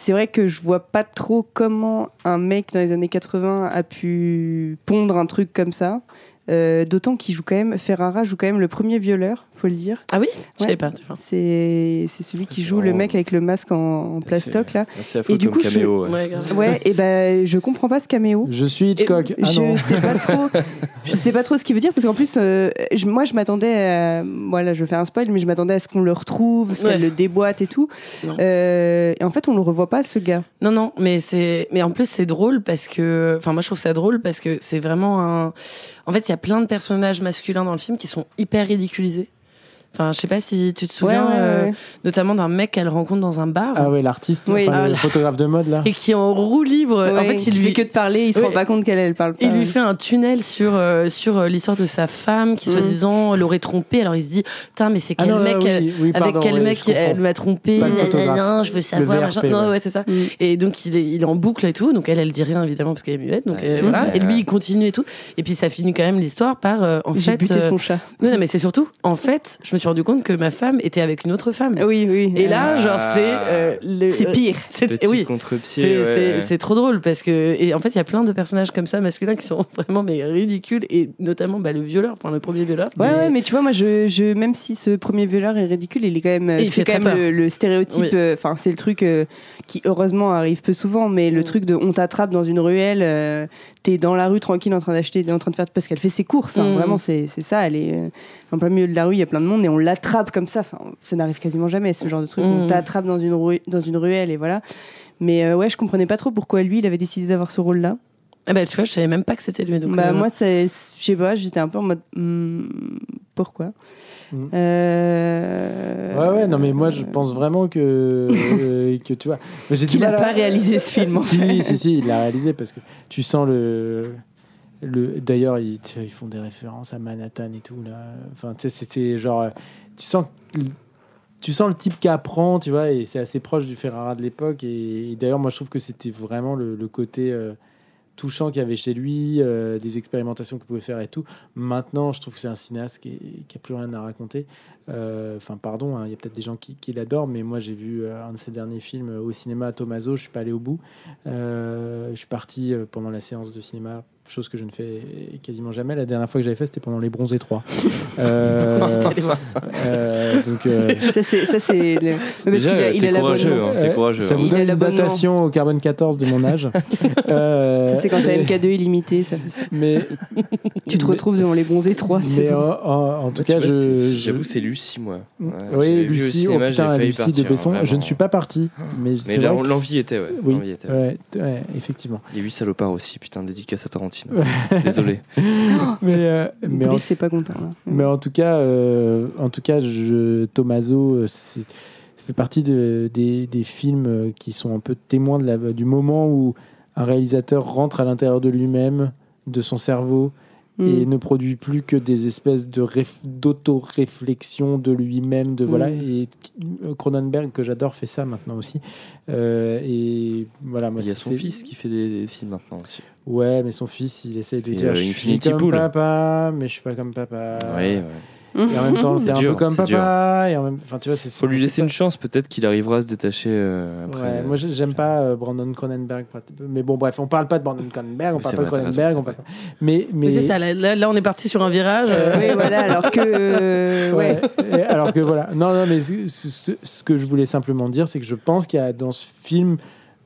C'est vrai que je vois pas trop comment un mec dans les années 80 a pu pondre un truc comme ça. Euh, D'autant qu'il joue quand même, Ferrara joue quand même le premier violeur, faut le dire. Ah oui? Je Ouais. savais pas. C'est c'est celui qui joue le mec avec le masque en, en plastoc là. Et du comme coup, je- caméo. ouais. Ouais, *laughs* et ben je comprends pas ce caméo. Je suis Et Hitchcock. Ah je non. sais pas trop. *laughs* Je sais pas trop ce qu'il veut dire parce qu'en plus, euh, je- moi, je m'attendais. À, voilà, je fais un spoil, mais je m'attendais à ce qu'on le retrouve, ce qu'elle le déboîte et tout. Euh, et en fait, on le revoit pas, ce gars. Non, non, mais c'est, mais en plus c'est drôle parce que, enfin moi je trouve ça drôle parce que c'est vraiment un, en fait il y a plein de personnages masculins dans le film qui sont hyper ridiculisés. Enfin, je sais pas si tu te souviens, Ouais, ouais, euh, notamment d'un mec qu'elle rencontre dans un bar Ah ouais, l'artiste, Oui. enfin, Ah, le là. photographe de mode là. et qui est en roue libre. en fait, il lui fait que de parler, il se Ouais. rend pas compte qu'elle, elle parle pas. Il lui fait un tunnel sur, euh, sur euh, l'histoire de sa femme qui, Mhm. soi-disant, l'aurait trompé. Alors il se dit, putain, mais c'est Ah quel non, mec, oui, avec quel mec elle m'a trompé, gna, je veux savoir, VRP. Non, ouais. ouais, c'est ça. Mm. Et donc il est, il est en boucle et tout. Donc elle, elle dit rien évidemment parce qu'elle est muette. Donc euh, voilà. Et lui, il continue et tout. Et puis ça finit quand même l'histoire par, en J'ai fait, buté euh, son chat. non, non, mais c'est surtout, en fait, je me suis rendu compte que ma femme était avec une autre femme. Oui, oui. Et là, Ah. genre, c'est euh, le- C'est pire. C'est oui. contre-pied. Ouais, trop drôle parce que et en fait il y a plein de personnages comme ça masculins qui sont *laughs* vraiment mais ridicules et notamment bah, le violeur enfin le premier violeur Ouais, Mais- ouais, mais tu vois, moi, je, je, même si ce premier violeur est ridicule, il est quand même. Il C'est quand même le, le stéréotype. Oui. euh, Enfin, c'est le truc euh, qui, heureusement, arrive peu souvent, mais le Mm. truc de on t'attrape dans une ruelle, euh, t'es dans la rue tranquille en train d'acheter, en train de faire. Parce qu'elle fait ses courses, hein, Mm. vraiment, c'est c'est ça. Elle est euh, en plein milieu de la rue, il y a plein de monde et on l'attrape comme ça. Enfin, ça n'arrive quasiment jamais, ce genre de truc. On Mm. t'attrape dans, une ru- dans une ruelle et voilà. Mais euh, ouais, je comprenais pas trop pourquoi lui, il avait décidé d'avoir ce rôle-là. ah bah tu vois je savais même pas que c'était lui donc bah, euh, moi, c'est- je sais pas, j'étais un peu en mode hmm, pourquoi? Mm. Euh, Ouais, ouais, non, mais moi je pense vraiment que, euh, que tu vois. j'ai *laughs* du qu'il a mal à- pas réalisé ce film. en *laughs* si, fait. si, si, il l'a réalisé parce que tu sens le. Le D'ailleurs, ils, font des références à Manhattan et tout. Enfin, c'est- genre. Tu sens, tu sens le type qui apprend, tu vois, et c'est assez proche du Ferrara de l'époque. Et, d'ailleurs, moi je trouve que c'était vraiment le, côté. euh, touchant qu'il y avait chez lui, euh, des expérimentations qu'il pouvait faire et tout. Maintenant, je trouve que c'est un cinéaste qui n'a plus rien à raconter. Euh, Enfin, pardon, hein, il y a peut-être des gens qui, l'adorent, mais moi j'ai vu un de ses derniers films au cinéma à Tommaso, je suis pas allé au bout. Je suis parti pendant la séance de cinéma, chose que je ne fais quasiment jamais. La dernière fois que j'avais fait, c'était pendant Les Bronzés 3. *laughs* Euh, euh, donc, euh, *laughs* Ça, c'est. ça, c'est le- Déjà, qu'il a- il t'es a courageux, l'abonnement. hein, t'es euh, courageux. ça hein. vous Il a donne une datation au carbone 14 de mon âge. *laughs* Euh, Ça, c'est quand t'as MK2 illimité. Ça mais, Tu te mais- retrouves devant les bronzés 3. Mais en, en- en tout cas, Tu c'est- je- J'avoue, c'est Lucie, moi. Ouais, oui, Lucie, oh putain, Lucie de Besson. je ne suis pas parti, mais, Mais l'envie était, ouais. Oui, effectivement. Les 8 salopards aussi, putain, dédicace à Tarantino. *laughs* Désolé. *gasps* Mais, euh, c'est pas content. là. mais en tout cas, euh, en tout cas, je, Tommaso, euh, c'est- ça fait partie de- des, des films euh, qui sont un peu témoins de la, du moment où un réalisateur rentre à l'intérieur de lui-même, de son cerveau, et Mm. ne produit plus que des espèces de réf- d'auto-réflexion de lui-même de voilà Mm. et euh, Cronenberg que j'adore fait ça maintenant aussi Euh, et voilà moi Il y a c'est- son fils qui fait des, des films maintenant aussi. Ouais mais son fils il essaie de Et, dire euh, je suis comme Pool. papa mais je suis pas comme papa Oui, ouais. Et en même temps, *laughs* c'était un dur, peu comme c'est dur. papa. Et en même... Enfin, tu vois, c'est. Faut lui laisser pas- une chance, peut-être qu'il arrivera à se détacher euh, après. Ouais, moi j'ai- j'aime pas euh, Brandon Cronenberg, mais bon bref, on parle pas de Brandon Cronenberg, on Mais parle c'est pas de Cronenberg, raison, on parle pas. Mais mais Mais c'est ça, là, là- là, on est parti sur un virage. euh, Oui, voilà, alors que. *laughs* ouais. Alors que voilà, non non, mais ce, ce- ce que je voulais simplement dire, c'est que je pense qu'il y a dans ce film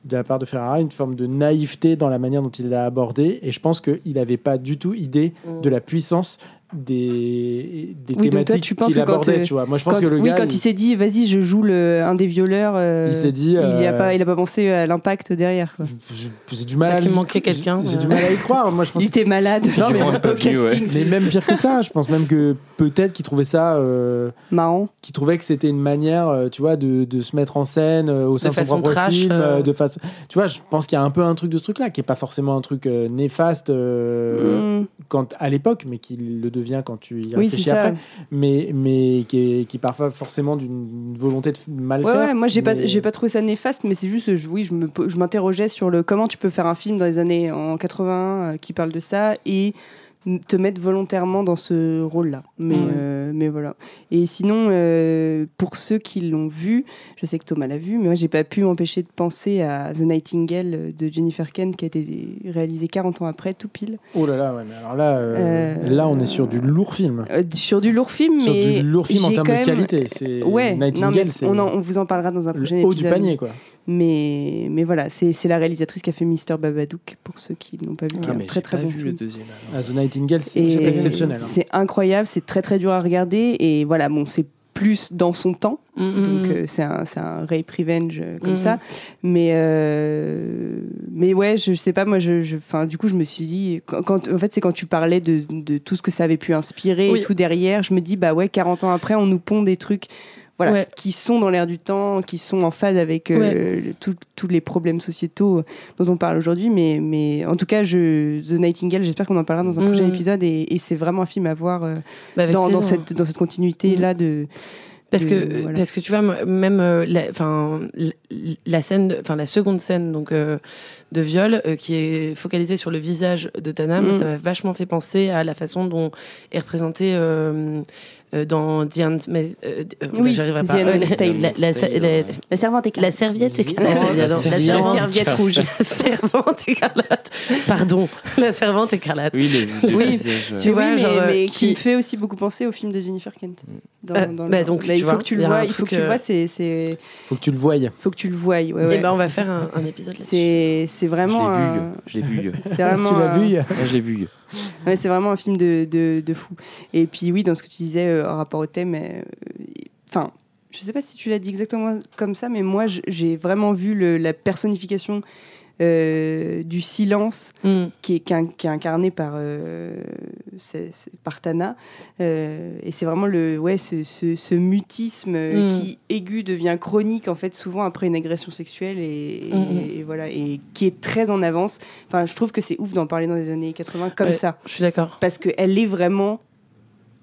de la part de Ferrara une forme de naïveté dans la manière dont il l'a abordé, et je pense qu'il n'avait pas du tout idée de la puissance des, Oui, thématiques qu'il abordait, euh, tu vois. Moi je pense Quand, que le oui, gars, quand il- il, s'est dit, vas-y, je joue le, un des violeurs, euh, Il s'est dit, il a euh, pas, il a pas pensé à l'impact derrière. j'ai du mal Parce à qu'il y- manquait quelqu'un, J'ai euh. du mal à y croire. Moi je pense Il était malade. Non, mais- pas au ouais. casting. Mais même pire que ça, je pense même que peut-être qu'il trouvait ça, euh, Marrant. qu'il trouvait que c'était une manière, tu vois, de, de se mettre en scène au sein de, son façon propre trash, film, de face. Tu vois, je pense qu'il y a un peu un truc de ce truc-là, qui est pas forcément un truc néfaste Mm. Quand à l'époque, mais qui le devient quand tu y Oui, réfléchis ça. après. Mais mais qui est, qui parfois forcément d'une volonté de mal Ouais, faire. ouais, moi j'ai pas, mais- j'ai pas trouvé ça néfaste, mais c'est juste, je, oui, je m'interrogeais sur le comment tu peux faire un film dans les années en 80 euh, qui parle de ça et te mettre volontairement dans ce rôle-là. Mais, euh, mais voilà. Et sinon, euh, pour ceux qui l'ont vu, je sais que Thomas l'a vu, mais moi j'ai pas pu m'empêcher de penser à The Nightingale de Jennifer Kent qui a été réalisé 40 ans après, tout pile. Oh là là, ouais, mais alors là, euh, là, on est sur du lourd film. Sur du lourd film, Sur mais. du lourd film en termes de qualité. C'est Ouais, Nightingale, non, on, en- on vous en parlera dans un prochain le haut épisode. du panier, quoi. Mais, mais voilà, c'est c'est la réalisatrice qui a fait Mister Babadook, pour ceux qui ne l'ont pas vu, qui Ah, est un très j'ai très pas bon vu le film. deuxième. Ah, The Nightingale, c'est exceptionnel. hein. C'est incroyable, c'est très très dur à regarder. Et voilà, bon, c'est plus dans son temps. Mm, Donc mm, euh, c'est un, c'est un rape revenge euh, comme ça. Mais, euh, mais ouais, je, sais pas, moi, je, je, 'fin, du coup, je me suis dit, quand, quand- en fait, c'est quand tu parlais de, de tout ce que ça avait pu inspirer Oui. et tout derrière, je me dis, bah ouais, 40 ans après, on nous pond des trucs. Voilà, Ouais. qui sont dans l'air du temps, qui sont en phase avec euh, le- tous les problèmes sociétaux dont on parle aujourd'hui. Mais, mais en tout cas, je, The Nightingale, j'espère qu'on en parlera dans un prochain Mhm. épisode. Et, et c'est vraiment un film à voir euh, Bah, avec dans, cette, dans cette continuité-là de, Parce que, Euh, voilà. parce que tu vois, même euh, la, scène, enfin la seconde scène donc euh, de viol euh, qui est focalisée sur le visage de Tana, moi, Mm. ça m'a vachement fait penser à la façon dont est représenté euh, euh, dans The mais, euh, euh, Oui, j'arriverai The pas. Euh, la- Tale. la, la- la- La servante la serviette écarlate. La serviette. Rouge. La servante écarlate. Pardon, la servante écarlate. Oui, Oui, visages. Tu vois, genre, euh, mais qui- qui me fait aussi beaucoup penser au film de Jennifer Kent. Dans, Euh, dans le bah, donc, tu il faut que tu le vois, il faut que tu le euh, vois, c'est, Faut que tu le voies. faut que tu le voies. Ouais, Et ouais. ben on va faire un, épisode là-dessus. c'est, vraiment, l'ai vu. un- Je l'ai vu. *laughs* c'est vraiment, tu l'as vu je l'ai vu. *laughs* C'est vraiment un film de, de, de fou. Et puis oui, dans ce que tu disais euh, en rapport au thème, euh, enfin, je sais pas si tu l'as dit exactement comme ça, mais moi j'ai vraiment vu la personnification euh, du silence Mm. qui est, qui incarné par, euh, par Tana. Euh, et c'est vraiment le, ouais, ce, ce- ce mutisme Mm. qui aigu devient chronique en fait souvent après une agression sexuelle et, et- Mm. et voilà et qui est très en avance. Enfin, je trouve que c'est ouf d'en parler dans les années 80 comme Ouais, ça Je suis d'accord. parce qu'elle est vraiment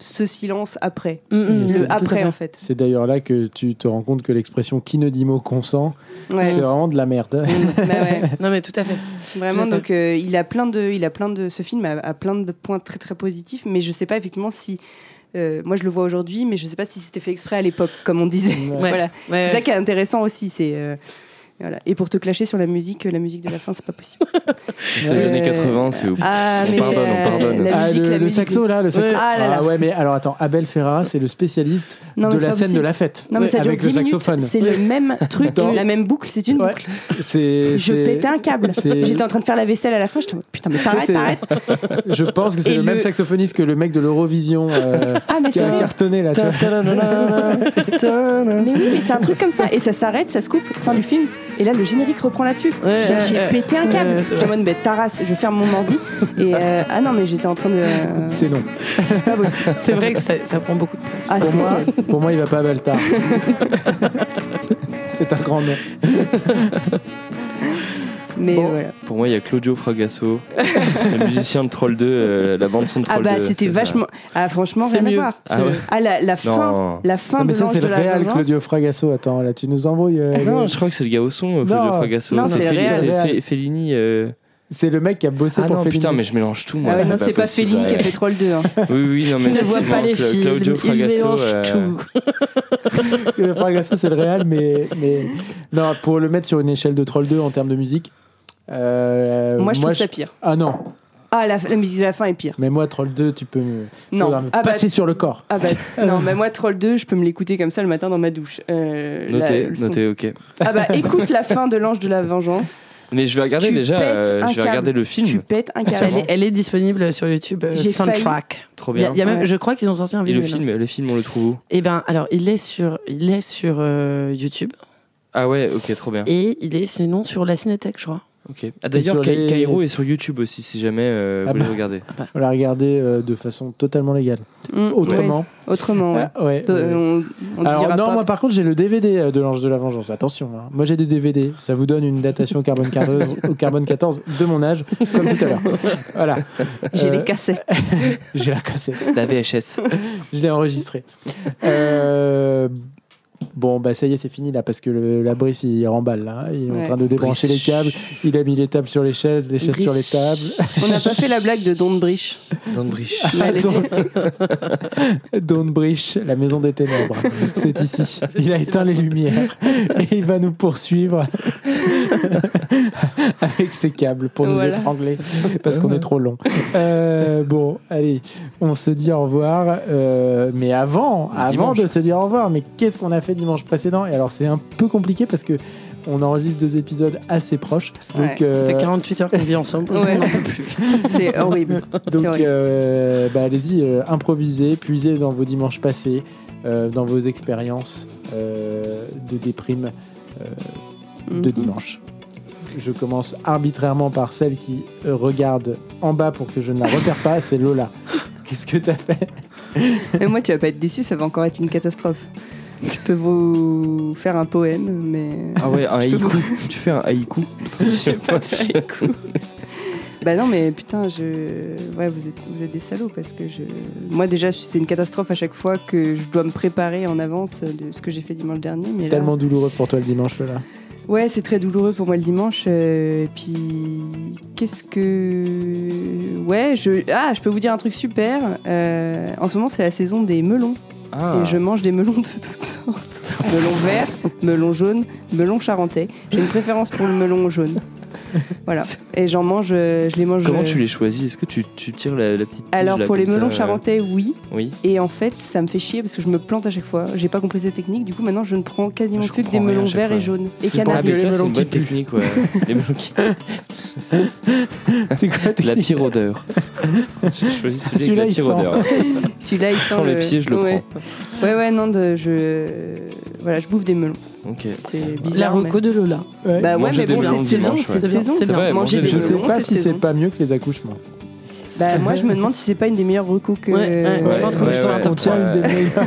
ce silence après, Mm, mm, le après en fait. C'est d'ailleurs là que tu te rends compte que l'expression qui ne dit mot consent, Ouais. c'est vraiment de la merde. Bah ouais. *laughs* Non mais tout à fait. Vraiment, Tout à fait. donc euh, il a plein de, il a plein de, ce film a, a plein de points très très positifs, mais je sais pas effectivement si, euh, moi je le vois aujourd'hui, mais je sais pas si c'était fait exprès à l'époque, comme on disait. Ouais. *laughs* voilà, Ouais, c'est ça qui est intéressant aussi, c'est euh, voilà. Et pour te clasher sur la musique, la musique de la fin, c'est pas possible. *laughs* C'est les années 80, c'est Ah, On mais pardonne, on pardonne. La Ah, le, la le musique. saxo là, le saxo. Ah là là. ouais, mais alors attends, Abel Ferrara, c'est le spécialiste Non, de la scène de possible. la fête Non mais ça dure avec le 10 minutes, saxophone. c'est le même truc, Dans- la même boucle, c'est une Ouais. boucle. C'est, Je c'est- pétais un câble. J'étais en train de faire la vaisselle à la fin, j'étais en mode, putain mais t'arrêtes, t'arrêtes. *laughs* Je pense que c'est le, même saxophoniste que le mec de l'Eurovision euh, Ah mais qui c'est a cartonné là. Tu vois. *laughs* Mais oui, mais c'est un truc comme ça. Et ça s'arrête, ça se coupe, fin du film. Et là, le générique reprend là-dessus. Ouais, J'ai pété un câble. J'étais en mode, mais Taras, je ferme mon ordi. Et euh, ah non, mais j'étais en train de. euh, C'est non. c'est pas possible. C'est vrai que ça, ça prend beaucoup de place. Ah, Pour moi, pour moi, il va pas à Baltar. *laughs* c'est un grand nom. *laughs* Mais Bon. voilà. Pour moi, il y a Claudio Fragasso, le musicien de Troll 2, euh, la bande son de Ah Troll bah 2. c'était c'est ça. vachement. Ah franchement, rien à mieux. voir. Ah ouais. Ah la, la fin, Non. la fin Non, mais de ça, c'est le vengeance. Claudio Fragasso. Attends, là, tu nous embrouilles. euh, Ah non, le- je crois que c'est le gars au son, euh, Claudio Non. Fragasso. Non, c'est Fellini. C'est le mec qui a bossé Ah pour non, Fellini. putain, mais je mélange tout, moi. Ah ouais, non, c'est pas possible, Fellini qui a fait Troll 2. hein. Oui, oui, non, mais Il ne voit effectivement, pas les films, Claudio il Fragasso, mélange euh, tout. *laughs* Fragasso, c'est le réel, mais, mais non, pour le mettre sur une échelle de Troll 2 en termes de musique. Euh, Moi, je trouve je- ça pire. Ah non, Ah, la, la musique de la fin est pire. mais moi, Troll 2, tu peux me, Non. me Ah bah, passer sur le corps. ah bah, *laughs* non, mais moi, Troll 2, je peux me l'écouter comme ça le matin dans ma douche. Euh, la- Notez, notez, ok. Ah bah, écoute la fin de l'Ange de la Vengeance. Mais je vais regarder Tu déjà, euh, je vais câble. regarder le film. Tu pètes un Elle câble. est, elle est disponible sur YouTube, euh, Soundtrack. Trop Il y a- bien. il y a même, Ouais. Je crois qu'ils ont sorti un Et vidéo. le film, le film, on le trouve où? Eh ben, alors, il est sur, il est sur euh, YouTube Ah ouais, ok, trop bien. et il est sinon sur la Cinétech, je crois. Ok. Ah, D'ailleurs, les- Kairo est sur YouTube aussi, si jamais euh, Ah vous voulez bah. regarder. On l'a regardé euh, de façon totalement légale. Mm, Autrement. ouais, autrement, ouais. Ah, ouais, De- ouais. on, on Alors dira non, pas. moi par contre j'ai le DVD euh, de l'Ange de la Vengeance. Attention, hein. moi j'ai des DVD. Ça vous donne une datation au *laughs* carbone 14, au carbone 14 de mon âge, comme tout à l'heure. Voilà. J'ai Euh, les cassettes. *laughs* J'ai la cassette. La VHS. Je l'ai enregistré. Euh, Bon, bah ça y est, c'est fini là, parce que le- la Brice il remballe là. Il est en train de débrancher les câbles. Il a mis les tables sur les chaises, les chaises sur les tables. On n'a pas fait la blague de Don Briche. Le briche. Mais elle Don- était- *laughs* Don Briche, la maison des ténèbres. C'est ici. Il a éteint les lumières et il va nous poursuivre *laughs* *laughs* avec ses câbles pour nous Voilà. étrangler parce qu'on est trop long. *laughs* Euh, bon, allez, on se dit au revoir. Euh, mais avant, avant Dimanche. de se dire au revoir, mais qu'est-ce qu'on a fait dimanche précédent? Et alors, c'est un peu compliqué parce que on enregistre deux épisodes assez proches. Donc, Ouais, Ça euh, fait 48 heures qu'on vit ensemble. Ouais. On n'en peut plus. *laughs* C'est horrible. Donc, euh, bah, allez-y, euh, improvisez, puisez dans vos dimanches passés, euh, dans vos expériences euh, de déprime euh, de Mhm. dimanche. Je commence arbitrairement par celle qui euh, regarde en bas pour que je ne la repère pas, c'est Lola. *laughs* Qu'est-ce que t'as fait? Mais moi, tu vas pas être déçu, ça va encore être une catastrophe. Je peux vous faire un poème, mais. Ah ouais, un *laughs* haïku. Tu fais un haïku *laughs* Bah non, mais putain, je. Ouais, vous êtes, vous êtes des salauds parce que je. Moi, déjà, c'est une catastrophe à chaque fois que je dois me préparer en avance de ce que j'ai fait dimanche dernier. Mais là- Tellement douloureux pour toi le dimanche, Lola. Ouais, c'est très douloureux pour moi le dimanche. euh, et puis, qu'est-ce que. Ouais, je. Ah, je peux vous dire un truc super. Euh, en ce moment, c'est la saison des melons. Ah, Et je mange des melons de toutes sortes. *laughs* melon vert, melon jaune, melon charentais. J'ai une préférence pour le melon jaune. *laughs* Voilà. Et j'en mange, euh, je les mange. comment euh, tu les choisis? Est-ce que tu, tu tires la, la petite tige, Alors là, pour les melons ça, euh, charentais, oui. Oui. Et en fait, ça me fait chier parce que je me plante à chaque fois. J'ai pas compris cette technique. Du coup, maintenant, je ne prends quasiment Je plus que des melons verts fois. et jaunes. Et Je Ah, cannabis. mais les ça, c'est melons une qui bonne technique, ouais. les melons qui... *laughs* C'est quoi La technique? pire odeur. *laughs* J'ai choisi celui Celui-là, avec il la pire sent. odeur. Celui-là, il sent Sans les le- pieds, je le ouais. *laughs* Ouais, ouais, non, de, je. Voilà, je bouffe des melons. Ok. C'est La bizarre. mais- reco de Lola. Ouais. Bah ouais, Manger mais bon, le saison, saison, C'est c'est des Je sais melons. pas si c'est saison. pas mieux que les accouchements. Bah, moi, je me demande si c'est pas une des meilleures recos que. Ouais, ouais, Ouais, je pense qu'on ouais, est sur ouais. un On *laughs* top tient 3. une des meilleures.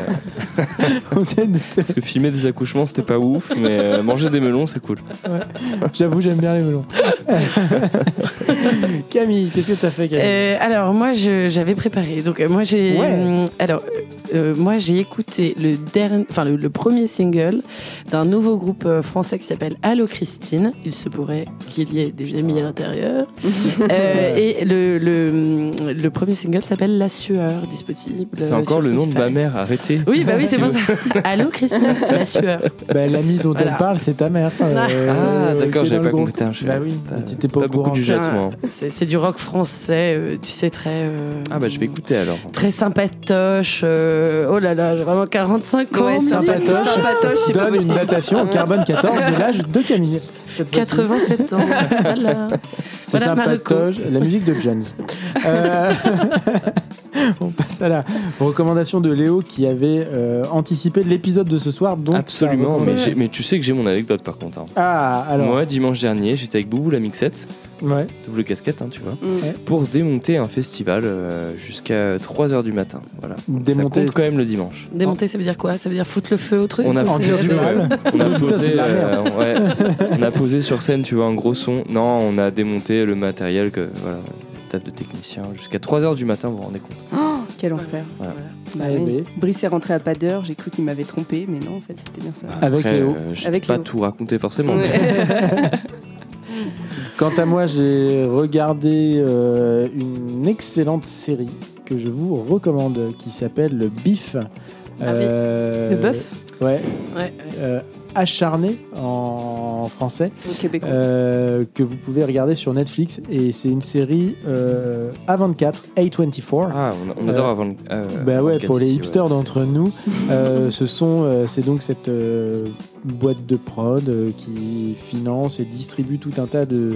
Parce que filmer des accouchements, c'était pas ouf, mais euh, *laughs* manger des melons, c'est cool. J'avoue, j'aime bien les melons. *laughs* Camille, qu'est-ce que t'as fait, Camille Euh, alors moi j'avais préparé donc euh, moi j'ai Ouais. alors euh, moi j'ai écouté le dernier enfin le, le premier single d'un nouveau groupe français qui s'appelle Allo Christine il se pourrait qu'il y ait des amis à l'intérieur Euh, et le, le, le premier single s'appelle La sueur disponible C'est euh, encore sur le nom de ma mère, arrêtez. oui bah oui c'est pour *laughs* ça Allo Christine La sueur Bah, L'ami dont Voilà. elle parle, c'est ta mère. euh, Ah, d'accord, qui est j'avais pas compris. Bah oui, pas- tu t'es pas, pas au beaucoup courant. du C'est jette, un- moi. c'est c'est du rock français euh, tu sais très euh, Ah bah je vais écouter alors. très sympatoche euh, oh là là j'ai vraiment 45 ans Ouais, sympatoche. sympatoche, c'est pas Donne une possible. datation au carbone 14 de l'âge de Camille. Cette fois-ci. 87 ans. *laughs* Voilà. C'est Voilà, sympatoche, la musique de Jones. Euh, *laughs* On passe à la recommandation de Léo qui avait euh, anticipé l'épisode de ce soir. Donc Absolument, mais, tu sais que j'ai mon anecdote par contre. hein. Ah, alors. Moi, dimanche dernier, j'étais avec Boubou la mixette, Ouais. double casquette, hein, tu vois, Mm. pour démonter un festival euh, jusqu'à 3h du matin. Voilà. Démonter- Ça compte quand même le dimanche. Démonter, ça veut dire quoi? Ça veut dire foutre le feu au truc? A du mal. *laughs* A, posé, euh, ouais, on a posé sur scène, tu vois, un gros son. Non, on a démonté le matériel, que voilà, taf de technicien, jusqu'à 3h du matin, vous vous rendez compte. Oh, quel enfer. Voilà. Bah Ah, oui. Brice est rentré à pas d'heure, j'ai cru qu'il m'avait trompé, mais non, en fait, c'était bien ça. Avec Après, Léo. euh, Avec pas Léo. tout raconté forcément. mais-. *laughs* Quant à moi, j'ai regardé euh, une excellente série que je vous recommande qui s'appelle Le Bif. Ah oui. Euh, Le bœuf Ouais. Ouais, ouais. Acharné en français. euh, que vous pouvez regarder sur Netflix et c'est une série euh, A24, A24. Ah, on, on adore Euh, avant. euh, Bah ouais, pour les hipsters ouais. d'entre nous, euh, *laughs* ce sont, euh, c'est donc cette euh, boîte de prod euh, qui finance et distribue tout un tas de,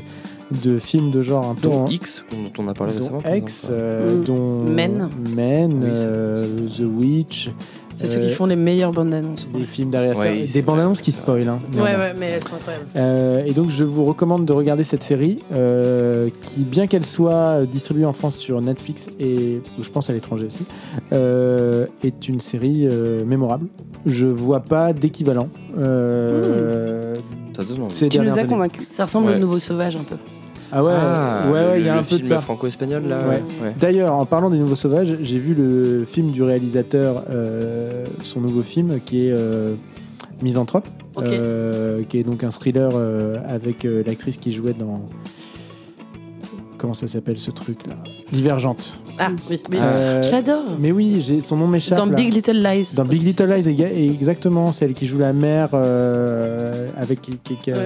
de films de genre un peu Dont en- X, dont on a parlé dont récemment. X, euh, Mm. dont Men. Men, Oui, euh, The Witch, C'est ceux euh, qui font les meilleures bandes annonces. des films d'Ari Aster, Ouais, des bandes annonces qui spoilent. Hein, Ouais, ouais, mais elles sont incroyables. Euh, et donc je vous recommande de regarder cette série euh, qui, bien qu'elle soit distribuée en France sur Netflix et je pense à l'étranger aussi, euh, est une série euh, mémorable. Je vois pas d'équivalent. euh, ces Tu nous as convaincus. Ça ressemble Ouais. au Nouveau Sauvage un peu. Ah ouais, Ah, ouais, il y a le un peu de film ça. franco-espagnol là. Ouais. ouais. D'ailleurs, en parlant des Nouveaux Sauvages, j'ai vu le film du réalisateur, euh, son nouveau film qui est euh, Misanthrope, euh, qui est donc un thriller euh, avec euh, l'actrice qui jouait dans. Comment ça s'appelle ce truc là Divergente. Ah oui, oui. Euh, Je l'adore. mais oui, j'ai son nom m'échappe. Dans là. Big Little Lies. Dans Big. Little Lies, exactement, celle qui joue la mère euh, avec qui- qui- qui a-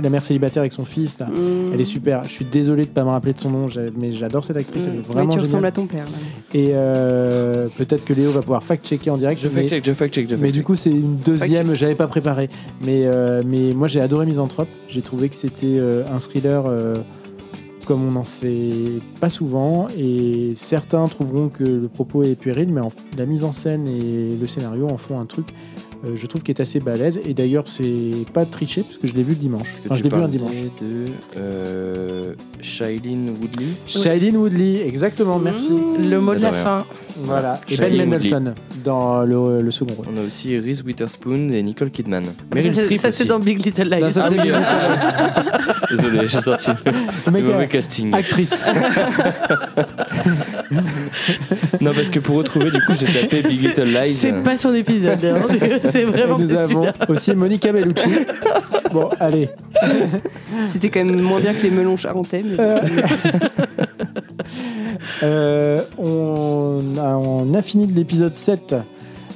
la mère célibataire avec son fils là. Mmh. Elle est super. Je suis désolé de pas me rappeler de son nom, mais j'adore cette actrice. Elle est Mm. Vraiment tu ressembles à ton père. là. Et euh, peut-être que Léo va pouvoir fact-checker en direct. Je mais- fact check, je fact check, je mais fact du coup, c'est une deuxième, j'avais pas préparé. Mais, euh, mais moi, j'ai adoré Misanthrope. J'ai trouvé que c'était euh, un thriller euh, comme on n'en fait pas souvent. Et certains trouveront que le propos est puéril, mais en- la mise en scène et le scénario en font un truc, euh, je trouve, qui est assez balèze. Et d'ailleurs, c'est pas triché, parce que je l'ai vu le dimanche. Enfin, je l'ai vu un dimanche. de euh, Shailene Woodley. Shailene Woodley, exactement, merci. Le mot de la fin. Voilà. Et Ben Shailene Mendelssohn dans le, le second rôle. On a aussi Reese Witherspoon et Nicole Kidman. Ça, Meryl c'est- Streep Ça, c'est aussi. dans Big Little Lies. Non, ça, Ah c'est euh, Little *laughs* Désolé, j'ai sorti le, mec mauvais casting. Actrice. *laughs* Non, parce que pour retrouver, du coup, j'ai tapé Big Little Lies. C'est pas son épisode. hein. *laughs* c'est vraiment Et nous pas avons celui-là. aussi Monica Bellucci. Bon, allez. C'était quand même moins bien que les melons charentais. Mais... *laughs* Euh, on, a, on a fini de l'épisode 7.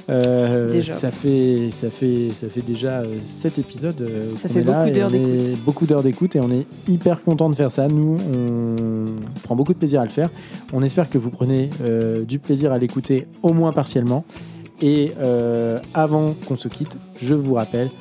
Euh. Ça fait, ça fait, ça fait déjà 7 épisodes. euh, Ça fait beaucoup d'heures d'écoute. Beaucoup d'heures d'écoute et on est hyper content de faire ça. Nous, on prend beaucoup de plaisir à le faire. On espère que vous prenez euh, du plaisir à l'écouter, au moins partiellement. Et euh, avant qu'on se quitte, je vous rappelle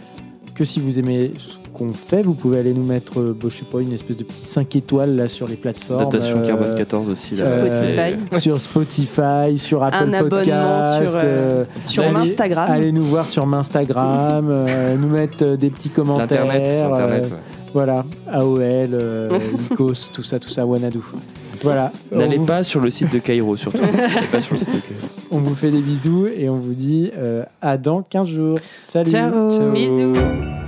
que si vous aimez ce qu'on fait, vous pouvez aller nous mettre, euh, bon, je sais pas, une espèce de petit 5 étoiles là sur les plateformes. Datation euh, carbone 14 aussi. sur là, Spotify. sur Spotify, sur Apple Un Podcast, sur, euh, euh, Sur allez- Instagram. Allez nous voir sur Instagram, euh, nous mettre euh, des petits commentaires. Internet, euh, ouais. Voilà, AOL, euh, Lycos, tout ça, tout ça, Wanadu. Voilà. N'allez vous- pas sur le site de Cairo, surtout. *laughs* N'allez pas sur le site de Cairo. On vous fait des bisous et on vous dit euh, à dans 15 jours. Salut. Ciao. Ciao. Bisous.